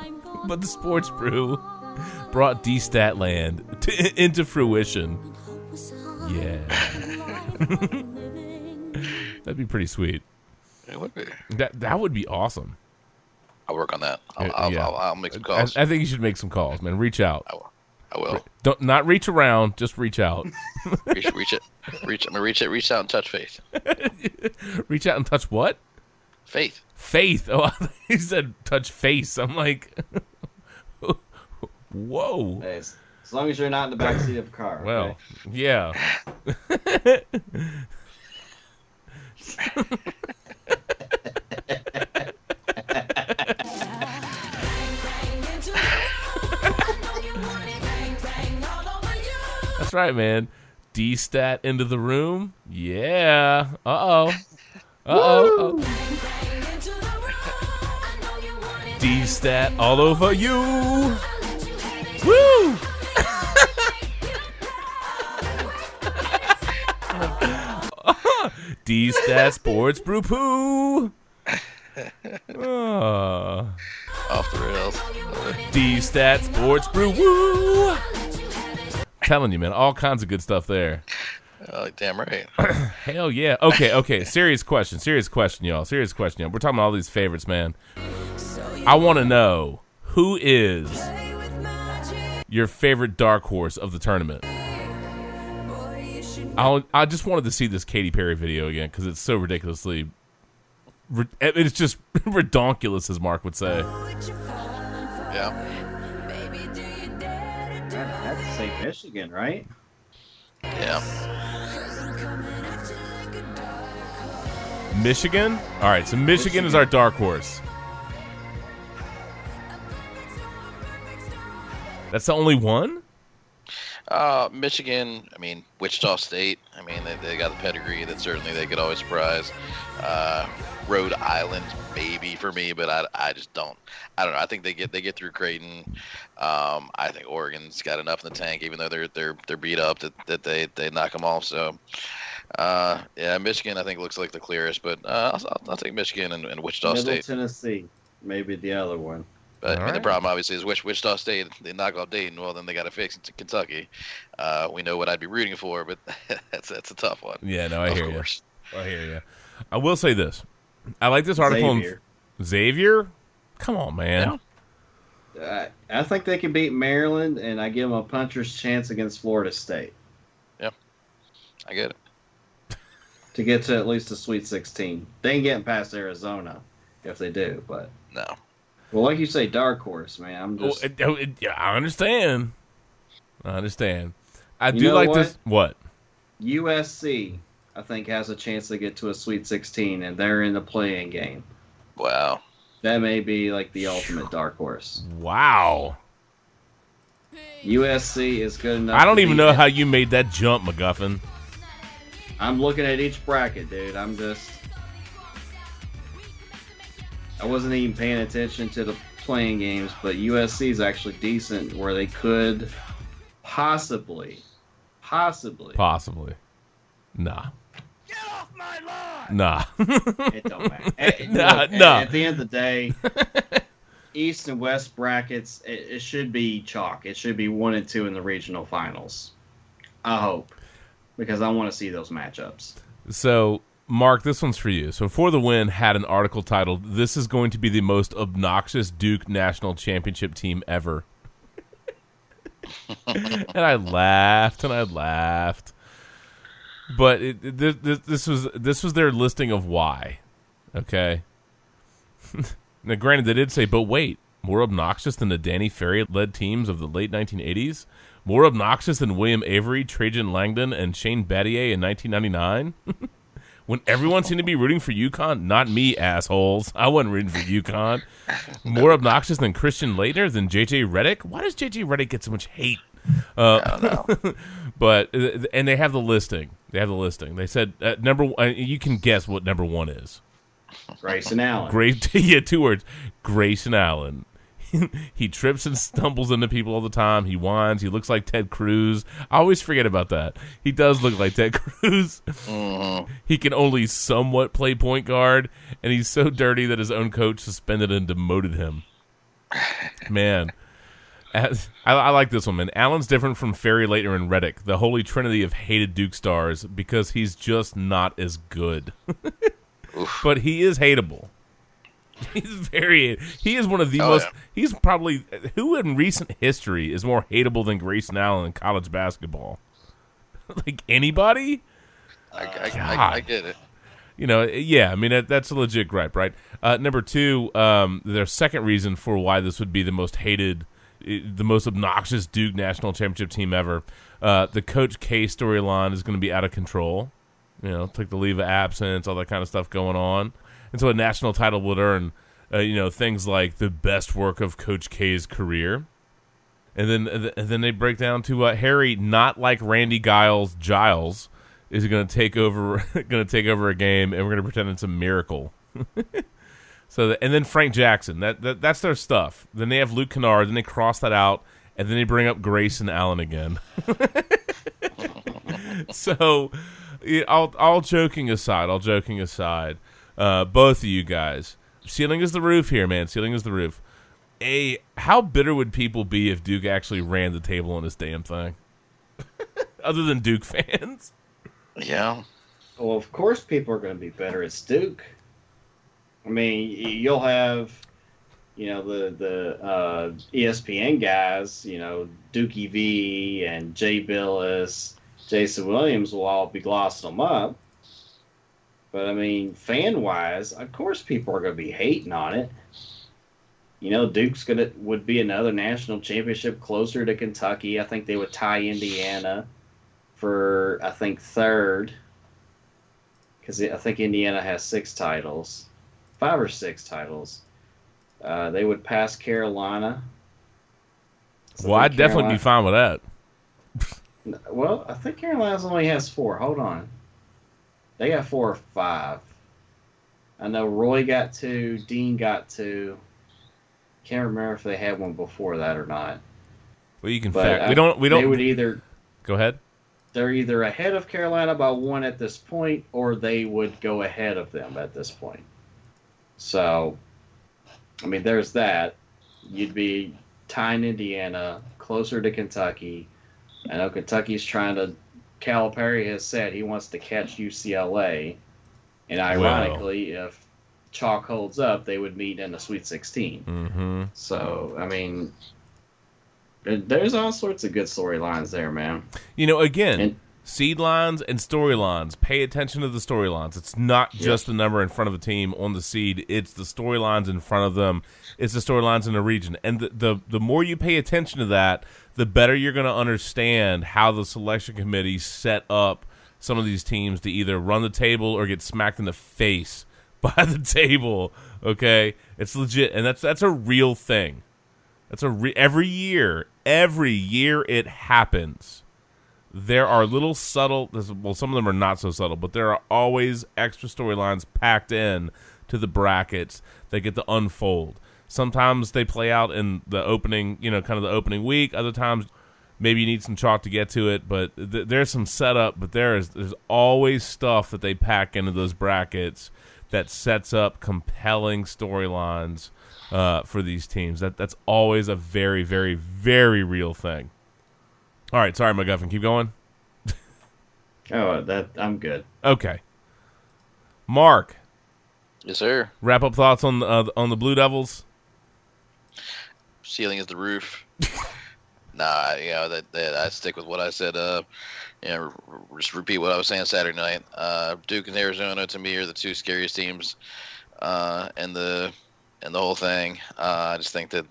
*laughs* but the sports brew brought D Statland to, into fruition. Yeah, that'd be pretty sweet. It would be. That that would be awesome. I'll work on that. I'll, I'll, yeah. I'll, I'll make some calls. I think you should make some calls, man. Reach out. I will. I will. Don't not reach around, just reach out. *laughs* reach, reach it. Reach. I'm gonna reach it. Reach out and touch faith. *laughs* reach out and touch what? Faith. Faith. Oh, *laughs* he said touch face. I'm like, whoa. Hey, as as long as you're not in the backseat of a car. okay? Well, yeah. That's right, man. D stat into the room. Yeah. Uh oh. *laughs* Uh oh. D stat all over you. Woo! *laughs* D stat sports brew poo. *laughs* Ah. Off the rails. D stat sports brew woo. Telling you, man, all kinds of good stuff there. Oh, damn right. *clears throat* Hell yeah. Okay, okay. Serious question. Serious question, y'all. Serious question, y'all. We're talking about all these favorites, man. I want to know who is your favorite dark horse of the tournament. I I just wanted to see this Katy Perry video again because it's so ridiculously. It's just *laughs* redonkulous, as Mark would say. Yeah. I'd have say Michigan, right? Yeah. Michigan. All right, so Michigan is our dark horse. That's the only one. Uh, Michigan. I mean, Wichita State. I mean, they, they got the pedigree that certainly they could always surprise. Uh, Rhode Island, maybe for me, but I, I just don't. I don't know. I think they get they get through Creighton. Um, I think Oregon's got enough in the tank, even though they're they're they're beat up, that, that they they knock them off. So, uh, yeah, Michigan I think looks like the clearest, but uh, I'll, I'll take Michigan and, and Wichita Middle State. Tennessee, maybe the other one. But I mean, the problem obviously is Wich- Wichita State. They knock off Dayton. Well, then they got to fix it to Kentucky. Uh, we know what I'd be rooting for, but *laughs* that's that's a tough one. Yeah, no, I of hear you. I hear you. I will say this. I like this article. Xavier. In, Xavier? Come on, man. I, I think they can beat Maryland, and I give them a puncher's chance against Florida State Yep. I get it. to get to at least a Sweet 16. They ain't getting past Arizona if they do, but No. well, like you say, dark horse, man. I'm just it- oh, it- yeah, I understand. I understand. I You do know like what? this. What? USC. I think has a chance to get to a Sweet 16, and they're in the playing game. Wow. That may be like the ultimate dark horse. Wow. USC is good enough. I don't to even know them. how you made that jump, McGuffin. I'm looking at each bracket, dude. I'm just. I wasn't even paying attention to the playing games, but USC is actually decent where they could possibly, possibly. Possibly. Nah. Nah. It don't matter. *laughs* At, Nah, look, nah. at, at the end of the day, East and West brackets, it, it should be chalk. It should be one and two in the regional finals. I hope, because I want to see those matchups. So, Mark, this one's for you. So, For the Win had an article titled, This is going to be the most obnoxious Duke national championship team ever. *laughs* and I laughed and I laughed. But it, this- this, was this was their listing of why. Okay. *laughs* now, granted, they did say, but wait, more obnoxious than the Danny Ferry led teams of the late 1980s? More obnoxious than William Avery, Trajan Langdon, and Shane Battier in 1999? *laughs* when everyone seemed to be rooting for UConn, not me, assholes. I wasn't rooting for UConn. More obnoxious than Christian Laettner, than JJ Redick? Why does JJ Redick get so much hate? Uh, *laughs* but uh, and they have the listing. They have the listing. They said uh, number. Uh, you can guess what number one is. Grayson Allen. Great, *laughs* yeah, two words. Grayson Allen. *laughs* he trips and stumbles into people all the time. He whines. He looks like Ted Cruz. I always forget about that. He does look like Ted Cruz. He can only somewhat play point guard, and he's so dirty that his own coach suspended and demoted him. Man. As, I, I like this one, man. Allen's different from Ferry Laettner and Redick, the holy trinity of hated Duke stars, because he's just not as good. *laughs* but he is hateable. *laughs* He's very. He is one of the Oh, most. yeah. He's probably who in recent history is more hateable than Grayson Allen in college basketball. *laughs* like anybody, I, I. I, I get it. you know. Yeah, I mean that, that's a legit gripe, right? Uh, number two, um, their second reason for why this would be the most hated, the most obnoxious Duke national championship team ever. Uh, the Coach K storyline is going to be out of control. You know, took the leave of absence, all that kind of stuff going on, and so a national title would earn, uh, you know, things like the best work of Coach K's career. And then, and then they break down to uh, Harry, not like Randy Giles. Giles is going to take over, *laughs* going to take over a game, and we're going to pretend it's a miracle. *laughs* so, the, and then Frank Jackson. That, that that's their stuff. Then they have Luke Kennard. Then they cross that out, and then they bring up Grayson Allen again. *laughs* so, yeah, all all joking aside, all joking aside, uh, both of you guys, ceiling is the roof here, man. Ceiling is the roof. A, how bitter would people be if Duke actually ran the table on this damn thing? *laughs* Other than Duke fans. Yeah. Well, of course, people are going to be better. It's Duke. I mean, you'll have, you know, the the uh, ESPN guys, you know, Dookie V and Jay Bilas, Jason Williams will all be glossing them up. But I mean, fan wise, of course, people are going to be hating on it. You know, Duke's gonna would be another national championship closer to Kentucky. I think they would tie Indiana for I think third because I think Indiana has six titles, five or six titles. Uh, they would pass Carolina. So Well, I'd think definitely be fine with that. Well, I think Carolina's only has four. Hold on. They got four or five. I know Roy got two, Dean got two. Can't remember if they had one before that or not. Well, you can But fact. uh, We don't. We don't. They would either Go ahead. they're either ahead of Carolina by one at this point, or they would go ahead of them at this point. So, I mean, there's that. You'd be tying Indiana closer to Kentucky. I know Kentucky's trying to. Calipari has said he wants to catch UCLA, and ironically, if chalk holds up, they would meet in the Sweet 16. Mm-hmm. So, I mean, there's all sorts of good storylines there, man. You know, again, And- seed lines and storylines. Pay attention to the storylines. It's not just the number in front of a team on the seed. It's the storylines in front of them. It's the storylines in the region. And the, the the more you pay attention to that, the better you're going to understand how the selection committee set up some of these teams to either run the table or get smacked in the face *laughs* by the table. Okay, it's legit, and that's that's a real thing. That's a re- every year, every year it happens there are little subtle well some of them are not so subtle but there are always extra storylines packed in to the brackets that get to unfold. Sometimes they play out in the opening you know kind of the opening week. Other times maybe you need some chalk to get to it but th- there's some setup but there is there's always stuff that they pack into those brackets that sets up compelling storylines uh, for these teams. That that's always a very very very real thing all right, sorry, McGuffin. Keep going. *laughs* Oh, that I'm good. Okay. Mark, Yes, sir. wrap up thoughts on uh, on the Blue Devils. Ceiling is the roof. *laughs* nah, you know that, that I stick with what I said. Uh, you know, r- just repeat what I was saying Saturday night. Uh, Duke and Arizona to me are the two scariest teams, uh, and the and the whole thing. Uh, I just think that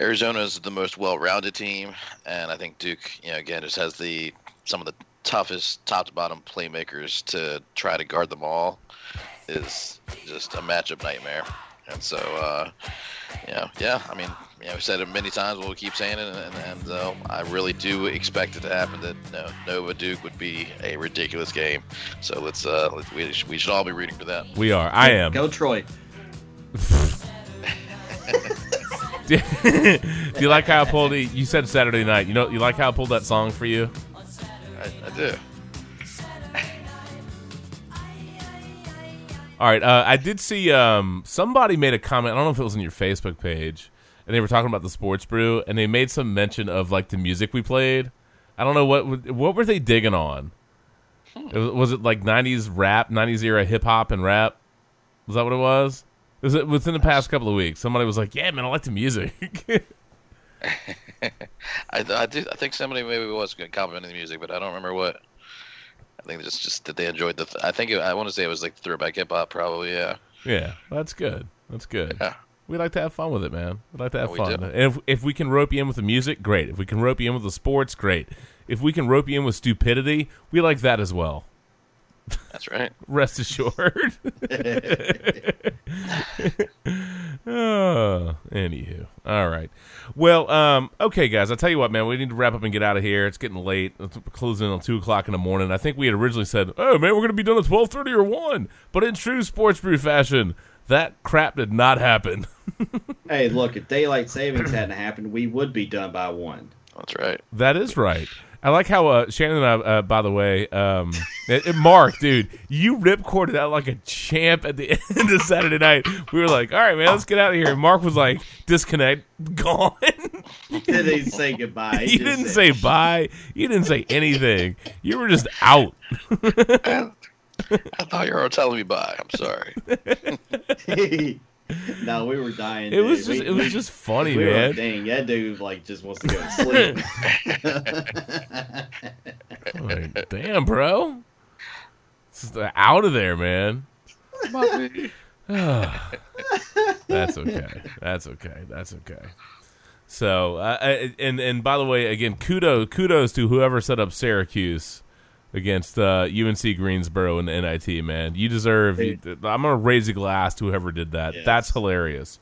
Arizona is the most well-rounded team, and I think Duke, you know, again, just has the some of the toughest top to bottom playmakers to try to guard them all. Is just a matchup nightmare, and so uh, yeah, yeah. I mean, yeah, we've said it many times. We'll keep saying it, and, and uh, I really do expect it to happen. That no, Nova Duke would be a ridiculous game. So let's, uh, let's we, we should all be rooting for that. We are. I am. Go Troy. *laughs* *laughs* Do you like how I pulled? it? You said Saturday night. You know, you like how I pulled that song for you. I, I do. All right. Uh, I did see um, somebody made a comment. I don't know if it was on your Facebook page, and they were talking about the sports brew, and they made some mention of like the music we played. I don't know what what were they digging on. It was, was it like '90s rap, '90s era hip hop and rap? Was that what it was? Was it within the past couple of weeks? Somebody was like, "Yeah, man, I like the music." *laughs* I, I do. I think somebody maybe was complimenting the music, but I don't remember what. I think it's just that they enjoyed the. I think it, I want to say it was like throwback hip hop, probably. Yeah. yeah, that's good. That's good. Yeah. We like to have fun with it, man. We like to have We fun. do. And if if we can rope you in with the music, great. If we can rope you in with the sports, great. If we can rope you in with stupidity, we like that as well. That's right. *laughs* Rest assured. oh, *laughs* anywho, all right. Well, um, okay, guys. I'll tell you what, man. We need to wrap up and get out of here. It's getting late. It's closing in on two o'clock in the morning. I think we had originally said, "Oh, man, we're going to be done at twelve thirty or one." But in true sports brew fashion, that crap did not happen. *laughs* Hey, look, if daylight savings hadn't happened, we would be done by one. That's right. That is right. I like how uh, Shannon and I, uh, by the way, um, *laughs* and- and Mark, dude, you ripcorded out like a champ at the *laughs* end of Saturday night. We were like, all right, man, let's get out of here. And Mark was like, disconnect, *laughs* gone. He didn't say goodbye. He you didn't said- say bye. You didn't say anything. You were just out. I thought you were telling me bye. I'm sorry. *laughs* no, we were dying. It was dude. just, We- it was just funny, we man. like, Dang, that dude like just wants to go to sleep. *laughs* *laughs* Like, damn, bro. Out of there, man. *sighs* That's okay. That's okay. That's okay. So, uh, and and by the way, again, kudos kudos to whoever set up Syracuse against uh, UNC Greensboro in the NIT. Man, you deserve. You, I'm gonna raise a glass to whoever did that. Yes. That's hilarious.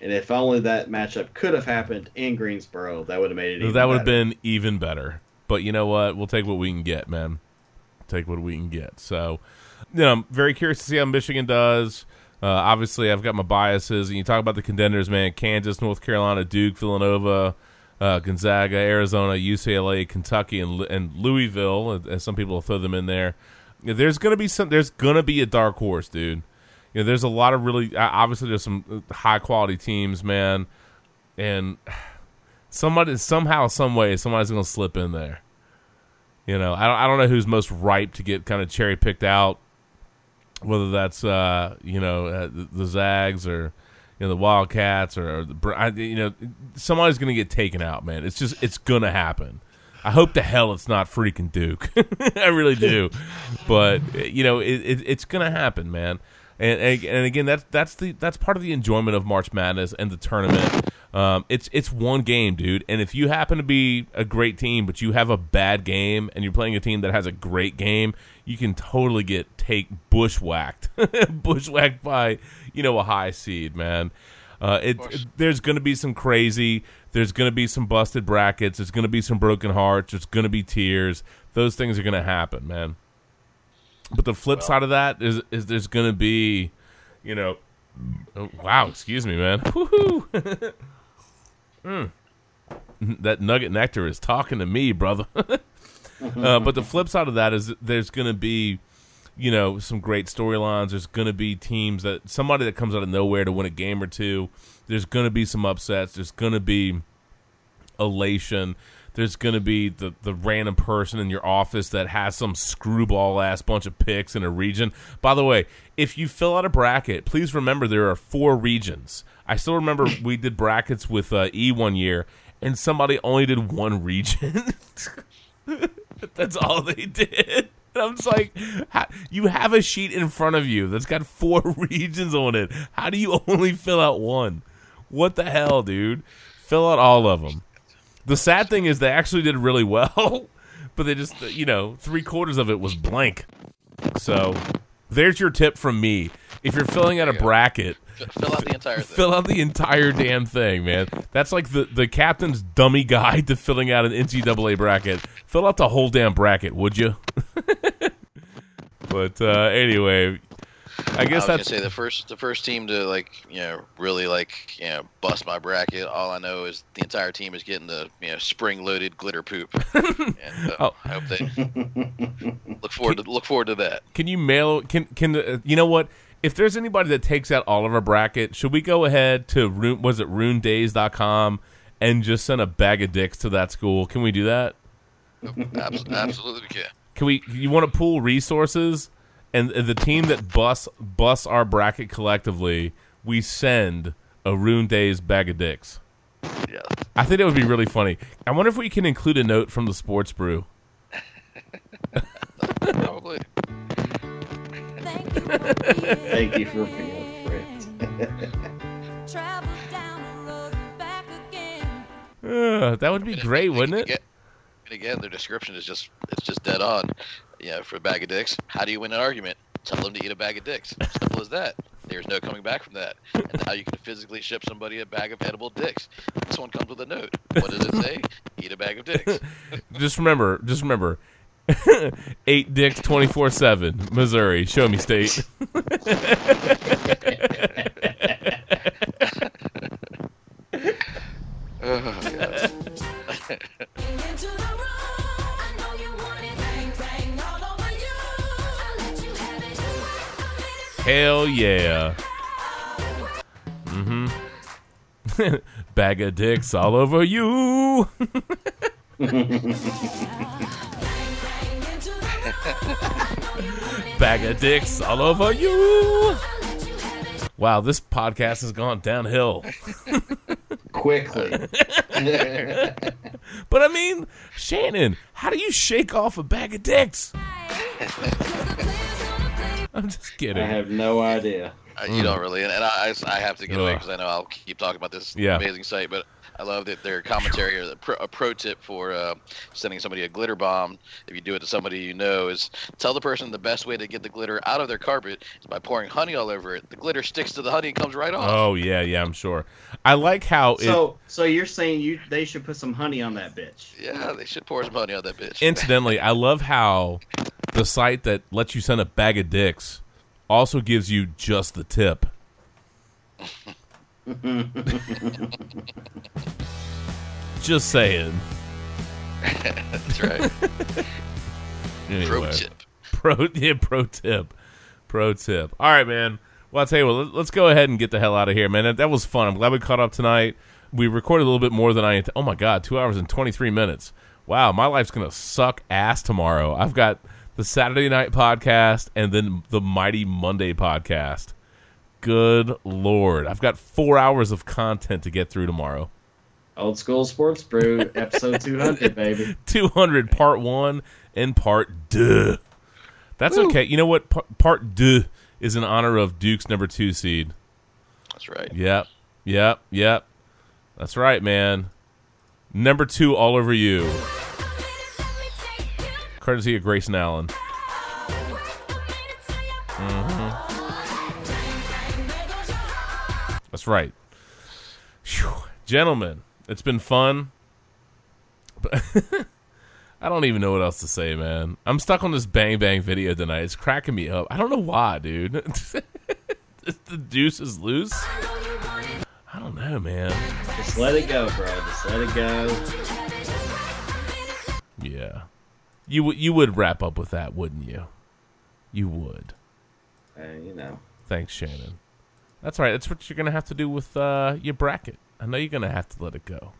and if only that matchup could have happened in Greensboro, that would have made it. Even that would have been even better. But you know what? We'll take what we can get, man. Take what we can get. So, you know, I'm very curious to see how Michigan does. Uh, obviously, I've got my biases, and you talk about the contenders, man. Kansas, North Carolina, Duke, Villanova, uh, Gonzaga, Arizona, UCLA, Kentucky, and and Louisville. As some people throw them in there. There's gonna be some. There's gonna be a dark horse, dude. You know, there's a lot of really obviously there's some high quality teams, man, and *sighs* somebody somehow, some way, somebody's gonna slip in there. You know, I don't, I don't know who's most ripe to get kind of cherry picked out, whether that's uh, you know uh, the, the Zags or you know the Wildcats or, or the you know somebody's gonna get taken out, man. It's just it's gonna happen. I hope to hell it's not freaking Duke. *laughs* I really do, but you know it, it, it's gonna happen, man. And, and, and again, that's that's the that's part of the enjoyment of March Madness and the tournament. Um, it's it's one game, dude. And if you happen to be a great team, but you have a bad game, and you're playing a team that has a great game, you can totally get take bushwhacked, *laughs* bushwhacked by you know a high seed, man. Uh, it, it, there's going to be some crazy. There's going to be some busted brackets. There's going to be some broken hearts. There's going to be tears. Those things are going to happen, man. But the flip well, side of that is is there's going to be, you know, oh, wow, excuse me, man. *laughs* *laughs* mm. That nugget nectar is talking to me, brother. Uh, but the flip side of that is there's going to be, you know, some great storylines. There's going to be teams that somebody that comes out of nowhere to win a game or two. There's going to be some upsets. There's going to be elation there's going to be the, the random person in your office that has some screwball ass bunch of picks in a region. By the way, if you fill out a bracket, please remember there are four regions. I still remember *laughs* we did brackets with uh, E one year, and somebody only did one region. *laughs* *laughs* that's all they did. *laughs* And I'm just like, how, you have a sheet in front of you that's got four *laughs* regions on it. How do you only fill out one? What the hell, dude? Fill out all of them. The sad thing is they actually did really well, but they just you know three quarters of it was blank. So there's your tip from me. If you're filling out a bracket, *laughs* fill out the entire thing. Fill out the entire damn thing, man. That's like the the captain's dummy guide to filling out an NCAA bracket. Fill out the whole damn bracket, would you? *laughs* but uh, anyway, I guess I that's say the first the first team to like you know really like you know bust my bracket. All I know is the entire team is getting the you know spring loaded glitter poop. *laughs* and, uh, oh. I hope they look forward can, to look forward to that. Can you mail? Can can uh, you know what? If there's anybody that takes out all of our bracket, should we go ahead to Rune, was it runedays.com and just send a bag of dicks to that school? Can we do that? Absolutely, *laughs* absolutely we can. Can we? You want to pool resources? and the team that busts busts our bracket collectively, we send a Rune Days bag of dicks. Yeah. I think that would be really funny. I wonder if we can include a note from the sports brew. *laughs* Probably. Thank you for being a uh, *laughs* that would be great, wouldn't it? and again, their description is just it's just dead on. You know, for a bag of dicks, how do you win an argument? Tell them to eat a bag of dicks. Simple as that. There's no coming back from that. And now you can physically ship somebody a bag of edible dicks. This one comes with a note. What does it say? *laughs* Eat a bag of dicks. just remember, just remember. *laughs* Eight dicks twenty four seven, Missouri. Show me state. oh, *laughs* Hell yeah. Mm hmm. *laughs* Bag of dicks all over you. Bag of dicks all over you. Wow, this podcast has gone downhill. Quickly. *laughs* but I mean, Shannon, how do you shake off a bag of dicks? I'm just kidding. I have no idea. Uh, You don't really, and, and I, I have to get away because I know I'll keep talking about this Yeah. amazing site, but I love that their commentary or the pro, a pro tip for uh, sending somebody a glitter bomb. If you do it to somebody you know, is tell the person the best way to get the glitter out of their carpet is by pouring honey all over it. The glitter sticks to the honey and comes right off. Oh yeah, yeah, I'm sure. I like how it. So, so you're saying you they should put some honey on that bitch? Yeah, they should pour some honey on that bitch. Incidentally, I love how the site that lets you send a bag of dicks also gives you just the tip. *laughs* just saying. That's right. *laughs* Anyway. Pro tip. Pro yeah, pro tip. Pro tip. All right, man. Well, I'll tell you what. let- Let's go ahead and get the hell out of here, man. That, that was fun. I'm glad we caught up tonight. We recorded a little bit more than I. Oh my god, two hours and 23 minutes. Wow, my life's gonna suck ass tomorrow. I've got the Saturday night podcast and then the Mighty Monday podcast. Good lord, I've got four hours of content to get through tomorrow. Old school sports brew, *laughs* episode 200, baby. 200 part one and part deux. That's okay. You know what? Par- part deux is in honor of Duke's number two seed. That's right. Yep. Yep. Yep. That's right, man. Number two all over you. Courtesy of Grayson Allen. Mhm. That's right. Phew. Gentlemen, it's been fun. But *laughs* I don't even know what else to say, man. I'm stuck on this bang bang video tonight. It's cracking me up. I don't know why, dude. *laughs* the deuce is loose. I don't know, man. Just let it go, bro. Just let it go. Yeah, you would you would wrap up with that, wouldn't you? You would. Uh, you know. Thanks, Shannon. That's right. That's what you're gonna have to do with uh, your bracket. I know you're gonna have to let it go,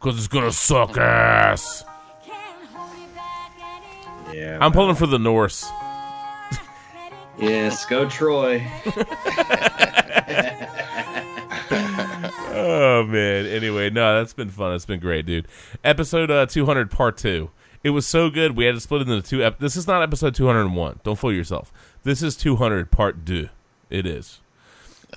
cause it's gonna suck ass. Yeah. I'm pulling for the Norse. Yes, go Troy. *laughs* *laughs* oh man. Anyway, no, that's been fun. It's been great, dude. Episode uh, 200, part two. It was so good. We had to split it into two. Ep- this is not episode 201. Don't fool yourself. This is 200, part two. It is.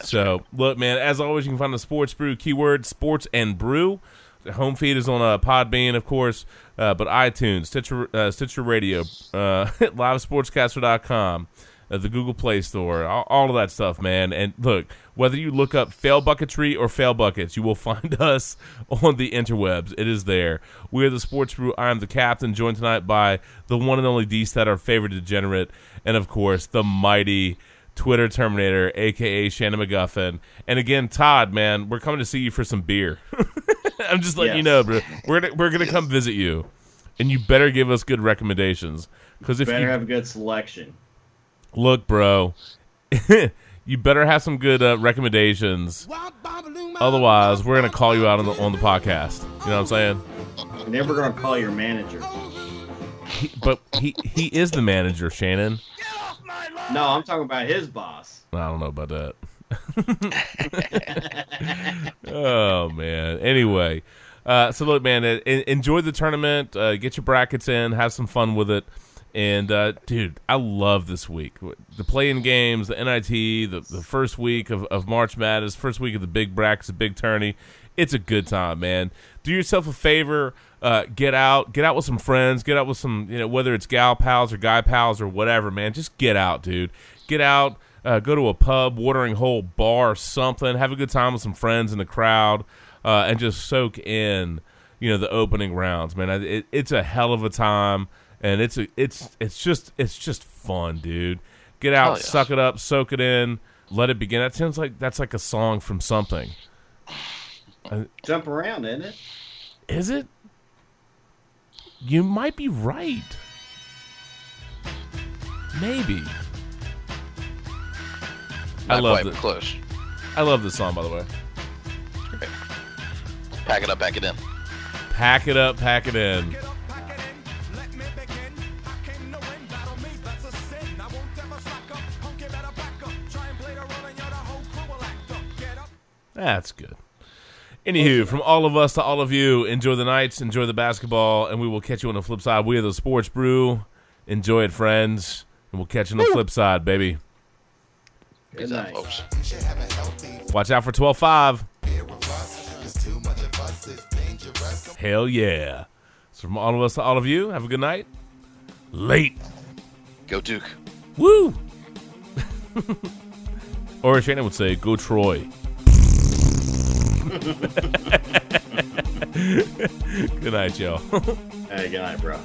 so look, man. As always, you can find the Sports Brew keyword Sports and Brew. The home feed is on uh, Podbean, of course, uh, but iTunes, Stitcher, uh, Stitcher Radio, uh, *laughs* LiveSportscaster.com, uh, the Google Play Store, all, all of that stuff, man. And look, whether you look up Fail Bucketry or Fail Buckets, you will *laughs* find us on the interwebs. It is there. We are the Sports Brew. I am the captain, joined tonight by the one and only D Stat, our favorite degenerate, and of course, the mighty Twitter Terminator, aka Shannon McGuffin. And again, Todd, man, we're coming to see you for some beer. *laughs* I'm just letting you know, bro. We're gonna, we're gonna come visit you, and you better give us good recommendations. Because if Better you have a good selection. Look, bro, *laughs* you better have some good uh, recommendations. Otherwise, we're gonna call you out on the on the podcast. You know what I'm saying? And then we're gonna call your manager. He, but he he is the manager, Shannon. No, I'm talking about his boss. I don't know about that. *laughs* oh man. Anyway, uh, so look, man, enjoy the tournament. Uh, get your brackets in. Have some fun with it. And uh, dude, I love this week. The playing games, the NIT, the, the first week of, of March Madness, first week of the big brackets, the big tourney. It's a good time, man. Do yourself a favor. Uh, get out, get out with some friends. Get out with some, you know, whether it's gal pals or guy pals or whatever, man. Just get out, dude. Get out. Uh, go to a pub, watering hole, bar, something. Have a good time with some friends in the crowd, uh, and just soak in, you know, the opening rounds, man. It, it's a hell of a time, and it's a, it's it's just it's just fun, dude. Get out, Hell yeah. suck it up, soak it in, let it begin. That sounds like that's like a song from something. Jump around, isn't it? Is it? You might be right. Maybe. I love quite, it. close. I love this song, by the way. Pack it up, pack it in. Pack it up, pack it in. That's good. Anywho, from all of us to all of you, enjoy the nights, enjoy the basketball, and we will catch you on the flip side. We are the Sports Brew. Enjoy it, friends, and we'll catch you on the flip side, baby. Good night. folks. Watch out for 12 5. Hell yeah. So, from all of us to all of you, have a good night. Late. Go Duke. Woo! *laughs* or as Shannon would say, go Troy. *laughs* good night, y'all. Hey, good night, bro.